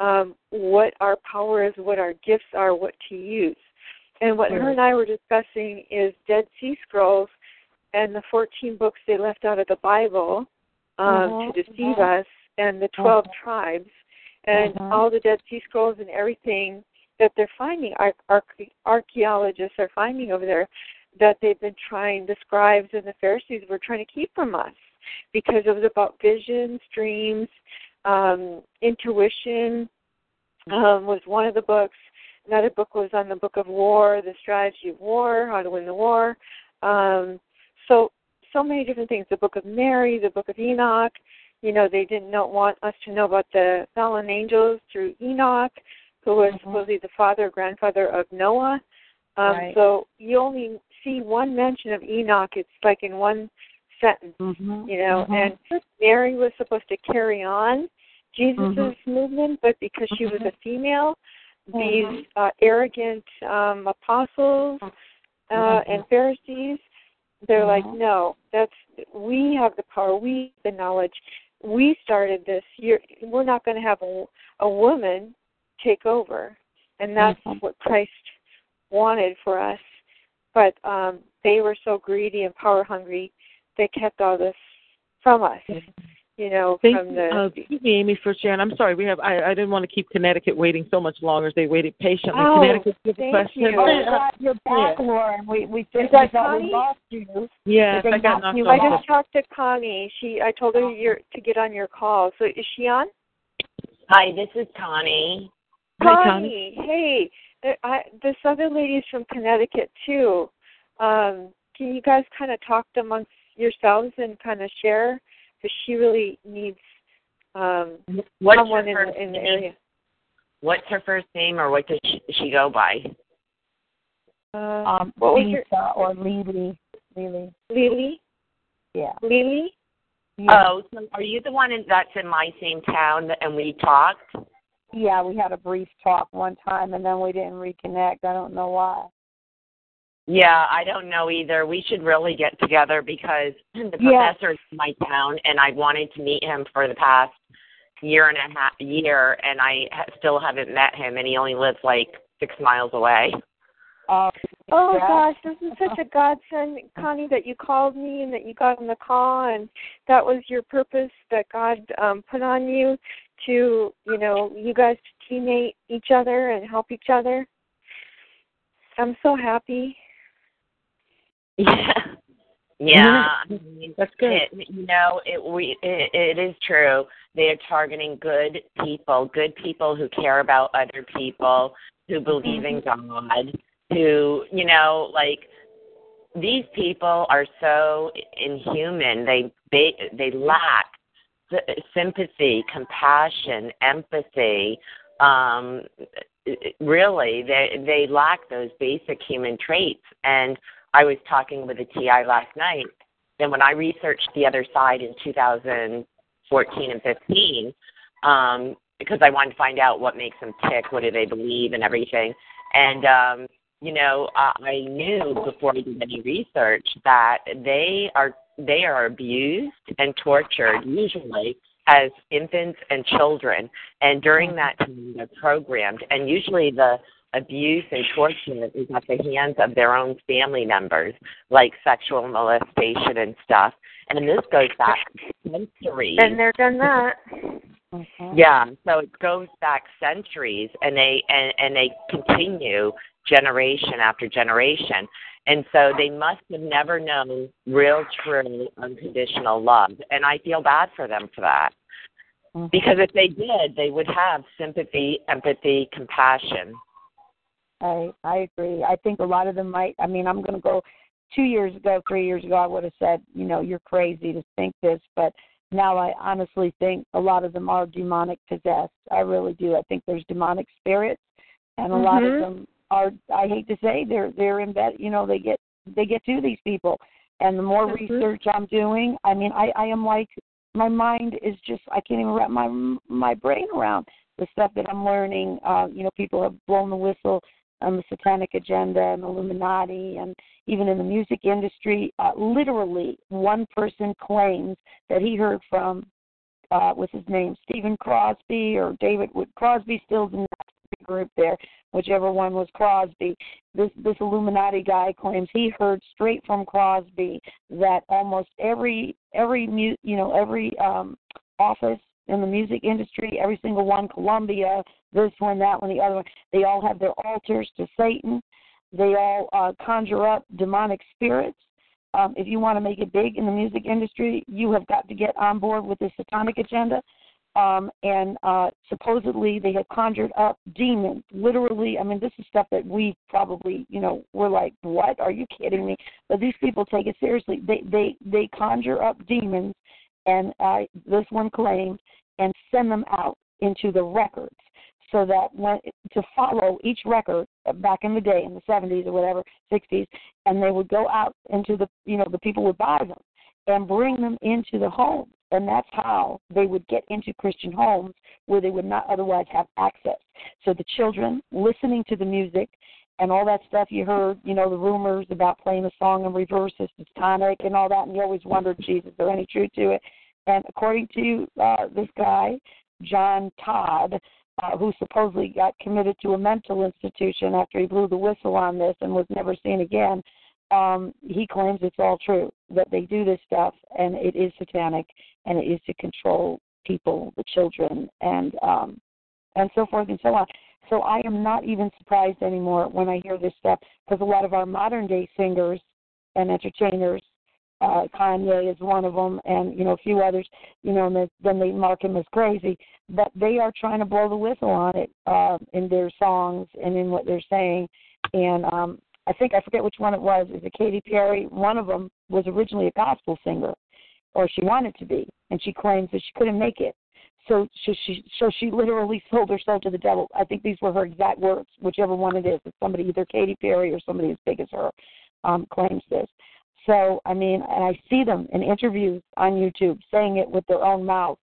um, what our power is, what our gifts are, what to use. And what her and I were discussing is Dead Sea Scrolls and the 14 books they left out of the Bible um, uh-huh. to deceive uh-huh. us, and the 12 uh-huh. tribes, and uh-huh. all the Dead Sea Scrolls and everything that they're finding, ar- archaeologists are finding over there, that they've been trying, the scribes and the Pharisees were trying to keep from us because it was about visions, dreams, um, intuition um, was one of the books. Another book was on the book of war, the strategy of war, how to win the war. Um, so so many different things. The book of Mary, the book of Enoch. You know, they didn't know, want us to know about the fallen angels through Enoch, who was mm-hmm. supposedly the father or grandfather of Noah. Um, right. So you only see one mention of Enoch. It's like in one sentence, mm-hmm. you know. Mm-hmm. And Mary was supposed to carry on Jesus' mm-hmm. movement, but because she was a female, these mm-hmm. uh, arrogant um, apostles uh, mm-hmm. and Pharisees, they're like, no, that's we have the power, we have the knowledge, we started this. You're, we're not going to have a, a woman take over, and that's what Christ wanted for us. But um, they were so greedy and power hungry they kept all this from us. You know, Thank from the. Uh, excuse me, Amy, for sharing. I'm sorry, we have. I, I didn't want to keep Connecticut waiting so much longer as they waited patiently. Oh, Connecticut, you have a question? You. Oh, you're back, Loren. We we just that we lost you. Yeah, I got knocked you. I just talked to Connie. She, I told her you're to get on your call. So is she on? Hi, this is Connie. Connie, Hi, Connie. hey, there, I, this other lady's from Connecticut too. Um, can you guys kind of talk amongst yourselves and kind of share because she really needs um, What's someone in, the, in the area. What's her first name, or what does she, she go by? Uh, um, what was Lisa your... or Lily. Lily. Lily. Yeah. Lily. Yeah. Oh, so are you the one in, that's in my same town and we talked? Yeah, we had a brief talk one time and then we didn't reconnect. I don't know why. Yeah, I don't know either. We should really get together because the Yeah. professor's in my town, and I wanted to meet him for the past year and a half year, and I ha- still haven't met him, and he only lives like six miles away. Uh, Oh yeah. gosh, this is such a godsend, Connie, that you called me and that you got on the call, and that was your purpose that God um, put on you to, you know, you guys to teammate each other and help each other. I'm so happy. Yeah. Yeah, That's good. It, you know, it we it, it is true. They are targeting good people, good people who care about other people, who believe in God. who, you know, like these people are so inhuman. They they they lack sympathy, compassion, empathy. Um, really, they they lack those basic human traits. And I was talking with a TI last night, and when I researched the other side in 2014 and 15, um, because I wanted to find out what makes them tick, what do they believe, and everything. And um, you know, I knew before I did any research that they are they are abused and tortured usually as infants and children. And during that time, they're programmed. And usually the abuse and torture is at the hands of their own family members, like sexual molestation and stuff. And this goes back centuries. And they're done that. Mm-hmm. Yeah, so it goes back centuries, and they and, and they continue generation after generation. And so they must have never known real, true, unconditional love. And I feel bad for them for that. Mm-hmm. Because if they did, they would have sympathy, empathy, compassion. I I agree. I think a lot of them might. I mean, I'm going to go. Two years ago, three years ago, I would have said, you know, you're crazy to think this, but now I honestly think a lot of them are demonic possessed. I really do. I think there's demonic spirits, and a mm-hmm. lot of mm-hmm. them are I hate to say they're they're in bed you know they get they get to these people and the more mm-hmm. research I'm doing I mean I I am like my mind is just I can't even wrap my my brain around the stuff that I'm learning uh you know people have blown the whistle on the satanic agenda and Illuminati and even in the music industry uh literally one person claims that he heard from uh what's his name Stephen Crosby or David Wood Crosby Stills in that group there whichever one was Crosby. This this Illuminati guy claims he heard straight from Crosby that almost every every mu- you know every um office in the music industry, every single one, Columbia, this one, that one, the other one, they all have their altars to Satan. They all uh, conjure up demonic spirits. Um, if you want to make it big in the music industry, you have got to get on board with the satanic agenda um, and uh, supposedly they have conjured up demons. Literally, I mean, this is stuff that we probably, you know, we're like, "What? Are you kidding me?" But these people take it seriously. They they they conjure up demons, and uh, this one claimed, and send them out into the records, so that when to follow each record back in the day in the 70s or whatever, 60s, and they would go out into the, you know, the people would buy them and bring them into the home and that's how they would get into Christian homes where they would not otherwise have access. So the children listening to the music and all that stuff you heard, you know, the rumors about playing a song in reverse is tonic and all that, and you always wondered, geez, is there any truth to it? And according to uh, this guy, John Todd, uh, who supposedly got committed to a mental institution after he blew the whistle on this and was never seen again, um, he claims it's all true that they do this stuff and it is satanic and it is to control people, the children, and um, and so forth and so on. So I am not even surprised anymore when I hear this stuff because a lot of our modern day singers and entertainers, uh, Kanye is one of them, and you know a few others, you know, and then they mark him as crazy, but they are trying to blow the whistle on it uh, in their songs and in what they're saying, and um, I think I forget which one it was. Is it Katy Perry? One of them was originally a gospel singer, or she wanted to be, and she claims that she couldn't make it. So, so she so she literally sold herself to the devil. I think these were her exact words, whichever one it is. It's somebody either Katy Perry or somebody as big as her um, claims this. So I mean, and I see them in interviews on YouTube saying it with their own mouth.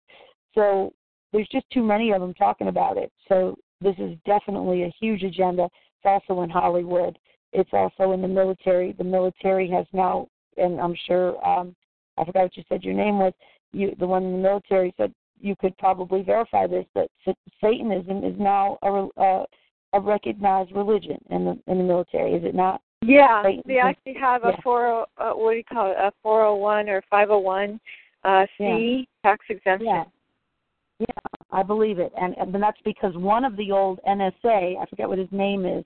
So there's just too many of them talking about it. So this is definitely a huge agenda. It's also in Hollywood. It's also in the military. The military has now, and I'm sure um, I forgot what you said your name was. You, the one in the military said you could probably verify this that Satanism is now a, a, a recognized religion in the in the military. Is it not? Yeah, Satanism? they actually have a yeah. four. Uh, what do you call it? A four hundred one or five hundred one uh, C yeah. tax exemption. Yeah. Yeah, I believe it, and and that's because one of the old NSA, I forget what his name is,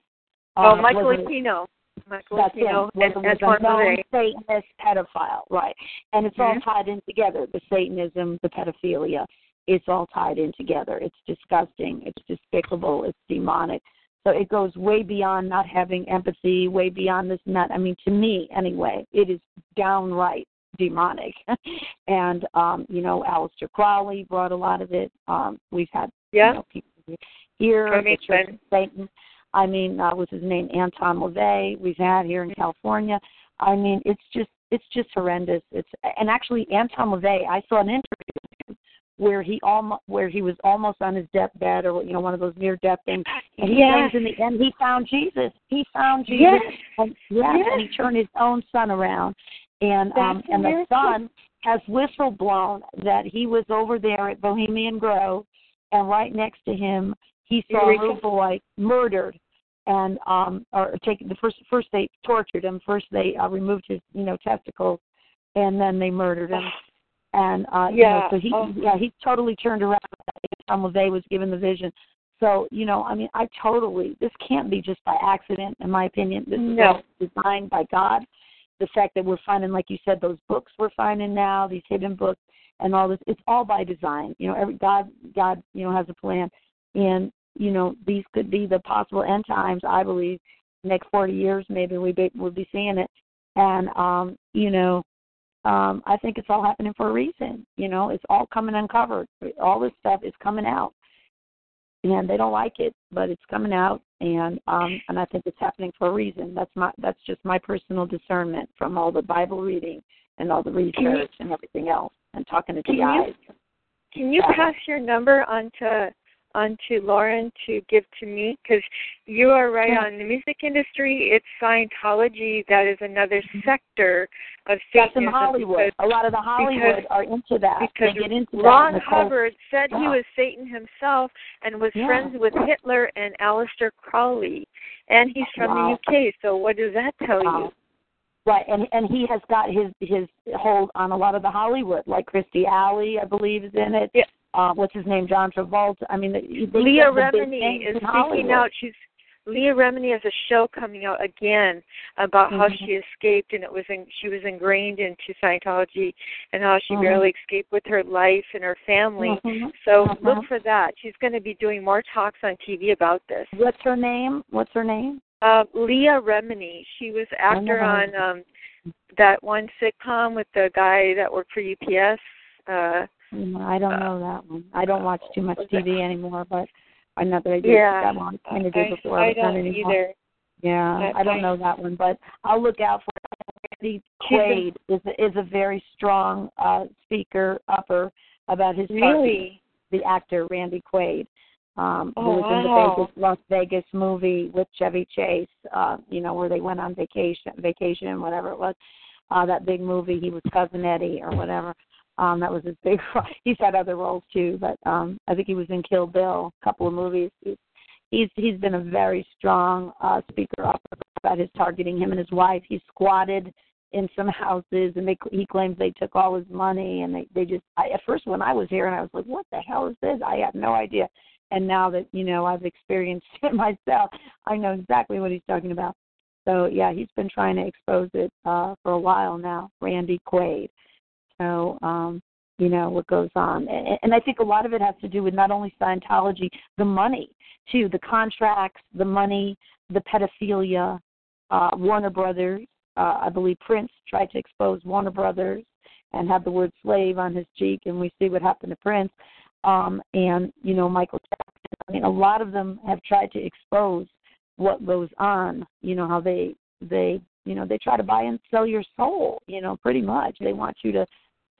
Oh, uh, Michael Aquino. Michael that's Aquino it. Was, was a known Satanist pedophile, right? And it's mm-hmm. all tied in together. The Satanism, the pedophilia, it's all tied in together. It's disgusting. It's despicable. It's demonic. So it goes way beyond not having empathy, way beyond this and that. I mean, to me anyway, it is downright demonic. and um, you know, Aleister Crowley brought a lot of it. Um, we've had yeah. you know, people here, That the Church of Satan. I mean, uh, what's his name? Anton LaVey. We've had here in California. I mean, it's just it's just horrendous. It's and actually Anton LaVey. I saw an interview with him where he almost where he was almost on his deathbed or you know one of those near death things, and he Yes. in the end he found Jesus. He found Jesus. Yes. And, yes, Yes. and he turned his own son around, and um and the son has whistle blown that he was over there at Bohemian Grove, and right next to him he saw a Eureka. little boy murdered and um or taken the first first they tortured him first they uh, removed his you know testicles and then they murdered him and uh you know Yeah. so he Oh. yeah he totally turned around Tom LaVey was given the vision so you know I mean I totally this can't be just by accident in my opinion this No. all designed by God the fact that we're finding like you said those books we're finding now these hidden books and all this it's all by design you know every God God you know has a plan and you know these could be the possible end times i believe next 40 years maybe we be, we'll be seeing it. And um you know um i think it's all happening for a reason you know it's all coming uncovered. All this stuff is coming out. And they don't like it but it's coming out and um and i think it's happening for a reason. That's my that's just my personal discernment from all the bible reading and all the research and everything else and talking to Can you-. Can you pass your number on to onto Loren to give to me? Because you are right Yeah. on the music industry. It's Scientology that is another mm-hmm. sector of That's Satanism. in Hollywood. because- A lot of the Hollywood because- are into that. because they get into. Ron Nicole. Hubbard said he was Satan himself and was Yeah. friends with Hitler and Aleister Crowley, and he's from Wow. the UK. So what does that tell Wow. you? Right, and and he has got his his hold on a lot of the Hollywood, like Kirstie Alley, I believe, is in it. Yeah. Uh, what's his name? John Travolta. I mean, Leah the big Remini is in speaking out. She's Leah Remini has a show coming out again about how Mhm. she escaped and it was in, she was ingrained into Scientology and how she Mhm. barely escaped with her life and her family. Mhm. So look for that. She's going to be doing more talks on TV about this. What's her name? What's her name? Uh, Leah Remini. She was actor on um that one sitcom with the guy that worked for UPS. Uh Mm, I don't Uh, know that one. I don't watch too much TV anymore, but I know that I do Yeah. that one. I kind of did I, before, I not don't anymore. either. Yeah, I- I don't I- know that one, but I'll look out for it. Randy Quaid is a, is a very strong uh speaker upper about his Really? the actor Randy Quaid, um, Oh, who was in the wow. Vegas Las Vegas movie with Chevy Chase, uh, you know, where they went on vacation, vacation, whatever it was. Uh, that big movie, he was cousin Eddie or whatever. Um, that was his big. He's had other roles too, but um, I think he was in Kill Bill, a couple of movies. He's he's he's been a very strong uh, speaker about his targeting him and his wife. He squatted in some houses, and they he claims they took all his money, and they they just. I, at first, when I was here, and I was like, "What the hell is this?" I had no idea. And now that you know I've experienced it myself, I know exactly what he's talking about. So yeah, he's been trying to expose it uh, for a while now. Randy Quaid. So um, you know what goes on, and, and I think a lot of it has to do with not only Scientology, the money too, the contracts, the money, the pedophilia. Uh, Warner Brothers, uh, I believe Prince tried to expose Warner Brothers and had the word slave on his cheek, and we see what happened to Prince. Um, and you know Michael Jackson. I mean, a lot of them have tried to expose what goes on. You know how they they you know they try to buy and sell your soul. You know, pretty much they want you to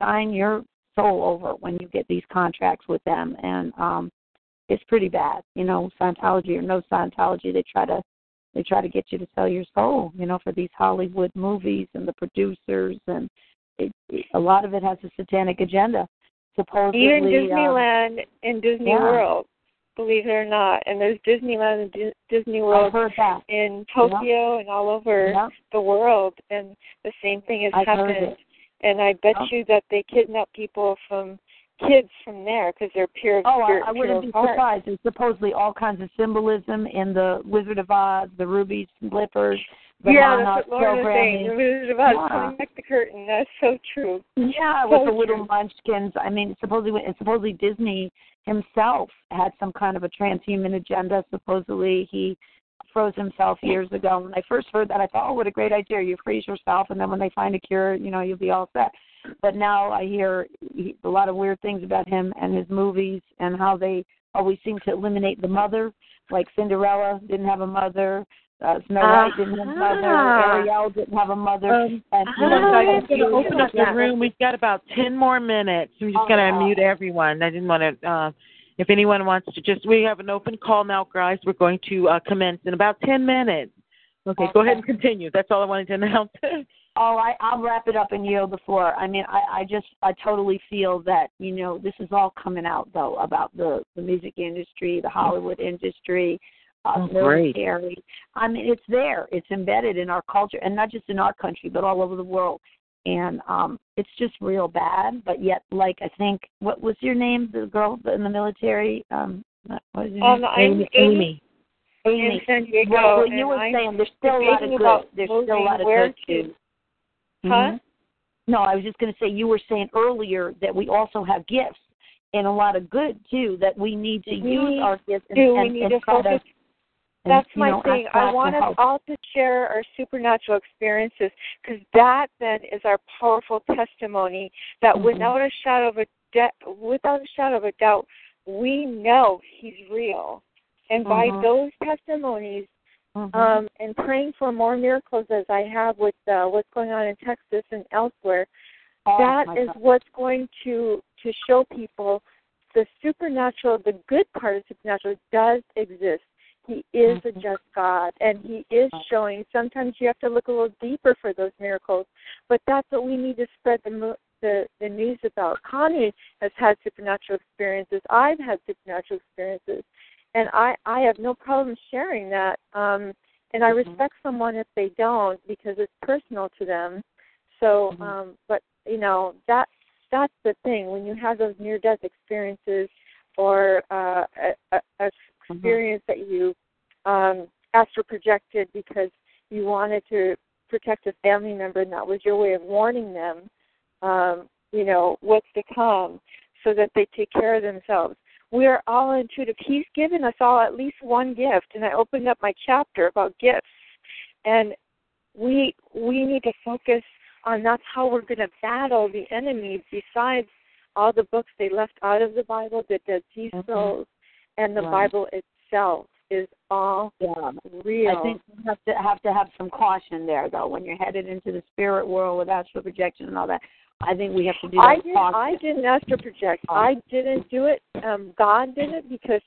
sign your soul over when you get these contracts with them, and um, it's pretty bad. You know, Scientology or no Scientology, they try to they try to get you to sell your soul. You know, for these Hollywood movies and the producers, and it, it, a lot of it has a satanic agenda. Supposedly, Even uh, Disneyland and Disney yeah. World, believe it or not. And there's Disneyland and Di- Disney World in Tokyo and all over Yeah. the world, and the same thing has I've happened. And I bet Oh. you that they kidnap people from kids from there because they're pure. Oh, pure, I, I wouldn't be heart. surprised. There's supposedly all kinds of symbolism in the Wizard of Oz, the ruby slippers, the yeah, that's what Loren was saying. programming. It was about Yeah. pulling back the curtain. That's so true. Yeah, So with the little true. munchkins. I mean, supposedly, and supposedly Disney himself had some kind of a transhuman agenda. Supposedly, he froze himself years ago. When I first heard that, I thought, "Oh, what a great idea! You freeze yourself, and then when they find a cure, you know, you'll be all set." But now I hear he, a lot of weird things about him and his movies, and how they always seem to eliminate the mother. Like Cinderella didn't have a mother. Uh, Snow White didn't have a mother. Ah. Ariel didn't have a mother. Um, and Hold on, guys. I'm going to open up the room. We've got about 10 more minutes. I'm just Oh, going to wow. unmute everyone. I didn't want to, uh, if anyone wants to just, we have an open call now, guys. We're going to uh, commence in about 10 minutes. Okay, go ahead and continue. That's all I wanted to announce. Oh, I, I'll wrap it up and yield the floor. I mean, I, I just, I totally feel that, you know, this is all coming out, though, about the, the music industry, the Hollywood industry, uh, Oh, great. military. I mean, it's there. It's embedded in our culture, and not just in our country, but all over the world. And um it's just real bad. But yet, like, I think, what was your name, the girl in the military? Um, what was your Um, name? I'm Amy. Amy. in San Diego. Well, what you were I'm saying, there's still a lot of good. There's still a lot of good to. too. Huh? Mhm. No, I was just going to say you were saying earlier that we also have gifts and a lot of good too that we need to We use our gifts and, do. We need and to focus. And, That's my thing. I want us help. all to share our supernatural experiences because that then is our powerful testimony that Mhm. without a shadow of a de- without a shadow of a doubt, we know He's real, and by Mhm. those testimonies Mhm. um, and praying for more miracles as I have with uh, what's going on in Texas and elsewhere. Oh, that is God. what's going to to show people the supernatural, the good part of supernatural does exist. He is a Mhm. just God, and He is showing. Sometimes you have to look a little deeper for those miracles, but that's what we need to spread the mo- the, the news about. Connie has had supernatural experiences. I've had supernatural experiences, and I I have no problem sharing that. Um, and I respect someone if they don't because it's personal to them. So, um, but you know that that's the thing when you have those near death experiences or uh, a, a, a experience that you um, astral projected because you wanted to protect a family member and that was your way of warning them, um, you know, what's to come so that they take care of themselves. We are all intuitive. He's given us all at least one gift, and I opened up my chapter about gifts, and we we need to focus on that's how we're going to battle the enemy. Besides all the books they left out of the Bible, that the Dead Sea Scrolls, and the Right. Bible itself is all Yeah. real. I think you have to have to have some caution there, though, when you're headed into the spirit world with astral projection and all that. I think we have to do that I did. caution. I didn't astral project. Oh. I didn't do it. Um, God did it because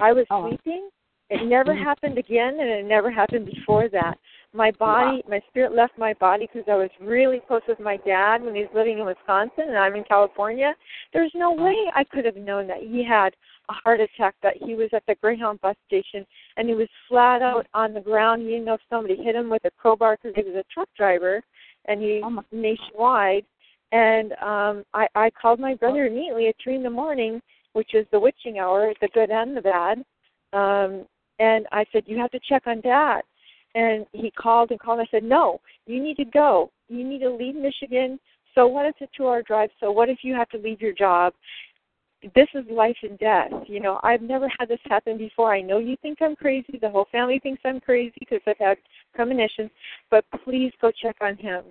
I was Oh. sleeping. It never Mhm. happened again, and it never happened before that. My body, my spirit left my body because I was really close with my dad when he was living in Wisconsin, and I'm in California. There's no way I could have known that he had a heart attack. That he was at the Greyhound bus station and he was flat out on the ground. He didn't know if somebody hit him with a crowbar because he was a truck driver, and he Oh, nationwide. And um I, I called my brother immediately at three in the morning, which is the witching hour, the good and the bad. Um and I said, You have to check on dad and he called and called and I said, No, you need to go. You need to leave Michigan. So what if it's a two hour drive, so what if you have to leave your job? This is life and death. You know, I've never had this happen before. I know you think I'm crazy. The whole family thinks I'm crazy because I've had premonitions, but please go check on him.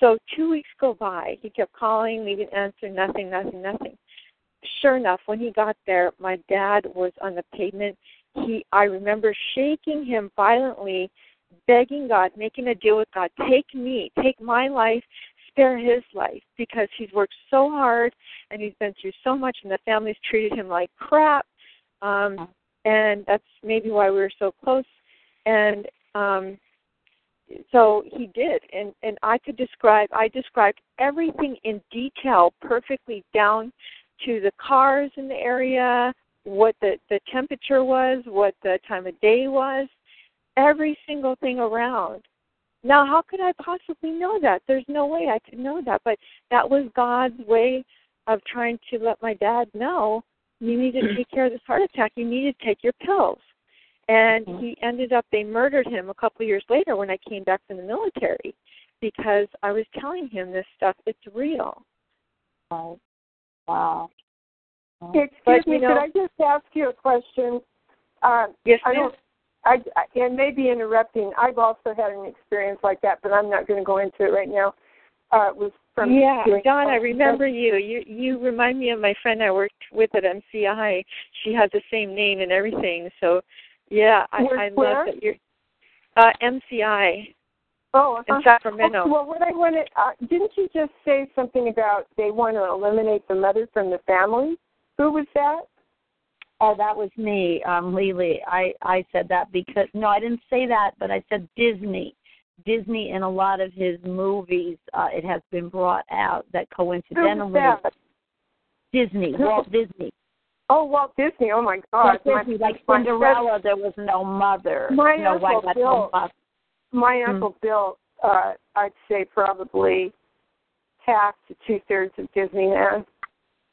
So two weeks go by. He kept calling, leaving answer, nothing, nothing, nothing. Sure enough, when he got there, my dad was on the pavement. He, I remember shaking him violently, begging God, making a deal with God, take me, take my life, spare his life, because he's worked so hard and he's been through so much, and the family's treated him like crap. Um, and that's maybe why we were so close. And um, so he did and and i could describe i described everything in detail perfectly down to the cars in the area what the the temperature was what the time of day was every single thing around now how could i possibly know that there's no way i could know that but that was god's way of trying to let my dad know you need to take care of this heart attack you need to take your pills and Mm-hmm. he ended up they murdered him a couple of years later when I came back from the military because I was telling him this stuff. It's real. Wow. Wow. But, Excuse me, you know- could I just ask you a question? Uh, Yes, I ma'am. don't. I, I and maybe interrupting. I've also had an experience like that, but I'm not going to go into it right now. Uh, it was from yeah, Dawn, I remember you. You you remind me of my friend I worked with at MCI. She had the same name and everything. So, yeah, I, Where- I love that you're uh, MCI Oh, in uh-huh. Sacramento. Okay, well, what I wanted, uh, didn't you just say something about they want to eliminate the mother from the family? Who was that? Oh, that was me, um, Lily. I I said that because no, I didn't say that, but I said Disney. Disney in a lot of his movies, uh, it has been brought out that coincidentally? Disney, Walt Disney. Oh, Walt Disney. Oh my God. Walt Disney, like my- Cinderella, there was no mother. My no uncle white Bill- no. My Hmm. uncle Bill, uh, I'd say probably half to two thirds of Disneyland.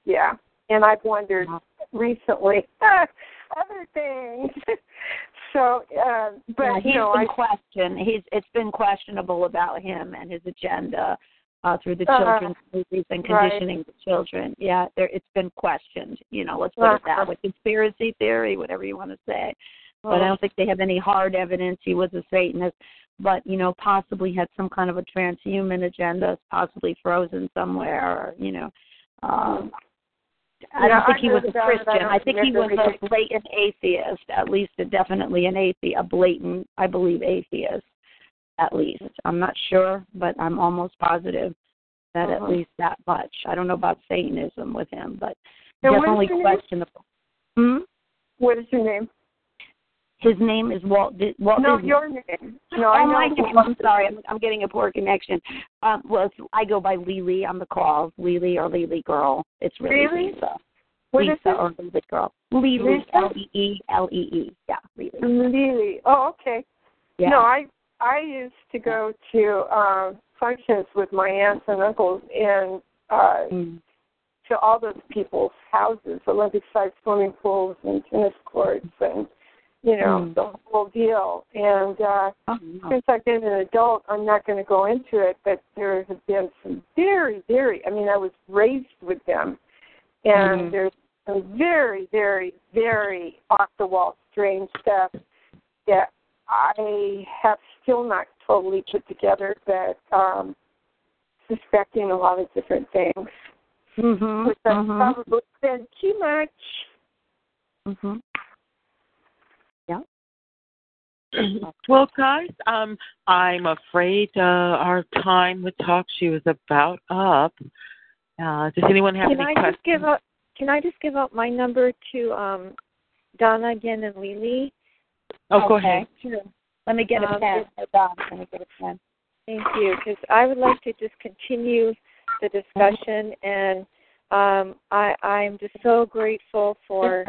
Yeah, and I've wondered recently other things. so, uh, but yeah, you he's know, been I questioned. He's it's been questionable about him and his agenda uh, through the Uh-huh. children's movies and Right. conditioning the children. Yeah, there it's been questioned. You know, let's put it that Uh-huh. way. Conspiracy theory, whatever you want to say. But I Uh-huh. don't think they have any hard evidence he was a Satanist. But you know, possibly had some kind of a transhuman agenda, possibly frozen somewhere, or you know. Um, I Yeah, don't think I he was a. I Christian. I think he was a blatant atheist, at least a, definitely an atheist, a blatant, I believe, atheist, at least. I'm not sure, but I'm almost positive that Uh-huh. at least that much. I don't know about Satanism with him, but And definitely name? questionable. Hmm? what is your name? His name is Walt. Di- Walt no, Disney. your name. No, oh I know. my name. I'm sorry. I'm, I'm getting a poor connection. Um, well, it's, I go by Lily on the calls. Lily or Lily girl. It's really Really? Lisa. What is Lisa it? or Lily girl. Lily. L E E L E E. Yeah, Lily. Lily. Oh, okay. Yeah. No, I I used to go to uh, functions with my aunts and uncles and uh, Mm. to all those people's houses, Olympic sized swimming pools and tennis courts and you know, Mm. the whole deal. And uh Oh, no. since I've been an adult I'm not gonna go into it, but there have been some very, very I mean, I was raised with them and Mhm. there's some very, very, very off the wall strange stuff that I have still not totally put together, but um suspecting a lot of different things. Mhm. Which I've Mhm. probably said too much. Mhm. Yeah. Well, guys, um, I'm afraid uh, our time with talk show is about up. Uh, does anyone have Can any I questions? just give up? Can I just give up my number to um, Donna again and Lily? oh, go ahead. Sure. Let me get a Um, pen. Let me get a pen. Thank you, because I would like to just continue the discussion, and um, I I'm just so grateful for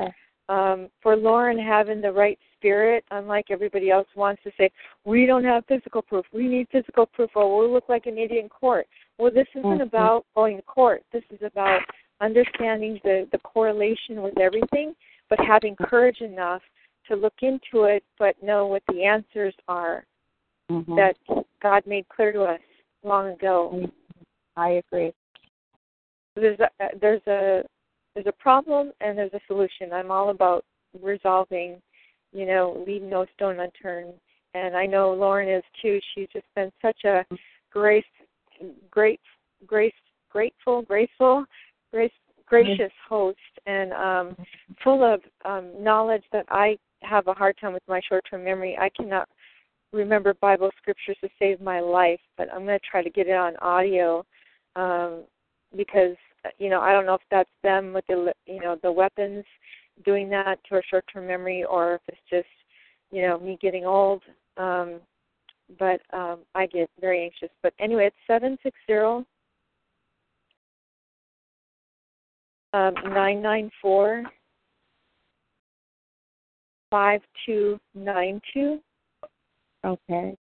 um, for Loren having the right spirit, unlike everybody else wants to say, we don't have physical proof. We need physical proof, or we'll look like an idiot in court. Well, this isn't Mhm. about going to court. This is about understanding the the correlation with everything, but having courage enough to look into it, but know what the answers are Mhm. that God made clear to us long ago. I agree. There's a, there's a there's a problem and there's a solution. I'm all about resolving, you know, leave no stone unturned. And I know Loren is too. She's just been such a grace, great, grace, grateful, graceful, grace, gracious host, and um, full of um, knowledge that I have a hard time with my short-term memory. I cannot remember Bible scriptures to save my life, but I'm going to try to get it on audio um, because you know I don't know if that's them with the you know the weapons doing that to our short-term memory, or if it's just you know me getting old. Um, but um, I get very anxious. But anyway, it's seven six zero um, nine nine four five two nine two. Okay.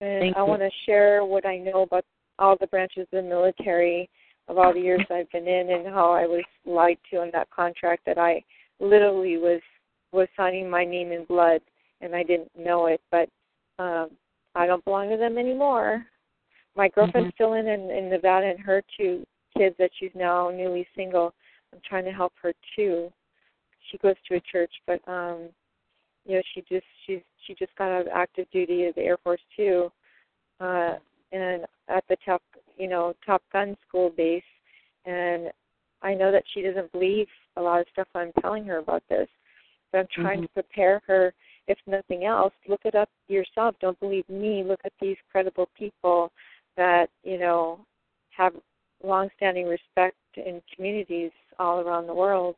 And Thank I want to share what I know about all the branches of the military of all the years I've been in and how I was lied to in that contract that I literally was was signing my name in blood, and I didn't know it. But um, I don't belong to them anymore. My girlfriend's Mhm. still in, in in Nevada, and her two kids that she's now newly single. I'm trying to help her too. She goes to a church, but um, you know, she just she's she just got out of active duty at the Air Force too, uh, and at the top you know Top Gun school base, and I know that she doesn't believe a lot of stuff I'm telling her about this, but I'm trying Mhm. to prepare her. If nothing else, look it up yourself. Don't believe me. Look at these credible people that you know have long-standing respect in communities all around the world.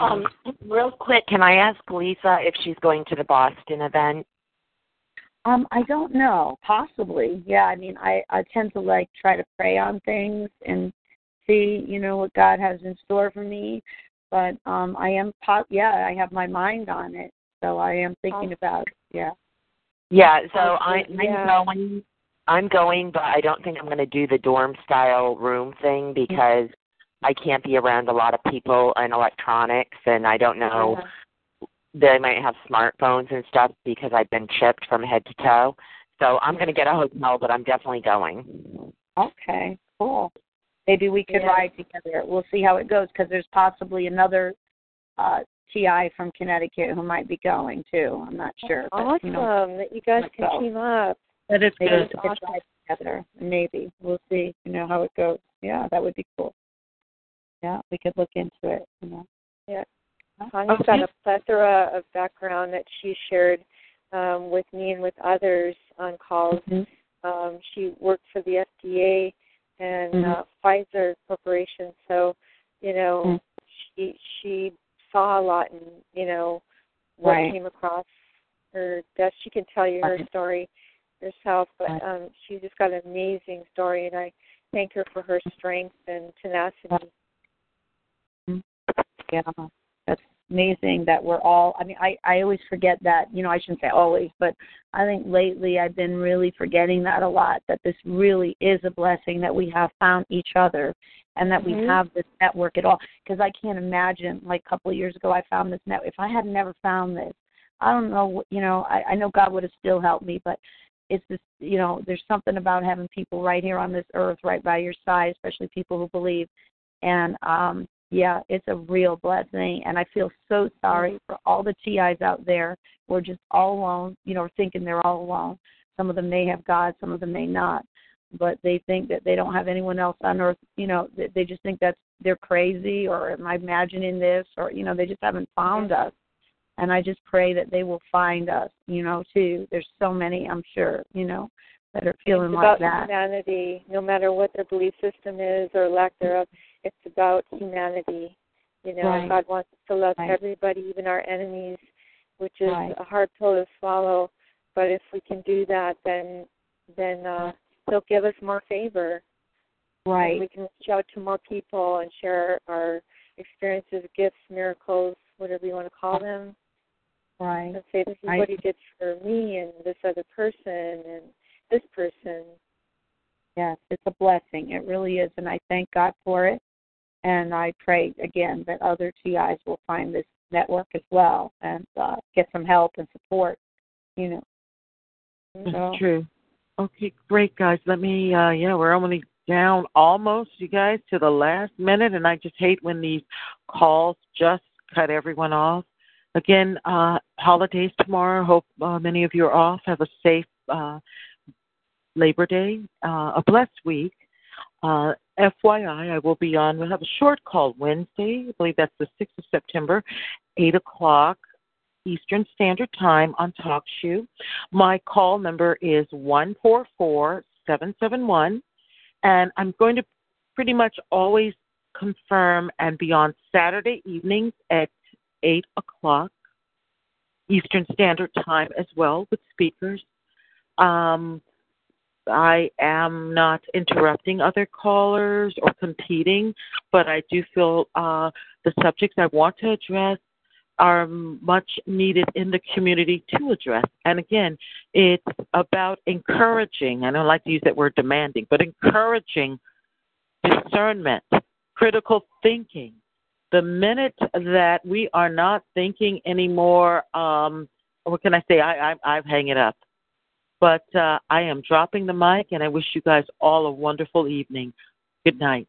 Um, real quick, can I ask Lisa if she's going to the Boston event? Um, I don't know. Possibly. Yeah, I mean I, I tend to like try to pray on things and see, you know, what God has in store for me. But um I am po- yeah, I have my mind on it. So I am thinking about it. Yeah. Yeah, so Oh, I, I'm yeah. going. I'm going, but I don't think I'm going to do the dorm style room thing because I can't be around a lot of people and electronics, and I don't know. They might have smartphones and stuff because I've been chipped from head to toe. So I'm going to get a hotel, but I'm definitely going. Okay, cool. Maybe we could Yeah. ride together. We'll see how it goes because there's possibly another uh TI from Connecticut who might be going too. I'm not sure. But, Awesome you know, that you guys let's can go. team up. That is maybe good. we could ride together. Maybe we'll see. You know how it goes. Yeah, that would be cool. Yeah, we could look into it. You know. Yeah. Tanya's got a plethora of background that she shared um, with me and with others on calls. Mm-hmm. Um, she worked for the FDA and Mhm. uh, Pfizer Corporation, so you know Mm. she she saw a lot and you know what Right. came across her desk. She can tell you her Right. story herself, but Right. um, she's just got an amazing story, and I thank her for her strength and tenacity. Yeah, that's amazing that we're all. I mean, I I always forget that. You know, I shouldn't say always, but I think lately I've been really forgetting that a lot. That this really is a blessing that we have found each other, and that we Mhm. have this network at all. Because I can't imagine, like a couple of years ago, I found this net. If I had never found this, I don't know. You know, I I know God would have still helped me, but it's this. You know, there's something about having people right here on this earth, right by your side, especially people who believe. And um yeah, it's a real blessing and I feel so sorry for all the TIs out there who are just all alone, you know, thinking they're all alone. Some of them may have God, some of them may not. But they think that they don't have anyone else on earth, you know, they, just think that's they're crazy or am I imagining this or you know, they just haven't found mm-hmm. us. And I just pray that they will find us, you know, too. There's so many, I'm sure, you know, that are feeling it's like about that. humanity, no matter what their belief system is or lack mm-hmm. thereof. It's about humanity. You know, Right. God wants us to love Right. everybody, even our enemies, which is Right. a hard pill to swallow. But if we can do that, then then uh, He'll give us more favor. And Right. we can reach out to more people and share our experiences, gifts, miracles, whatever you want to call them, Right. and say, "This is what He did for me and this other person and this person." Yes, it's a blessing. It really is, and I thank God for it. And I pray again that other TIs will find this network as well and uh, get some help and support. You know. That's So, true. Okay, great guys. Let me uh yeah, we're only down almost, you guys, to the last minute and I just hate when these calls just cut everyone off. Again, uh holidays tomorrow. Hope uh, many of you are off. Have a safe uh Labor Day, uh, a blessed week. Uh, FYI, I will be on. We'll have a short call Wednesday. I believe that's the 6th of September, 8 o'clock Eastern Standard Time on TalkShoe. My call number is one four four seven seven one, and I'm going to pretty much always confirm and be on Saturday evenings at 8 o'clock Eastern Standard Time as well with speakers. Um, I am not interrupting other callers or competing, but I do feel uh, the subjects I want to address are much needed in the community to address. And again, it's about encouraging, I don't like to use that word demanding, but encouraging discernment, critical thinking, the minute that we are not thinking anymore, um, what can I say? I, I, I hang it up. But uh, I am dropping the mic, and I wish you guys all a wonderful evening. Good night.